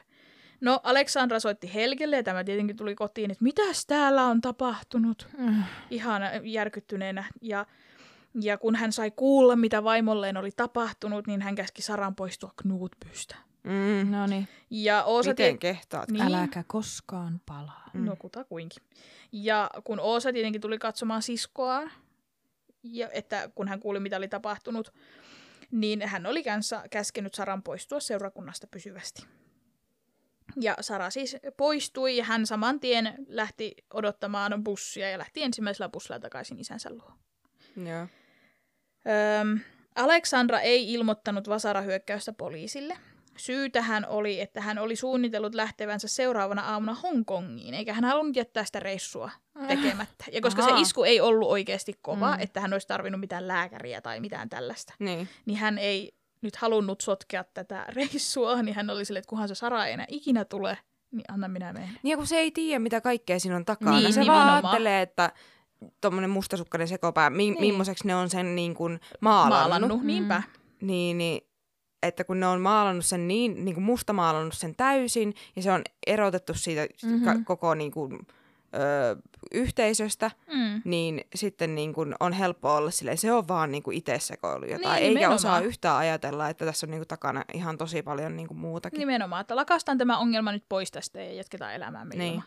No, Aleksandra soitti Helgelle ja tämä tietenkin tuli kotiin, että mitäs täällä on tapahtunut. Mm. Ihan järkyttyneenä. Ja, ja kun hän sai kuulla, mitä vaimolleen oli tapahtunut, niin hän käski Saran poistua Knutbystä. Mm. No niin, Ja Oosa tie- Miten kehtaat? Niin. äläkä koskaan palaa. Mm. No kutakuinkin. Ja kun Oosa tietenkin tuli katsomaan siskoaan, ja että kun hän kuuli, mitä oli tapahtunut, niin hän oli kanssa käskenyt Saran poistua seurakunnasta pysyvästi. Ja Sara siis poistui ja hän saman tien lähti odottamaan bussia ja lähti ensimmäisellä bussilla takaisin isänsä luo. Joo. Öm, Aleksandra ei ilmoittanut vasarahyökkäystä poliisille. Syy tähän oli, että hän oli suunnitellut lähtevänsä seuraavana aamuna Hongkongiin, eikä hän halunnut jättää sitä reissua tekemättä. Ja koska Ahaa. se isku ei ollut oikeasti kova, Mm. että hän olisi tarvinnut mitään lääkäriä tai mitään tällaista, Niin. niin hän ei nyt halunnut sotkea tätä (laughs) reissua, niin hän oli silleen, että kunhan se Sara ei enää ikinä tule, niin anna minä mennä. Niin kun se ei tiedä, mitä kaikkea siinä on takana. Niin, se nimenomaan. vaan ajattelee, että tuommoinen mustasukkainen sekopää, mi- Niin. millaiseksi ne on sen niin kuin maalannut. Maalannut, Mm. niinpä. Niin, niin, että kun ne on maalannut sen niin, niin kuin mustamaalannut sen täysin, ja se on erotettu siitä Mhm. ka- koko niin kuin, ö, yhteisöstä, Mm. niin sitten niin kuin on helppo olla silleen, se on vaan niin kuin itse sekoilu jotain, Niin, eikä nimenomaan. osaa yhtään ajatella, että tässä on niin kuin takana ihan tosi paljon niin kuin muutakin. Nimenomaan, että lakastaan tämä ongelma nyt pois tästä ja jatketaan elämäämme Niin. ilman.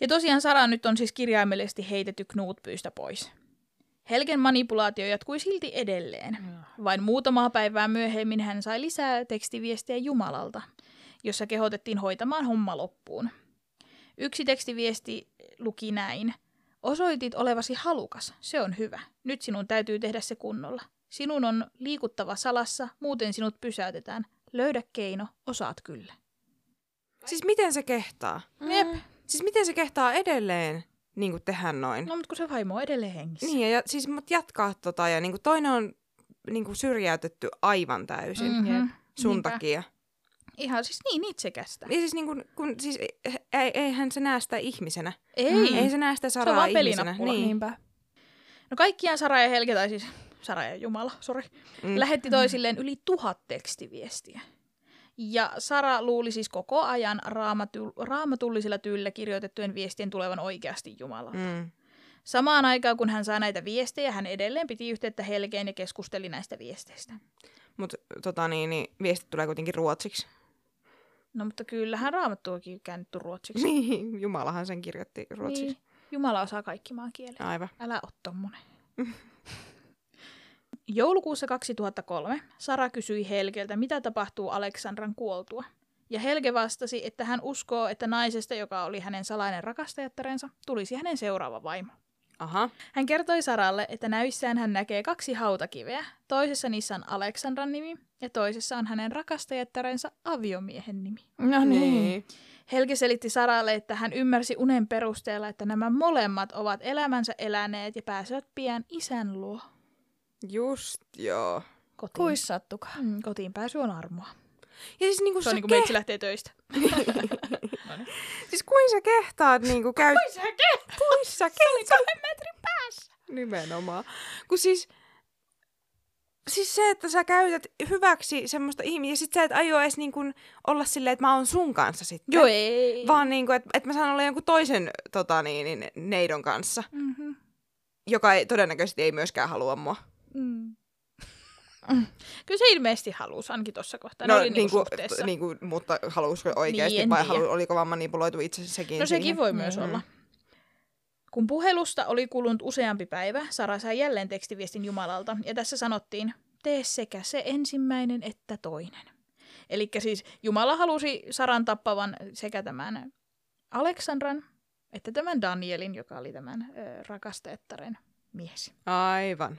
Ja tosiaan Sara nyt on siis kirjaimellisesti heitetty Knutpyystä pois. Helgen manipulaatio jatkui silti edelleen. Vain muutamaa päivää myöhemmin hän sai lisää tekstiviestiä Jumalalta, jossa kehotettiin hoitamaan homma loppuun. Yksi tekstiviesti luki näin. Osoitit olevasi halukas, se on hyvä. Nyt sinun täytyy tehdä se kunnolla. Sinun on liikuttava salassa, muuten sinut pysäytetään. Löydä keino, osaat kyllä. Siis miten se kehtaa? Jep. Siis miten se kehtaa edelleen niin kuin tehdä noin? No, mutta kun se vaimo on edelleen hengissä. Niin, ja, ja siis mut jatkaa tota, ja niin kuin toinen on niin kuin syrjäytetty aivan täysin mm. Mhm. sun Niinpä. takia. Ihan siis niin itsekästä. Ja siis, niin kun, kun, siis ei, eihän se näe sitä ihmisenä. Ei. Mm. Ei se näe sitä Se on Saraa vaan ihmisenä. Niin. Niinpä. No kaikkiaan Sara ja Helge, tai siis Sara ja Jumala, sori, Mm. lähetti toisilleen yli tuhat tekstiviestiä. Ja Sara luuli siis koko ajan raamatu- raamatullisilla tyylillä kirjoitettujen viestien tulevan oikeasti Jumalalta. Mm. Samaan aikaan, kun hän saa näitä viestejä, hän edelleen piti yhteyttä Helgeen ja keskusteli näistä viesteistä. Mutta tota, niin, niin, viestit tulee kuitenkin ruotsiksi. No mutta kyllähän raamattuakin käännetty ruotsiksi. (laughs) Niin, Jumalahan sen kirjoitti ruotsiksi. Niin. Jumala osaa kaikki maan kielet. Aivan. Älä oo tommonen. (laughs) Joulukuussa 2003 Sara kysyi Helgeltä, mitä tapahtuu Aleksandran kuoltua. Ja Helge vastasi, että hän uskoo, että naisesta, joka oli hänen salainen rakastajattarensa, tulisi hänen seuraava vaimo. Aha. Hän kertoi Saralle, että näyssään hän näkee kaksi hautakiveä. Toisessa niissä on Aleksandran nimi ja toisessa on hänen rakastajattarensa aviomiehen nimi. No niin. Helge selitti Saralle, että hän ymmärsi unen perusteella, että nämä molemmat ovat elämänsä eläneet ja pääsevät pian isän luo. Just joo. Kotiin. Kuis sattukaan. Mm, kotiin pääsy on armoa. Ja siis niinku Se on sä niin kuin meitsi lähtee töistä. (laughs) Siis kuin sä kehtaat niinku käy... Kuin sä kehtaat? Kuin sä kehtaat? kahden metrin päässä. Nimenomaan. Kun siis... Siis se, että sä käytät hyväksi semmoista ihmistä, ja sit sä et aio edes niin kuin olla silleen, että mä oon sun kanssa sitten. Joo, ei. Vaan niin kuin, että, että mä saan olla jonkun toisen tota, niin, niin, neidon kanssa, Mm-hmm. joka ei, todennäköisesti ei myöskään halua mua. Mm. (laughs) Kyllä se ilmeisesti halusi, ainakin tuossa kohtaa. Ne oli niinku kuin, suhteessa. niin kuin, mutta halusiko oikeasti Niin, vai halu, oliko vaan manipuloitu itse sekin No sekin siihen? voi myös Mm. olla. Kun puhelusta oli kulunut useampi päivä, Sara sai jälleen tekstiviestin Jumalalta, ja tässä sanottiin, tee sekä se ensimmäinen että toinen. Eli siis Jumala halusi Saran tappavan sekä tämän Aleksandran että tämän Danielin, joka oli tämän ö, rakastettaren mies. Aivan.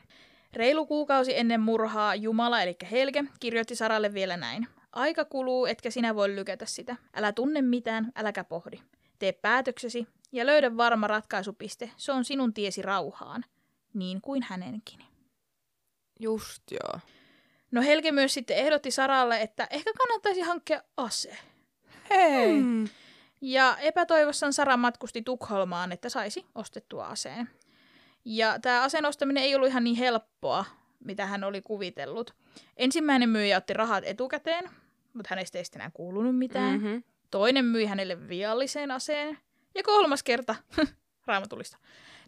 Reilu kuukausi ennen murhaa Jumala, eli Helge, kirjoitti Saralle vielä näin. Aika kuluu, etkä sinä voi lykätä sitä. Älä tunne mitään, äläkä pohdi. Tee päätöksesi ja löydä varma ratkaisupiste. Se on sinun tiesi rauhaan, niin kuin hänenkin. Just joo. No Helge myös sitten ehdotti Saralle, että ehkä kannattaisi hankkia ase. Hei. Mm. Ja epätoivossaan Sara matkusti Tukholmaan, että saisi ostettua aseen. Ja tämä aseen ostaminen ei ollut ihan niin helppoa, mitä hän oli kuvitellut. Ensimmäinen myyjä otti rahat etukäteen, mutta hänestä ei sitten enää kuulunut mitään. Mm-hmm. Toinen myi hänelle viallisen aseen. Ja kolmas kerta, (laughs) raamatulista,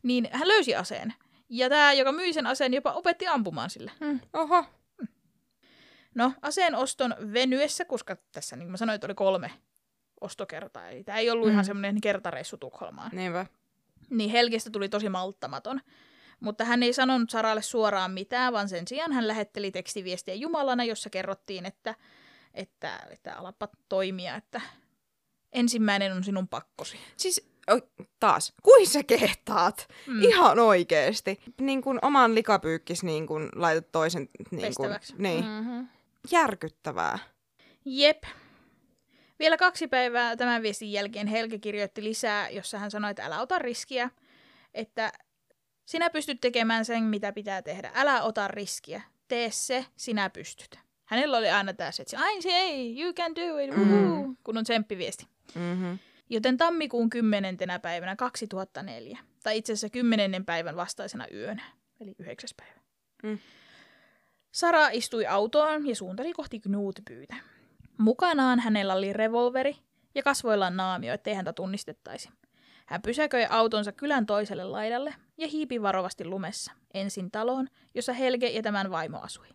niin hän löysi aseen. Ja tämä, joka myi sen aseen, jopa opetti ampumaan sille. Oho. No, aseen oston venyessä, koska tässä niin kuin mä sanoin, että oli kolme ostokertaa. Eli tämä ei ollut mm. ihan semmoinen kertareissu Tukholmaan. Niinpä. Niin Helgestä tuli tosi malttamaton. Mutta hän ei sanonut Saralle suoraan mitään, vaan sen sijaan hän lähetteli tekstiviestiä Jumalana, jossa kerrottiin, että, että, että alapa toimia, että ensimmäinen on sinun pakkosi. Siis taas, kuin sä kehtaat? Mm. Ihan oikeesti. Niin kuin oman likapyykkis niin kuin laitat toisen... Niin kuin, Pestäväksi. niin. Mm. Mm-hmm. Järkyttävää. Jep. Vielä kaksi päivää tämän viestin jälkeen Helge kirjoitti lisää, jossa hän sanoi, että älä ota riskiä, että sinä pystyt tekemään sen, mitä pitää tehdä. Älä ota riskiä. Tee se, sinä pystyt. Hänellä oli aina että ai se ei, you can do it, mm. kun on tsemppiviesti. Mm-hmm. Joten tammikuun 10. päivänä 2004, tai itse asiassa 10. päivän vastaisena yönä, eli 9. päivä. Mm. Sara istui autoon ja suunteli kohti Knutbyytä. Mukanaan hänellä oli revolveri ja kasvoillaan naamio, ettei häntä tunnistettaisi. Hän pysäköi autonsa kylän toiselle laidalle ja hiipi varovasti lumessa, ensin taloon, jossa Helge ja tämän vaimo asui.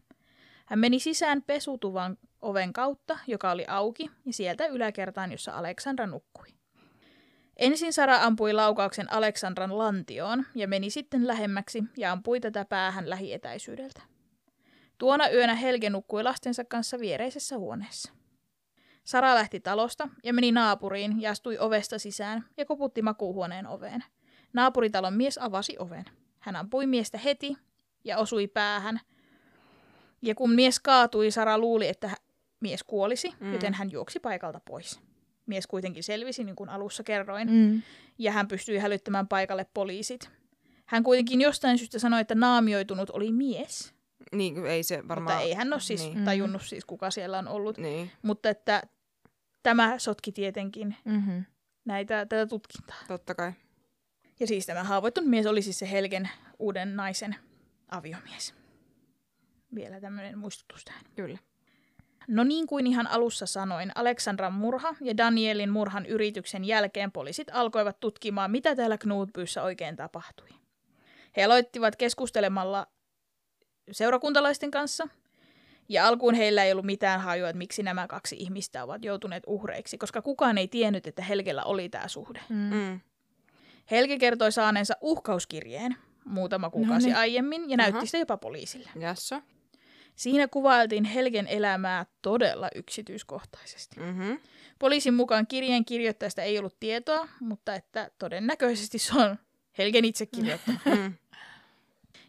Hän meni sisään pesutuvan oven kautta, joka oli auki, ja sieltä yläkertaan, jossa Aleksandra nukkui. Ensin Sara ampui laukauksen Aleksandran lantioon ja meni sitten lähemmäksi ja ampui tätä päähän lähietäisyydeltä. Tuona yönä Helge nukkui lastensa kanssa viereisessä huoneessa. Sara lähti talosta ja meni naapuriin ja astui ovesta sisään ja koputti makuuhuoneen oveen. Naapuritalon mies avasi oven. Hän ampui miestä heti ja osui päähän. Ja kun mies kaatui, Sara luuli, että mies kuolisi, mm. Mm. joten hän juoksi paikalta pois. Mies kuitenkin selvisi, niin kuin alussa kerroin, Mm. ja hän pystyi hälyttämään paikalle poliisit. Hän kuitenkin jostain syystä sanoi, että naamioitunut oli mies, Niin, ei se varmaan... mutta ei hän ole siis Niin. niin. tajunnut siis, kuka siellä on ollut. Niin. Mutta että tämä sotki tietenkin Mm-hmm. näitä, tätä tutkintaa. Totta kai. Ja siis tämä haavoittunut mies oli siis se Helgen uuden naisen aviomies. Vielä tämmöinen muistutus tähän. Kyllä. No niin kuin ihan alussa sanoin, Aleksandran murha ja Danielin murhan yrityksen jälkeen poliisit alkoivat tutkimaan, mitä täällä Knutbyssä oikein tapahtui. He aloittivat keskustelemalla seurakuntalaisten kanssa, ja alkuun heillä ei ollut mitään hajua, että miksi nämä kaksi ihmistä ovat joutuneet uhreiksi, koska kukaan ei tiennyt, että Helgellä oli tämä suhde. Mm. Mm. Helge kertoi saaneensa uhkauskirjeen muutama kuukausi niin. aiemmin ja näytti Aha. sitä jopa poliisille. Jasso. Siinä kuvailtiin Helgen elämää todella yksityiskohtaisesti. Mm-hmm. Poliisin mukaan kirjeen kirjoittajasta ei ollut tietoa, mutta että todennäköisesti se on Helgen itse kirjoittanut. Mm.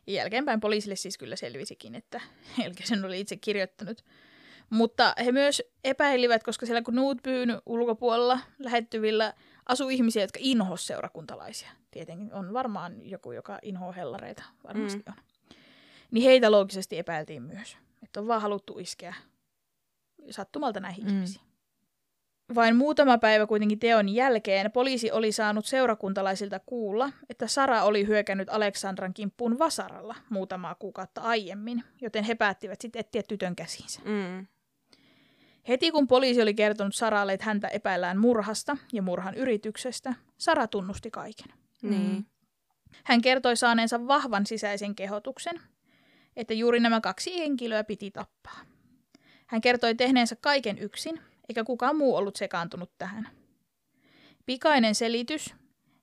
Ja jälkeenpäin poliisille siis kyllä selvisikin, että (laughs) Helge sen oli itse kirjoittanut. Mutta he myös epäilivät, koska siellä Knutbyn ulkopuolella lähettyvillä asuu ihmisiä, jotka inhos seurakuntalaisia. Tietenkin on varmaan joku, joka inhoo hellareita, varmasti Mm. on. Niin heitä loogisesti epäiltiin myös, että on vaan haluttu iskeä sattumalta näihin mm. ihmisiin. Vain muutama päivä kuitenkin teon jälkeen poliisi oli saanut seurakuntalaisilta kuulla, että Sara oli hyökännyt Aleksandran kimppuun vasaralla muutamaa kuukautta aiemmin, joten he päättivät sitten etsiä tytön käsiinsä. Mm. Heti kun poliisi oli kertonut Saralle, että häntä epäillään murhasta ja murhan yrityksestä, Sara tunnusti kaiken. Niin. Hän kertoi saaneensa vahvan sisäisen kehotuksen, että juuri nämä kaksi henkilöä piti tappaa. Hän kertoi tehneensä kaiken yksin, eikä kukaan muu ollut sekaantunut tähän. Pikainen selitys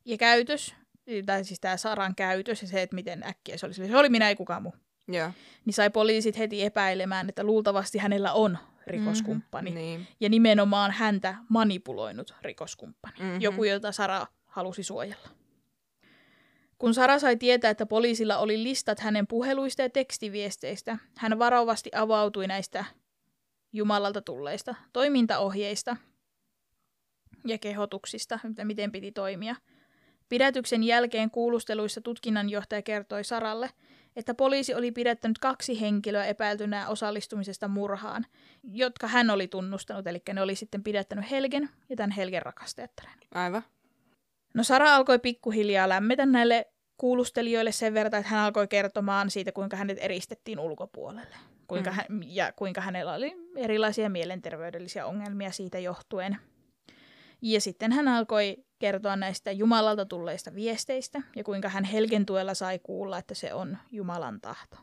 ja käytös, tai siis tämä Saran käytös ja se, että miten äkkiä se oli, se oli minä ei kukaan muu, Joo. niin sai poliisit heti epäilemään, että luultavasti hänellä on rikoskumppani. Mm-hmm. Niin. Ja nimenomaan häntä manipuloinut rikoskumppani. Mhm. Joku, jota Sara halusi suojella. Kun Sara sai tietää, että poliisilla oli listat hänen puheluista ja tekstiviesteistä, hän varovasti avautui näistä Jumalalta tulleista toimintaohjeista ja kehotuksista, miten piti toimia. Pidätyksen jälkeen kuulusteluissa tutkinnanjohtaja kertoi Saralle, että poliisi oli pidättänyt kaksi henkilöä epäiltynää osallistumisesta murhaan, jotka hän oli tunnustanut, eli ne oli sitten pidättänyt Helgen ja tämän Helgen rakastajattaren. Aivan. No Sara alkoi pikkuhiljaa lämmetä näille kuulustelijoille sen verran, että hän alkoi kertomaan siitä, kuinka hänet eristettiin ulkopuolelle. Kuinka Mm. hän, ja kuinka hänellä oli erilaisia mielenterveydellisiä ongelmia siitä johtuen. Ja sitten hän alkoi kertoa näistä Jumalalta tulleista viesteistä ja kuinka hän Helgen tuella sai kuulla, että se on Jumalan tahto.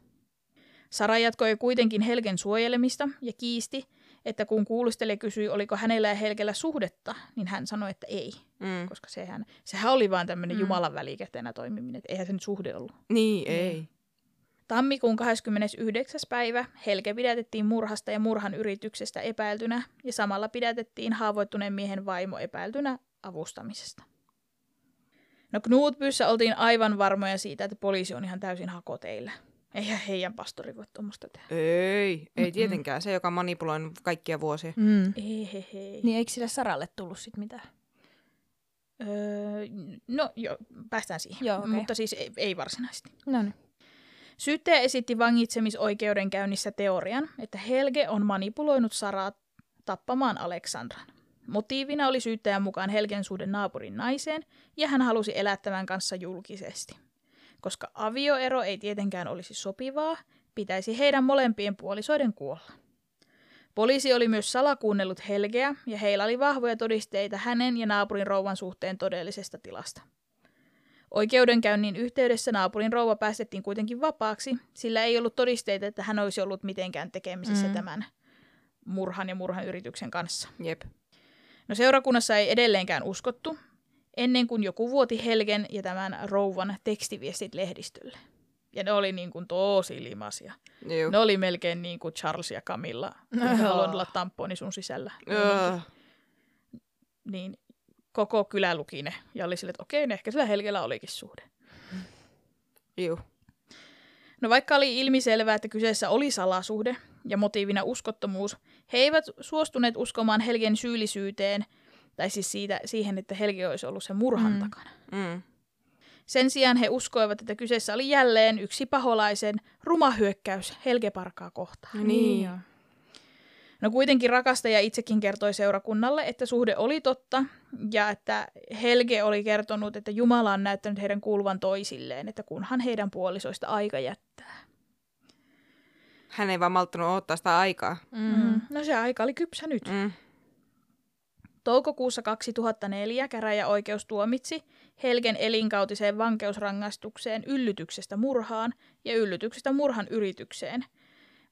Sara jatkoi kuitenkin Helgen suojelemista ja kiisti, että kun kuulustelija kysyi, oliko hänellä ja Helgellä suhdetta, niin hän sanoi, että ei, Mm. koska sehän, sehän oli vaan tämmöinen Mm. Jumalan välikätenä toimiminen, että eihän se nyt suhde ollut. Niin, ei. Tammikuun 29. päivä Helge pidätettiin murhasta ja murhan yrityksestä epäiltynä ja samalla pidätettiin haavoittuneen miehen vaimo epäiltynä avustamisesta. No Knutbyssä oltiin aivan varmoja siitä, että poliisi on ihan täysin hakoteillä. Eihän heidän pastori voi tuommoista tehdä. Ei, ei tietenkään. Se, joka manipuloinut kaikkia vuosia. Mm. Ei, hei, hei. Niin eikö sille Saralle tullut sit mitään? Öö, no joo, päästään siihen. Joo, okei. Mutta siis ei, ei varsinaisesti. No niin. Syyttäjä esitti vangitsemisoikeudenkäynnissä teorian, että Helge on manipuloinut Saraa tappamaan Aleksandran. Motiivina oli syyttäjän mukaan Helgen suhde naapurin naiseen, ja hän halusi elää tämän kanssa julkisesti. Koska avioero ei tietenkään olisi sopivaa, pitäisi heidän molempien puolisoiden kuolla. Poliisi oli myös salakuunnellut Helgeä, ja heillä oli vahvoja todisteita hänen ja naapurin rouvan suhteen todellisesta tilasta. Oikeudenkäynnin yhteydessä naapurin rouva päästettiin kuitenkin vapaaksi, sillä ei ollut todisteita, että hän olisi ollut mitenkään tekemisissä Mm. tämän murhan ja murhan yrityksen kanssa. Jep. No seurakunnassa ei edelleenkään uskottu, ennen kuin joku vuoti Helgen ja tämän rouvan tekstiviestit lehdistölle. Ja ne oli niin kuin tosi limasia. Joo. Ne oli melkein niin kuin Charles ja Camilla. Haluan olla tamponi sun sisällä. Niin koko kylä luki ne. Ja oli sille, että okei, no ehkä sillä Helgellä olikin suhde. Juu. No vaikka oli ilmiselvää, että kyseessä oli salasuhde ja motiivina uskottomuus, he eivät suostuneet uskomaan Helgen syyllisyyteen, tai siis siitä, siihen, että Helge olisi ollut sen murhan Mm. takana. Mm. Sen sijaan he uskoivat, että kyseessä oli jälleen yksi paholaisen ruma hyökkäys Helge Parkaa kohtaan. No niin. joo. No kuitenkin rakastaja itsekin kertoi seurakunnalle, että suhde oli totta ja että Helge oli kertonut, että Jumala on näyttänyt heidän kuuluvan toisilleen, että kunhan heidän puolisoista aika jättää. Hän ei vaan malttanut odottaa sitä aikaa. Mm. No se aika oli kypsä nyt. Mm. Toukokuussa 2004 käräjäoikeus tuomitsi Helgen elinkautiseen vankeusrangaistukseen yllytyksestä murhaan ja yllytyksestä murhan yritykseen,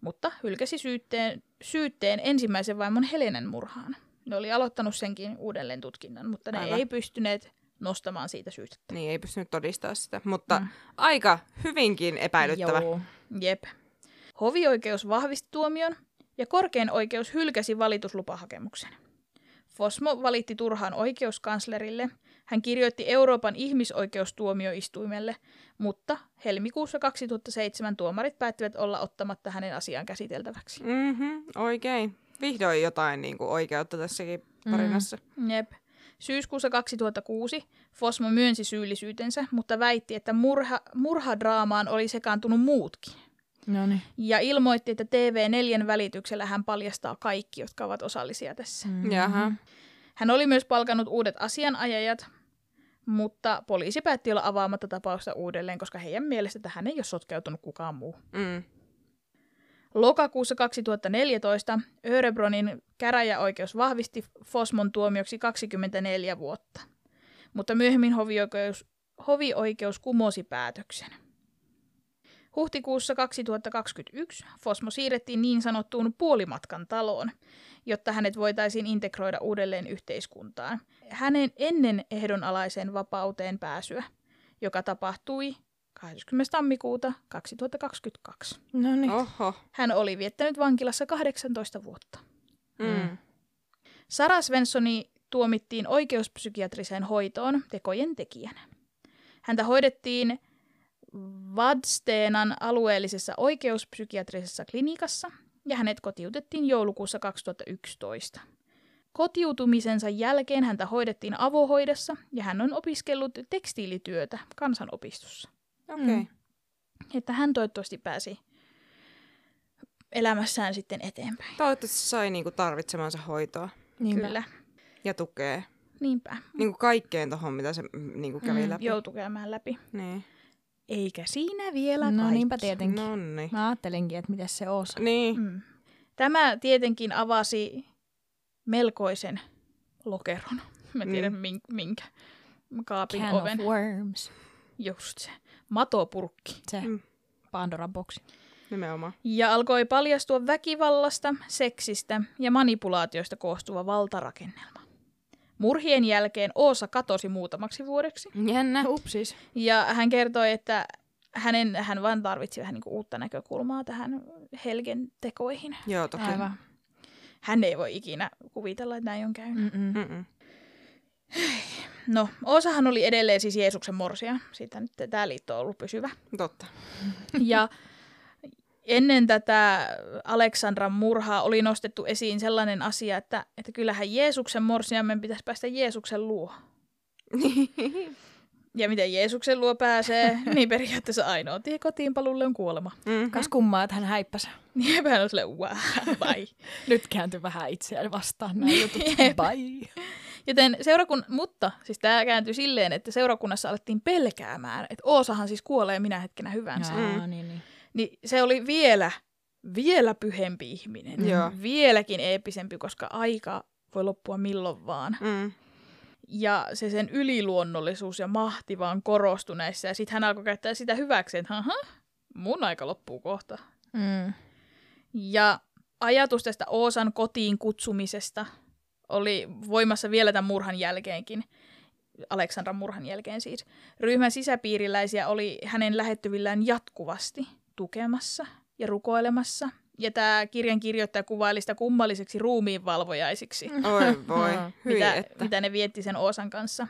mutta hylkäsi syytteen, syytteen ensimmäisen vaimon Helenen murhaan. Ne oli aloittanut senkin uudelleen tutkinnan, mutta ne Aivan. ei pystyneet nostamaan siitä syytettä. Niin, ei pystynyt todistamaan sitä. Mutta Mm. mm. aika hyvinkin epäilyttävä. Joo. Jep. Hovioikeus vahvisti tuomion ja korkein oikeus hylkäsi valituslupahakemuksen. Fosmo valitti turhaan oikeuskanslerille. Hän kirjoitti Euroopan ihmisoikeustuomioistuimelle, mutta helmikuussa 2007 tuomarit päättivät olla ottamatta hänen asiaan käsiteltäväksi. Mm-hmm, oikein. Vihdoin jotain niin kuin, oikeutta tässäkin tarinassa. Jep. Syyskuussa 2006 Fosmo myönsi syyllisyytensä, mutta väitti, että murha, murhadraamaan oli sekaantunut muutkin. No niin. Ja ilmoitti, että TV4 välityksellä hän paljastaa kaikki, jotka ovat osallisia tässä. Mm. Jaha. Hän oli myös palkannut uudet asianajajat, mutta poliisi päätti olla avaamatta tapausta uudelleen, koska heidän mielestä tähän ei ole sotkeutunut kukaan muu. Mm. Lokakuussa 2014 Örebronin käräjäoikeus vahvisti Fosmon tuomioksi 24 vuotta, mutta myöhemmin hovioikeus, hovioikeus kumosi päätöksen. Huhtikuussa 2021 Fosmo siirrettiin niin sanottuun puolimatkan taloon, jotta hänet voitaisiin integroida uudelleen yhteiskuntaan. Hänen ennen ehdonalaiseen vapauteen pääsyä, joka tapahtui 20. tammikuuta 2022. No niin. Oho. Hän oli viettänyt vankilassa 18 vuotta. Mm. Sara Svenssoni tuomittiin oikeuspsykiatriseen hoitoon tekojen tekijänä. Häntä hoidettiin Vadsteenan alueellisessa oikeuspsykiatrisessa klinikassa ja hänet kotiutettiin joulukuussa 2011. Kotiutumisensa jälkeen häntä hoidettiin avohoidossa ja hän on opiskellut tekstiilityötä kansanopistossa. Okei. Okay. Mm. Että hän toivottavasti pääsi elämässään sitten eteenpäin. Toivottavasti sai niinku tarvitsemansa hoitoa Niinpä. Kyllä, ja tukea. niinpä. Niinku kaikkeen tohon, mitä se mm, niinku kävi Mm, läpi. Joutu käymään läpi. Niin. Eikä siinä vielä No kaikki. niinpä tietenkin. Nonni. Mä ajattelinkin, että miten se osaa. Niin. Mm. Tämä tietenkin avasi melkoisen lokeron. (laughs) Mä en tiedä Mm. mm. minkä. Kaapin Can oven. of worms. Just se. Matopurkki. Se Mm. Pandoran boksi. Nimenomaan. Ja alkoi paljastua väkivallasta, seksistä ja manipulaatioista koostuva valtarakennelma. Murhien jälkeen Oosa katosi muutamaksi vuodeksi. Jännä. Upsis. Ja hän kertoi, että hänen, hän vain tarvitsi vähän niin kuin uutta näkökulmaa tähän Helgen tekoihin. Joo, toki. Aivan. Hän ei voi ikinä kuvitella, että näin on käynyt. Mm-mm. Mm-mm. No, Oosahan oli edelleen siis Jeesuksen morsia. Siitä nyt tämä liitto on ollut pysyvä. Totta. Ja (laughs) ennen tätä Aleksandran murhaa oli nostettu esiin sellainen asia, että, että kyllähän Jeesuksen morsiamen pitäisi päästä Jeesuksen luo. (laughs) Ja miten Jeesuksen luo pääsee, (laughs) niin periaatteessa ainoa tie kotiinpalulle on kuolema. Mm-hmm. Kas kummaa, että hän häippäsi. Niin hän on silleen, wow, bye. (laughs) Nyt kääntyi vähän itseään vastaan nämä jutut. Jep. Bye. Joten seurakun... Mutta siis tämä kääntyi silleen, että seurakunnassa alettiin pelkäämään, että Oosahan siis kuolee minä hetkenä hyvänsä. Jaa, niin, niin. Niin se oli vielä, vielä pyhempi ihminen. Joo. Vieläkin eeppisempi, koska aika voi loppua milloin vaan. Mm. Ja se sen yliluonnollisuus ja mahti vaan korostui näissä. Ja sitten hän alkoi käyttää sitä hyväksi, että Haha, mun aika loppuu kohta. Mm. Ja ajatus tästä Oosan kotiin kutsumisesta oli voimassa vielä tämän murhan jälkeenkin. Aleksandran murhan jälkeen siis. Ryhmän sisäpiiriläisiä oli hänen lähettyvillään jatkuvasti tukemassa ja rukoilemassa. Ja tämä kirjan kirjoittaja kuvaili sitä kummalliseksi ruumiinvalvojaisiksi, Oi (laughs) voi. Hyi, mitä, että. mitä ne vietti sen Oosan kanssa.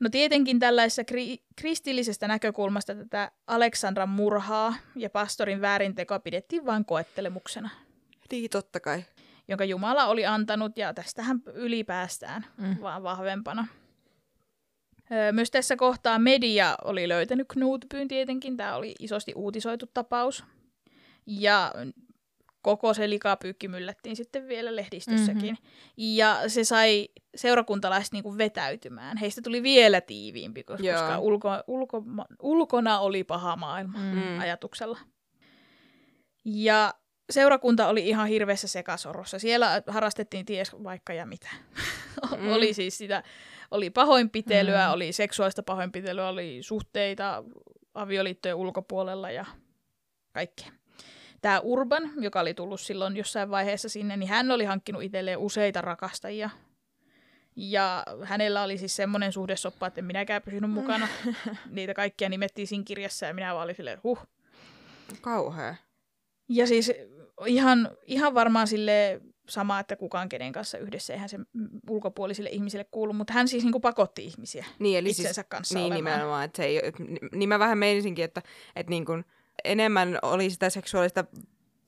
No tietenkin tällaisessa kri- kristillisestä näkökulmasta tätä Aleksandran murhaa ja pastorin väärintekoa pidettiin vain koettelemuksena, Niin, totta kai. jonka Jumala oli antanut ja tästähän ylipäästään Mm. vaan vahvempana. Myös tässä kohtaa media oli löytänyt Knutbyn tietenkin. Tämä oli isosti uutisoitu tapaus. Ja koko se likapyykki myllättiin sitten vielä lehdistössäkin. Mm-hmm. Ja se sai seurakuntalaiset niinku vetäytymään. Heistä tuli vielä tiiviimpi, koska, Joo. koska ulko, ulko, ulkona oli paha maailma Mm. ajatuksella. Ja seurakunta oli ihan hirveässä sekasorossa. Siellä harrastettiin ties vaikka ja mitä. (laughs) Mm. oli siis sitä, oli pahoinpitelyä, Mm. oli seksuaalista pahoinpitelyä, oli suhteita avioliittojen ulkopuolella ja kaikkea. Tämä Urban, joka oli tullut silloin jossain vaiheessa sinne, niin hän oli hankkinut itselleen useita rakastajia. Ja hänellä oli siis semmoinen suhdesoppa, että en minäkään pysynyt mukana. Niitä kaikkia nimettiin siinä kirjassa ja minä vaan olin silleen, huh, Kauhea. ja siis ihan, ihan varmaan sille sama, että kukaan kenen kanssa yhdessä, eihän se mm, ulkopuolisille ihmisille kuulu, mutta hän siis niinku pakotti ihmisiä Niin, eli itsensä siis, kanssa niin olemaan. nimenomaan, että se ei, niin mä vähän meinisinkin, että, että niin kuin enemmän oli sitä seksuaalista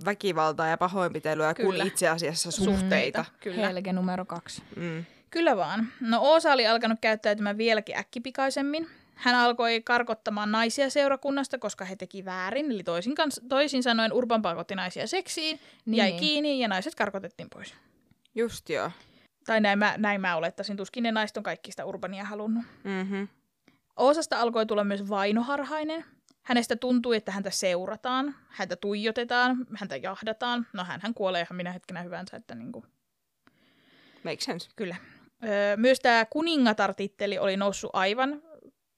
väkivaltaa ja pahoinpitelyä Kyllä. kuin itse asiassa suhteita. Kyllä. Helge numero kaksi. Mm. Kyllä vaan. No Oosa oli alkanut käyttäytymään vieläkin äkkipikaisemmin. Hän alkoi karkottamaan naisia seurakunnasta, koska he teki väärin. Eli toisin, kans, toisin sanoen Urban pakotti naisia seksiin, niin. jäi kiinni ja naiset karkotettiin pois. Just joo. Tai näin mä, näin mä olettaisin. Tuskin ne naiset on kaikki sitä Urbania halunnut. Mm-hmm. Oosasta alkoi tulla myös vainoharhainen. Hänestä tuntui, että häntä seurataan, häntä tuijotetaan, häntä jahdataan. No hän kuolee ihan minä hetkenä hyvänsä, että niinku, Makes sense. kyllä. Öö, myös tämä kuningatar-titteli oli noussut aivan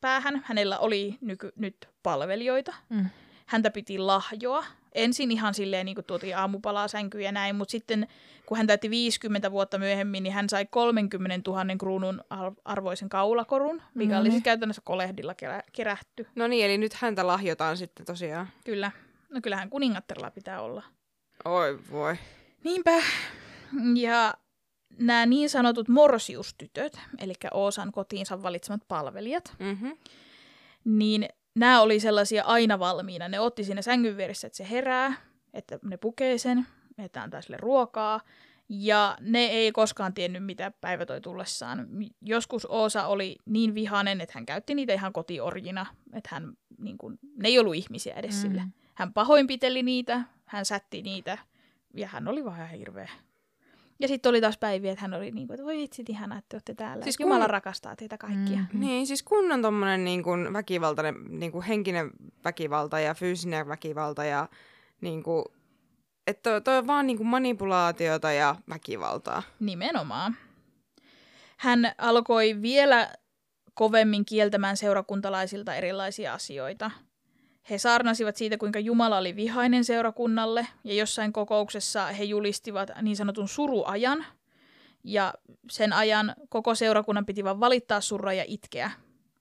päähän. Hänellä oli nyky, nyt palvelijoita. Mm. Häntä piti lahjoa. Ensin ihan silleen niin kuin tuotiin aamupalaa sänkyyn ja näin, mutta sitten kun hän täytti 50 vuotta myöhemmin, niin hän sai 30 000 kruunun ar- arvoisen kaulakorun, mikä No oli niin. siis käytännössä kolehdilla kerä- kerätty. No niin, eli nyt häntä lahjotaan sitten tosiaan. Kyllä. No kyllähän kuningattarilla pitää olla. Oi voi. Niinpä. Ja nämä niin sanotut morsiustytöt, eli Oosan kotiinsa valitsemat palvelijat, Mm-hmm. niin nämä oli sellaisia aina valmiina. Ne otti siinä sängyn vieressä, että se herää, että ne pukee sen, että antaa sille ruokaa. Ja ne ei koskaan tiennyt, mitä päivä toi tullessaan. Joskus Oosa oli niin vihainen, että hän käytti niitä ihan kotiorjina. Että hän, niin kuin, ne ei ollut ihmisiä edes mm. sille. Hän pahoinpiteli niitä, hän sätti niitä ja hän oli ihan hirveä. Ja sitten oli taas päiviä, että hän oli niin kuin, että voi vitsit ihanaa, että te olette täällä. Siis Siis Jumala kun- rakastaa teitä kaikkia. Mm. Niin, siis kunnon tommonen niin kuin väkivaltainen, niin kuin henkinen väkivalta ja fyysinen väkivalta ja niin kuin, että toi, toi on vaan niin kuin manipulaatiota ja väkivaltaa. Nimenomaan. Hän alkoi vielä kovemmin kieltämään seurakuntalaisilta erilaisia asioita. He saarnasivat siitä, kuinka Jumala oli vihainen seurakunnalle, ja jossain kokouksessa he julistivat niin sanotun suruajan, ja sen ajan koko seurakunnan piti vain valittaa surra ja itkeä,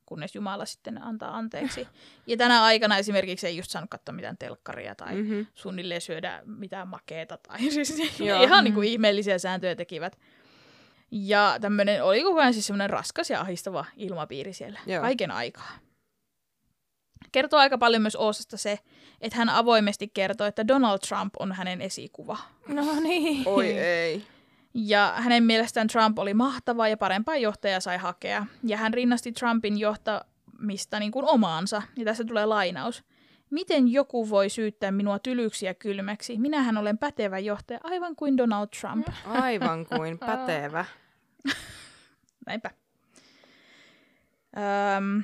kunnes Jumala sitten antaa anteeksi. (laughs) Ja tänä aikana esimerkiksi ei just saanut katsoa mitään telkkaria tai Mm-hmm. suunnilleen syödä mitään makeeta tai (laughs) siis Joo. ihan niin kuin ihmeellisiä sääntöjä tekivät. Ja tämmöinen oli koko ajan siis semmoinen raskas ja ahistava ilmapiiri siellä Joo. kaiken aikaa. Kertoo aika paljon myös Oosasta se, että hän avoimesti kertoo, että Donald Trump on hänen esikuva. No niin. Oi ei. Ja hänen mielestään Trump oli mahtava ja parempaa johtajaa sai hakea. Ja hän rinnasti Trumpin johtamista niin kuin omaansa. Ja tässä tulee lainaus. Miten joku voi syyttää minua tylyksi ja kylmäksi? Minähän olen pätevä johtaja, aivan kuin Donald Trump. Aivan kuin (laughs) pätevä. (laughs) Näinpä. Öm,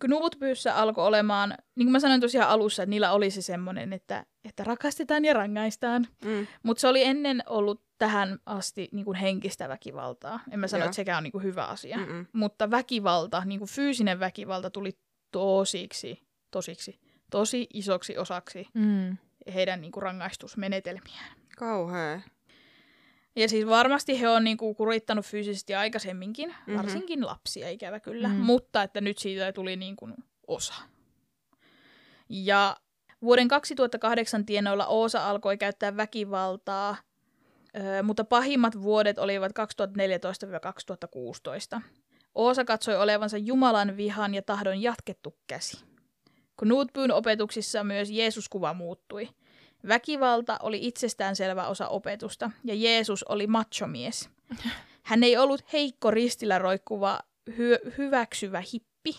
Knutbyssä alkoi olemaan, niin kuin mä sanoin tosiaan alussa, että niillä oli se semmoinen, että, että rakastetaan ja rangaistaan. Mm. Mutta se oli ennen ollut tähän asti niin kuin henkistä väkivaltaa. En mä sano, Joo. että sekään on niin kuin hyvä asia. Mm-mm. Mutta väkivalta, niin kuin fyysinen väkivalta tuli tosiksi, tosiksi, tosi isoksi osaksi Mm. heidän niin kuin rangaistusmenetelmiään. Kauhea. Ja siis varmasti he on niinku kurittanut fyysisesti aikaisemminkin, Mhm. mm-hmm. varsinkin lapsia ikävä kyllä, Mm. mm. mutta että nyt siitä tuli niinku osa. Ja vuoden 2008 tienoilla Oosa alkoi käyttää väkivaltaa, mutta pahimmat vuodet olivat 2014-2016. Oosa katsoi olevansa Jumalan vihan ja tahdon jatkettu käsi. Knutbyn opetuksissa myös Jeesuskuva muuttui. Väkivalta oli itsestäänselvä osa opetusta, ja Jeesus oli machomies. Hän ei ollut heikko ristillä roikkuva, hy- hyväksyvä hippi,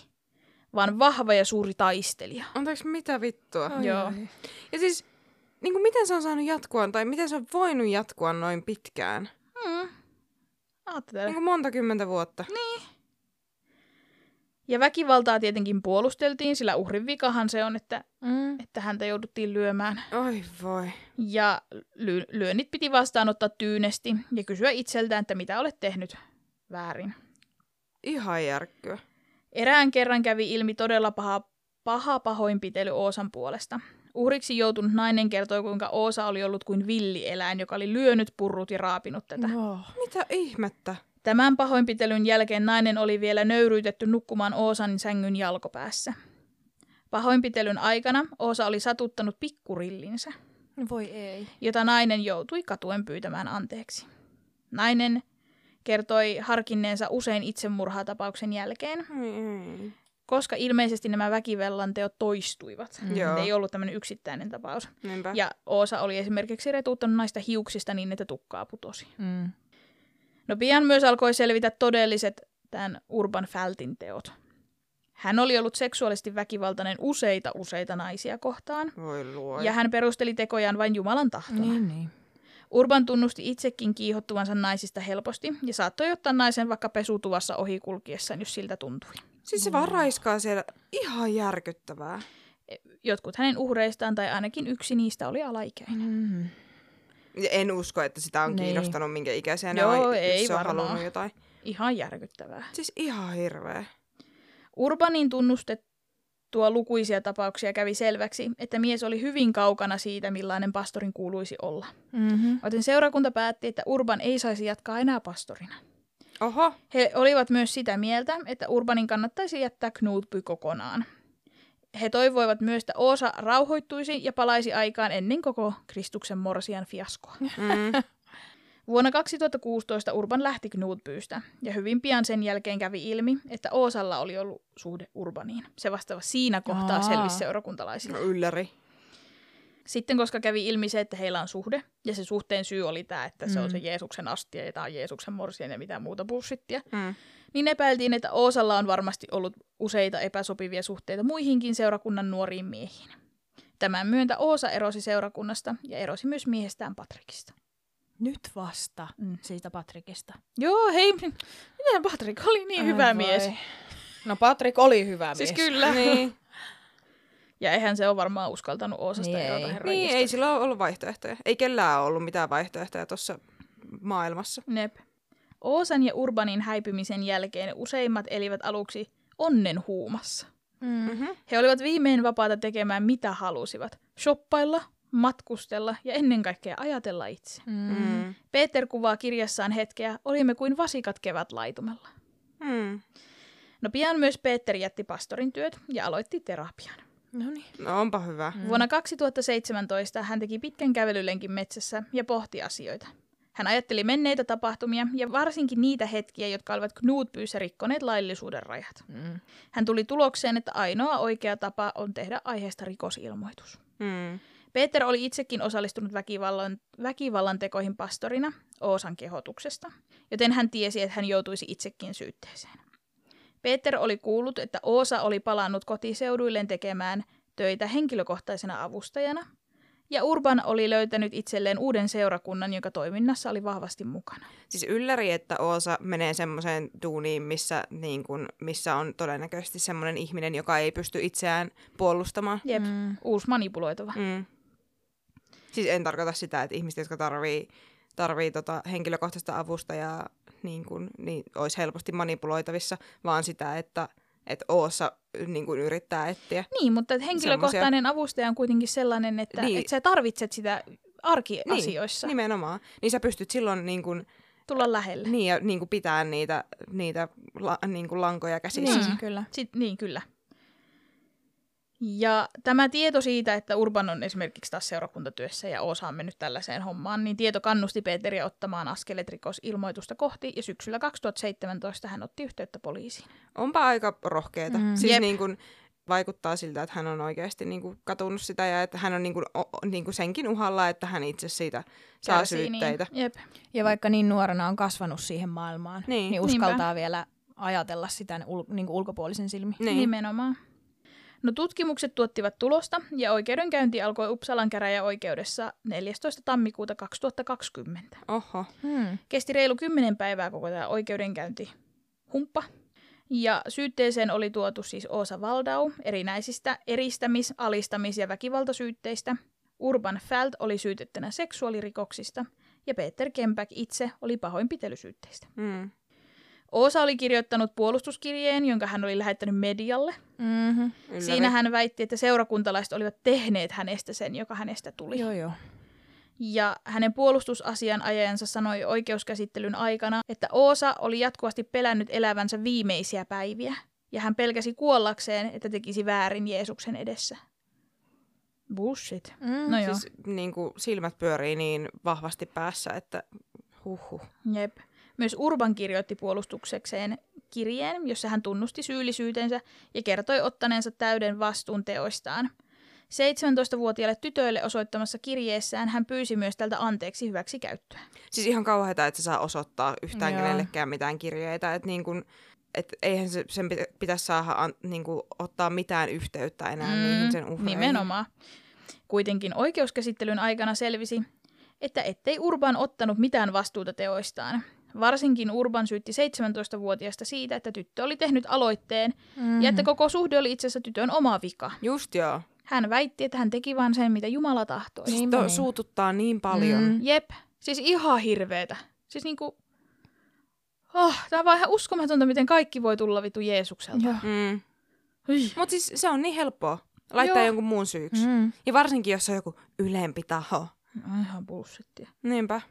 vaan vahva ja suuri taistelija. Anteeksi, mitä vittua? Joo. ai. Ja siis, niin kuin miten se on saanut jatkua, tai miten se on voinut jatkua noin pitkään? Mm. Aattele. Niin kuin monta kymmentä vuotta. Ja väkivaltaa tietenkin puolusteltiin, sillä uhrin vikahan se on, että, Mm. että häntä jouduttiin lyömään. Oi voi. Ja ly- lyönnit piti vastaanottaa tyynesti ja kysyä itseltään, että mitä olet tehnyt väärin. Ihan järkkyä. Erään kerran kävi ilmi todella paha, paha pahoinpitely Oosan puolesta. Uhriksi joutunut nainen kertoi, kuinka Oosa oli ollut kuin villieläin, joka oli lyönyt, purrut ja raapinut tätä. Oh. Mitä ihmettä? Tämän pahoinpitelyn jälkeen nainen oli vielä nöyryytetty nukkumaan Oosan sängyn jalkopäässä. Pahoinpitelyn aikana Oosa oli satuttanut pikkurillinsä, Voi ei. jota nainen joutui katuen pyytämään anteeksi. Nainen kertoi harkinneensa usein itsemurhatapauksen jälkeen, Ei. koska ilmeisesti nämä väkivallan teot toistuivat. Mm. Mm. Joo. Ei ollut tämmöinen yksittäinen tapaus. Niinpä. Ja Oosa oli esimerkiksi retuuttanut naista hiuksista niin, että tukkaa putosi. Mm. No pian myös alkoi selvitä todelliset tämän Urban Fältin teot. Hän oli ollut seksuaalisesti väkivaltainen useita useita naisia kohtaan, Voi luoja. ja hän perusteli tekojaan vain Jumalan tahtona. Niin, niin. Urban tunnusti itsekin kiihottuvansa naisista helposti ja saattoi ottaa naisen vaikka pesutuvassa ohikulkiessaan, jos siltä tuntui. Siis se vaan raiskaa siellä. Ihan järkyttävää. Jotkut hänen uhreistaan tai ainakin yksi niistä oli alaikäinen. Mm. Ja en usko, että sitä on Niin. kiinnostanut, minkä ikäisiä ne Joo, on, ei se on varmaan. halunnut jotain. Ihan järkyttävää. Siis ihan hirveä. Urbanin tunnustettua lukuisia tapauksia kävi selväksi, että mies oli hyvin kaukana siitä, millainen pastorin kuuluisi olla. Mm-hmm. Joten seurakunta päätti, että Urban ei saisi jatkaa enää pastorina. Oho. He olivat myös sitä mieltä, että Urbanin kannattaisi jättää Knutby kokonaan. He toivoivat myös, että Oosa rauhoittuisi ja palaisi aikaan ennen koko Kristuksen morsian fiaskoa. Mm. (laughs) Vuonna 2016 Urban lähti Knutbystä, ja hyvin pian sen jälkeen kävi ilmi, että Oosalla oli ollut suhde Urbaniin. Se vastava siinä kohtaa Aa. selvisi seurakuntalaisille. No ylläri. Sitten koska kävi ilmi se, että heillä on suhde, ja se suhteen syy oli tämä, että se on Mm. se Jeesuksen astia ja tämä on Jeesuksen morsian ja mitään muuta bullshittia, Mm. Niin epäiltiin, että Oosalla on varmasti ollut useita epäsopivia suhteita muihinkin seurakunnan nuoriin miehiin. Tämän myöntä Oosa erosi seurakunnasta ja erosi myös miehestään Patrikista. Nyt vasta Mm. siitä Patrikista. Joo, hei, miten Patrik oli niin hyvä Ai mies. No Patrik oli hyvä Siis mies. kyllä. Niin. (laughs) Ja eihän se ole varmaan uskaltanut Oosasta Niin erota ei. herran niin, ei sillä ole ollut vaihtoehtoja. Ei kellään ole ollut mitään vaihtoehtoja tuossa maailmassa. Nep. Oosan ja Urbanin häipymisen jälkeen useimmat elivät aluksi onnen huumassa. Mm. Mm-hmm. He olivat viimein vapaata tekemään mitä halusivat. Shoppailla, matkustella ja ennen kaikkea ajatella itse. Mm. Mm. Peter kuvaa kirjassaan hetkeä, olimme kuin vasikat kevätlaitumella. Mm. No pian myös Peter jätti pastorin työt ja aloitti terapian. No niin. No onpa hyvä. Mm. Vuonna 2017 hän teki pitkän kävelylenkin metsässä ja pohti asioita. Hän ajatteli menneitä tapahtumia ja varsinkin niitä hetkiä, jotka olivat Knutbyssä rikkoneet laillisuuden rajat. Mm. Hän tuli tulokseen, että ainoa oikea tapa on tehdä aiheesta rikosilmoitus. Mm. Peter oli itsekin osallistunut väkivallan, väkivallan tekoihin pastorina Oosan kehotuksesta, joten hän tiesi, että hän joutuisi itsekin syytteeseen. Peter oli kuullut, että Oosa oli palannut kotiseuduilleen tekemään töitä henkilökohtaisena avustajana, ja Urban oli löytänyt itselleen uuden seurakunnan, joka toiminnassa oli vahvasti mukana. Siis ylläri, että Oosa menee semmoiseen duuniin, missä, niin kun, missä on todennäköisesti semmoinen ihminen, joka ei pysty itseään puolustamaan. Jep, mm. Mm. uusi manipuloitava. Mm. Siis en tarkoita sitä, että ihmiset, jotka tarvii, tarvii tota henkilökohtaista avustajaa, niin, kun, niin olisi helposti manipuloitavissa, vaan sitä, että että Oossa niin kun yrittää etsiä. Niin, mutta että henkilökohtainen avustaja on kuitenkin sellainen, että, Niin. että sä tarvitset sitä arkiasioissa Niin, nimenomaan. Niin sä pystyt silloin niin kun, tulla lähelle. niin, ja, niin kun pitää niitä, niitä la, niin kun lankoja käsissä. Niin, Mm. kyllä. Sit, niin, kyllä. Ja tämä tieto siitä, että Urban on esimerkiksi taas seurakuntatyössä ja Osa on mennyt tällaiseen hommaan, niin tieto kannusti Peteriä ottamaan askelet rikosilmoitusta kohti, ja syksyllä 2017 hän otti yhteyttä poliisiin. Onpa aika rohkeeta. Mm. Siis Jep. niin kun, vaikuttaa siltä, että hän on oikeasti niin kun, katunut sitä ja että hän on niin kun, o, niin kun senkin uhalla, että hän itse siitä saa Kärsii, syytteitä. Niin. Jep. Ja vaikka niin nuorena on kasvanut siihen maailmaan, Niin. niin uskaltaa vielä ajatella sitä ul- niin kuin ulkopuolisen silmin. Niin. Nimenomaan. No tutkimukset tuottivat tulosta ja oikeudenkäynti alkoi Uppsalan käräjäoikeudessa 14. tammikuuta 2020. Oho. Hmm. Kesti reilu 10 päivää koko tämä oikeudenkäynti humppa. Ja syytteeseen oli tuotu siis Oosa Valdau erinäisistä eristämis-, alistamis- ja väkivaltasyytteistä. Urban Fält oli syytettynä seksuaalirikoksista ja Peter Kempäk itse oli pahoinpitelysyytteistä. Mm. Oosa oli kirjoittanut puolustuskirjeen, jonka hän oli lähettänyt medialle. Mm-hmm. Ylläri. Siinä hän väitti, että seurakuntalaiset olivat tehneet hänestä sen, joka hänestä tuli. Joo, joo. Ja hänen puolustusasianajajansa sanoi oikeuskäsittelyn aikana, että Oosa oli jatkuvasti pelännyt elävänsä viimeisiä päiviä. Ja hän pelkäsi kuollakseen, että tekisi väärin Jeesuksen edessä. Bullshit. Mm. No joo, Siis niin kuin silmät pyörii niin vahvasti päässä, että huhhuh. jep. Myös Urban kirjoitti puolustuksekseen kirjeen, jossa hän tunnusti syyllisyytensä ja kertoi ottaneensa täyden vastuun teoistaan. 17-vuotiaille tytöille osoittamassa kirjeessään hän pyysi myös tältä anteeksi hyväksi käyttöä. Siis ihan kauheata, että se saa osoittaa yhtään Joo. kenellekään mitään kirjeitä. Että niin kuin, et eihän se, sen pitä, pitäisi saada an, niin kuin, ottaa mitään yhteyttä enää mm, niihin sen uhreihin. Nimenomaan. Kuitenkin oikeuskäsittelyn aikana selvisi, että ettei Urban ottanut mitään vastuuta teoistaan. Varsinkin Urban syytti 17-vuotiaasta siitä, että tyttö oli tehnyt aloitteen Mm-hmm. ja että koko suhde oli itse asiassa tytön oma vika. Just joo. Hän väitti, että hän teki vain sen, mitä Jumala tahtoi. To, niin. suututtaa niin paljon. Mm. Jep, siis ihan hirveetä. Siis niinku... Oh, tää on vaan ihan uskomatonta, miten kaikki voi tulla vitu Jeesukselta. Joo. Mm. Mutta siis se on niin helppoa laittaa Joo. jonkun muun syyksi. Mm. Ja varsinkin, jos on joku ylempi taho. No, ihan bullshittia. Niinpä.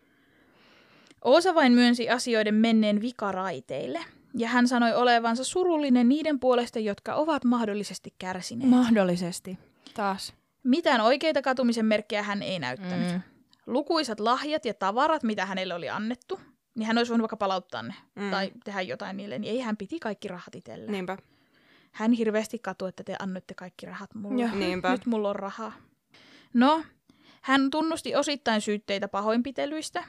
Oosa vain myönsi asioiden menneen vikaraiteille, ja hän sanoi olevansa surullinen niiden puolesta, jotka ovat mahdollisesti kärsineet. Mahdollisesti. Taas. Mitään oikeita katumisen merkkejä hän ei näyttänyt. Mm. Lukuisat lahjat ja tavarat, mitä hänelle oli annettu, niin hän olisi voinut vaikka palauttaa ne Mm. tai tehdä jotain niille, niin ei hän piti kaikki rahat itselleen. Niinpä. Hän hirveästi katui, että te annoitte kaikki rahat mulle. Joo. Niinpä. Nyt mulla on rahaa. No, hän tunnusti osittain syytteitä pahoinpitelyistä,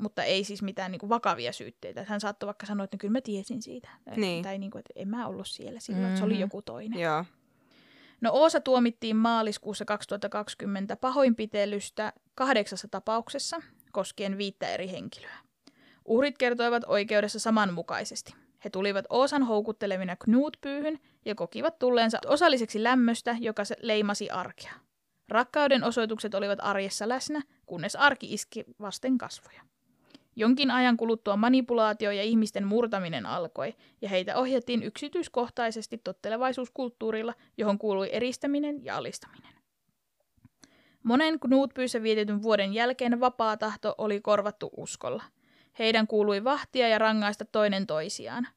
mutta ei siis mitään niin kuin, vakavia syytteitä. Hän saattoi vaikka sanoa, että no, kyllä mä tiesin siitä. Niin. Tai niin kuin, että en mä ollut siellä silloin, että se oli Mhm. joku toinen. Joo. No Oosa tuomittiin maaliskuussa 2020 pahoinpitelystä kahdeksassa tapauksessa koskien viittä eri henkilöä. Uhrit kertoivat oikeudessa samanmukaisesti. He tulivat Oosan houkuttelevina Knut-pyyhyn ja kokivat tulleensa osalliseksi lämmöstä, joka se leimasi arkea. Rakkauden osoitukset olivat arjessa läsnä, kunnes arki iski vasten kasvoja. Jonkin ajan kuluttua manipulaatio ja ihmisten murtaminen alkoi, ja heitä ohjattiin yksityiskohtaisesti tottelevaisuuskulttuurilla, johon kuului eristäminen ja alistaminen. Monen Knutpyyssä vietetyn vuoden jälkeen vapaa tahto oli korvattu uskolla. Heidän kuului vahtia ja rangaista toinen toisiaan.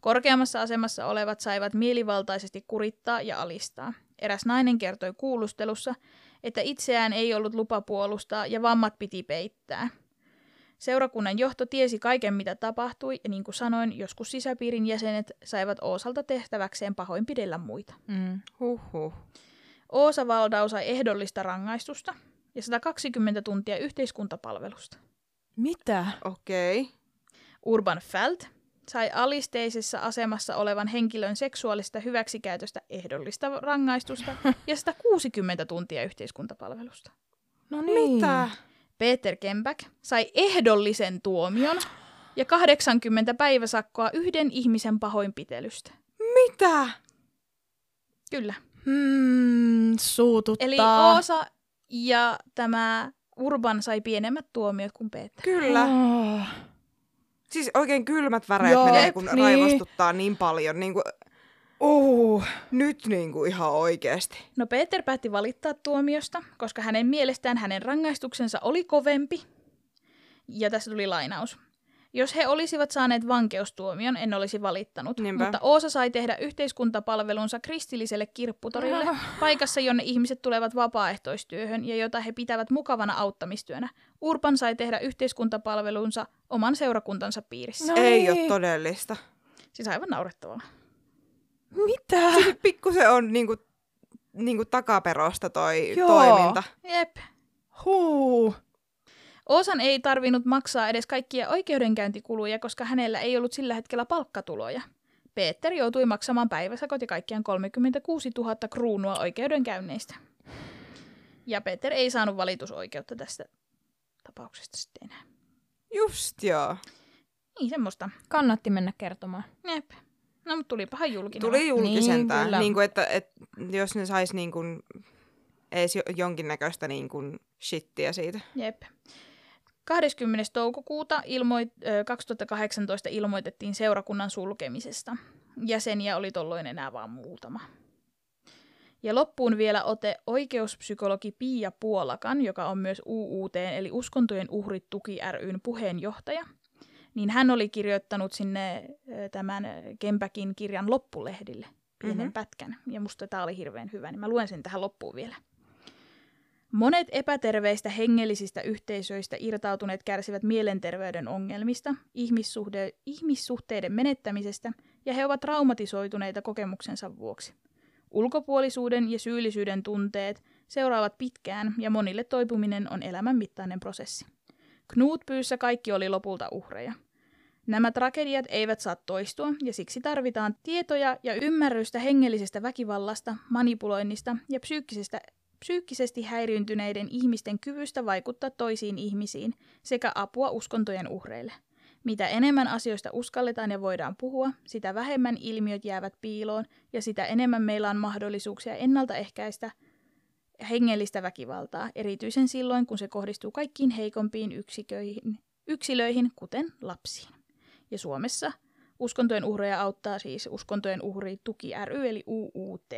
Korkeammassa asemassa olevat saivat mielivaltaisesti kurittaa ja alistaa. Eräs nainen kertoi kuulustelussa, että itseään ei ollut lupa puolustaa ja vammat piti peittää. Seurakunnan johto tiesi kaiken, mitä tapahtui, ja niin kuin sanoin, joskus sisäpiirin jäsenet saivat Oosalta tehtäväkseen pahoinpidellä muita. Mm. Huhhuh. Oosa Valdau sai ehdollista rangaistusta ja 120 tuntia yhteiskuntapalvelusta. Mitä? Okei. Okay. Urban Felt sai alisteisessa asemassa olevan henkilön seksuaalista hyväksikäytöstä ehdollista rangaistusta (laughs) ja 160 tuntia yhteiskuntapalvelusta. No niin. Mitä? Peter Kempäk sai ehdollisen tuomion ja 80 päiväsakkoa yhden ihmisen pahoinpitelystä. Mitä? Kyllä. Mm, suututtaa. Eli Oosa ja tämä Urban sai pienemmät tuomiot kuin Peter. Kyllä. Oh. Siis oikein kylmät väreet Joo, menee, kun niin. raivostuttaa niin paljon. Niin kuin, Uh. nyt niin kuin ihan oikeasti. No Peter päätti valittaa tuomiosta, koska hänen mielestään hänen rangaistuksensa oli kovempi. Ja tässä tuli lainaus. Jos he olisivat saaneet vankeustuomion, en olisi valittanut. Niinpä. Mutta Oosa sai tehdä yhteiskuntapalvelunsa kristilliselle kirpputorille, paikassa, jonne ihmiset tulevat vapaaehtoistyöhön ja jota he pitävät mukavana auttamistyönä. Urban sai tehdä yhteiskuntapalvelunsa oman seurakuntansa piirissä. No Ei niin. ole todellista. Siis aivan naurettavaa. Mitä? Siis pikkusen on niin kuin, niin kuin takaperosta toi Joo. toiminta. Jep. Huu. Oosan ei tarvinnut maksaa edes kaikkia oikeudenkäyntikuluja, koska hänellä ei ollut sillä hetkellä palkkatuloja. Peter joutui maksamaan päiväsakot ja kaikkiaan 36 000 kruunua oikeudenkäynneistä. Ja Peter ei saanut valitusoikeutta tästä tapauksesta sitten enää. Just joo. Niin, semmoista. Kannatti mennä kertomaan. Jep. No, mutta tulipahan julkinen. Tuli julkisentään. Niin. Niin, kuin, että, että jos ne sais niin kuin, edes jo- jonkinnäköistä niin kuin shittiä siitä. Jep. 20. toukokuuta ilmoit, ö, 2018 ilmoitettiin seurakunnan sulkemisesta. Jäseniä oli tolloin enää vain muutama. Ja loppuun vielä ote oikeuspsykologi Pia Puolakan, joka on myös UUT eli Uskontojen uhrit tuki ryn puheenjohtaja. Niin hän oli kirjoittanut sinne tämän Kempäkin kirjan loppulehdille pienen Mhm. mm-hmm. pätkän. Ja musta tämä oli hirveän hyvä, niin mä luen sen tähän loppuun vielä. Monet epäterveistä hengellisistä yhteisöistä irtautuneet kärsivät mielenterveyden ongelmista, ihmissuhde, ihmissuhteiden menettämisestä ja he ovat traumatisoituneita kokemuksensa vuoksi. Ulkopuolisuuden ja syyllisyyden tunteet seuraavat pitkään ja monille toipuminen on elämän mittainen prosessi. Knutpyyssä kaikki oli lopulta uhreja. Nämä tragediat eivät saa toistua ja siksi tarvitaan tietoja ja ymmärrystä hengellisestä väkivallasta, manipuloinnista ja psyykkisestä psyykkisesti häiriintyneiden ihmisten kyvystä vaikuttaa toisiin ihmisiin sekä apua uskontojen uhreille. Mitä enemmän asioista uskalletaan ja voidaan puhua, sitä vähemmän ilmiöt jäävät piiloon ja sitä enemmän meillä on mahdollisuuksia ennaltaehkäistä hengellistä väkivaltaa, erityisen silloin, kun se kohdistuu kaikkiin heikompiin yksiköihin, yksilöihin, kuten lapsiin. Ja Suomessa uskontojen uhreja auttaa siis Uskontojen uhri tuki ry eli UUT.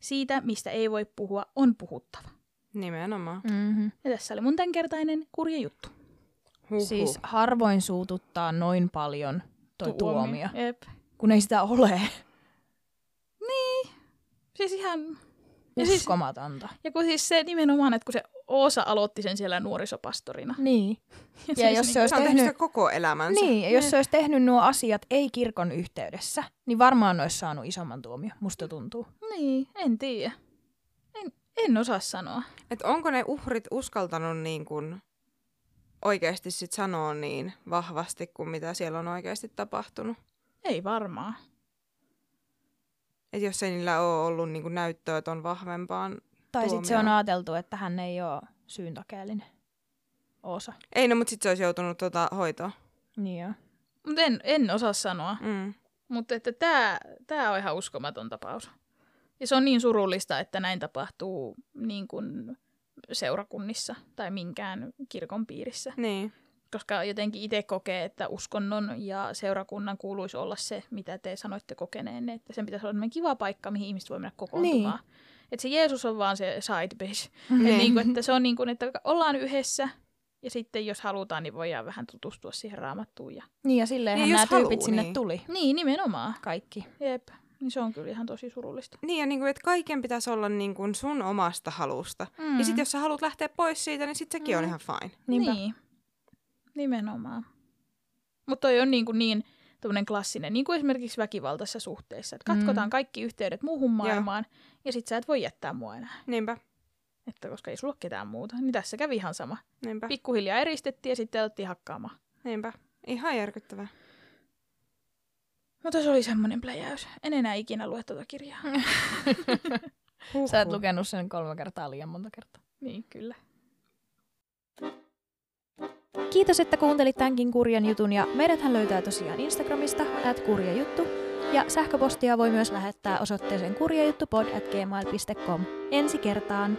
Siitä, mistä ei voi puhua, on puhuttava. Nimenomaan. Mm-hmm. Ja tässä oli mun tämänkertainen kurja juttu. Huhhuh. Siis harvoin suututtaa noin paljon toi tuomio, Jep. kun ei sitä ole. Siis ihan... Ja, siis, ja kun siis se nimenomaan, että kun se Oosa aloitti sen siellä nuorisopastorina. Niin. Ja, Ja jos se olisi Se on tehnyt tehnyt... sitä koko elämänsä. Niin, ja jos se olisi tehnyt nuo asiat ei kirkon yhteydessä, niin varmaan olisi saanut isomman tuomio, musta tuntuu. Niin, en tiedä. En, en osaa sanoa. Et onko ne uhrit uskaltanut niin kuin oikeasti sit sanoa niin vahvasti kuin mitä siellä on oikeasti tapahtunut? Ei varmaan. Et jos ei niillä ole ollut niin kuin näyttöä ton vahvempaan. Tai sitten se on ajateltu, että hän ei ole syyntakeellinen osa. Ei no, mutta sitten se olisi joutunut tota hoitoon. Niin joo. Mutta en, en osaa sanoa. Mm. Mutta että tämä tää on ihan uskomaton tapaus. Ja se on niin surullista, että näin tapahtuu niin kuin seurakunnissa tai minkään kirkon piirissä. Niin. Koska jotenkin itse kokee, että uskonnon ja seurakunnan kuuluisi olla se, mitä te sanoitte kokeneenne. Että sen pitäisi olla kiva paikka, mihin ihmiset voi mennä kokoontumaan. Niin. Että se Jeesus on vaan se side bitch. Niin. Et niin kuin, että se on niin kuin, että ollaan yhdessä ja sitten jos halutaan, niin voidaan vähän tutustua siihen raamattuun. Ja... Niin ja silleenhän Niin, nämä jos tyypit haluu, sinne niin. tuli. Niin, nimenomaan. Kaikki. Jep. Niin se on kyllä ihan tosi surullista. Niin, ja niin kuin, että kaiken pitäisi olla niin kuin sun omasta halusta. Mm. Ja sitten jos sä haluat lähteä pois siitä, niin sitten sekin mm. on ihan fine. Niinpä. Niin. Nimenomaan. Mutta toi on niin, kuin niin tämmöinen klassinen, niin kuin esimerkiksi väkivaltaisessa suhteessa. Että katkotaan Mm. kaikki yhteydet muuhun maailmaan ja sit sä et voi jättää mua enää. Niinpä, Että koska ei sulla ole ketään muuta. Niin tässä kävi ihan sama. niinpä, Pikkuhiljaa eristettiin ja sitten alettiin hakkaamaan. niinpä. Ihan järkyttävää. Mutta se oli semmoinen pläjäys. En enää ikinä lue tuota kirjaa. (laughs) Sä et lukenut sen kolme kertaa liian monta kertaa. niin, kyllä. Kiitos, että kuuntelit tämänkin kurjan jutun ja meidäthän löytää tosiaan Instagramista at kurjajuttu ja sähköpostia voi myös lähettää osoitteeseen kurjajuttupod at gmail.com. Ensi kertaan!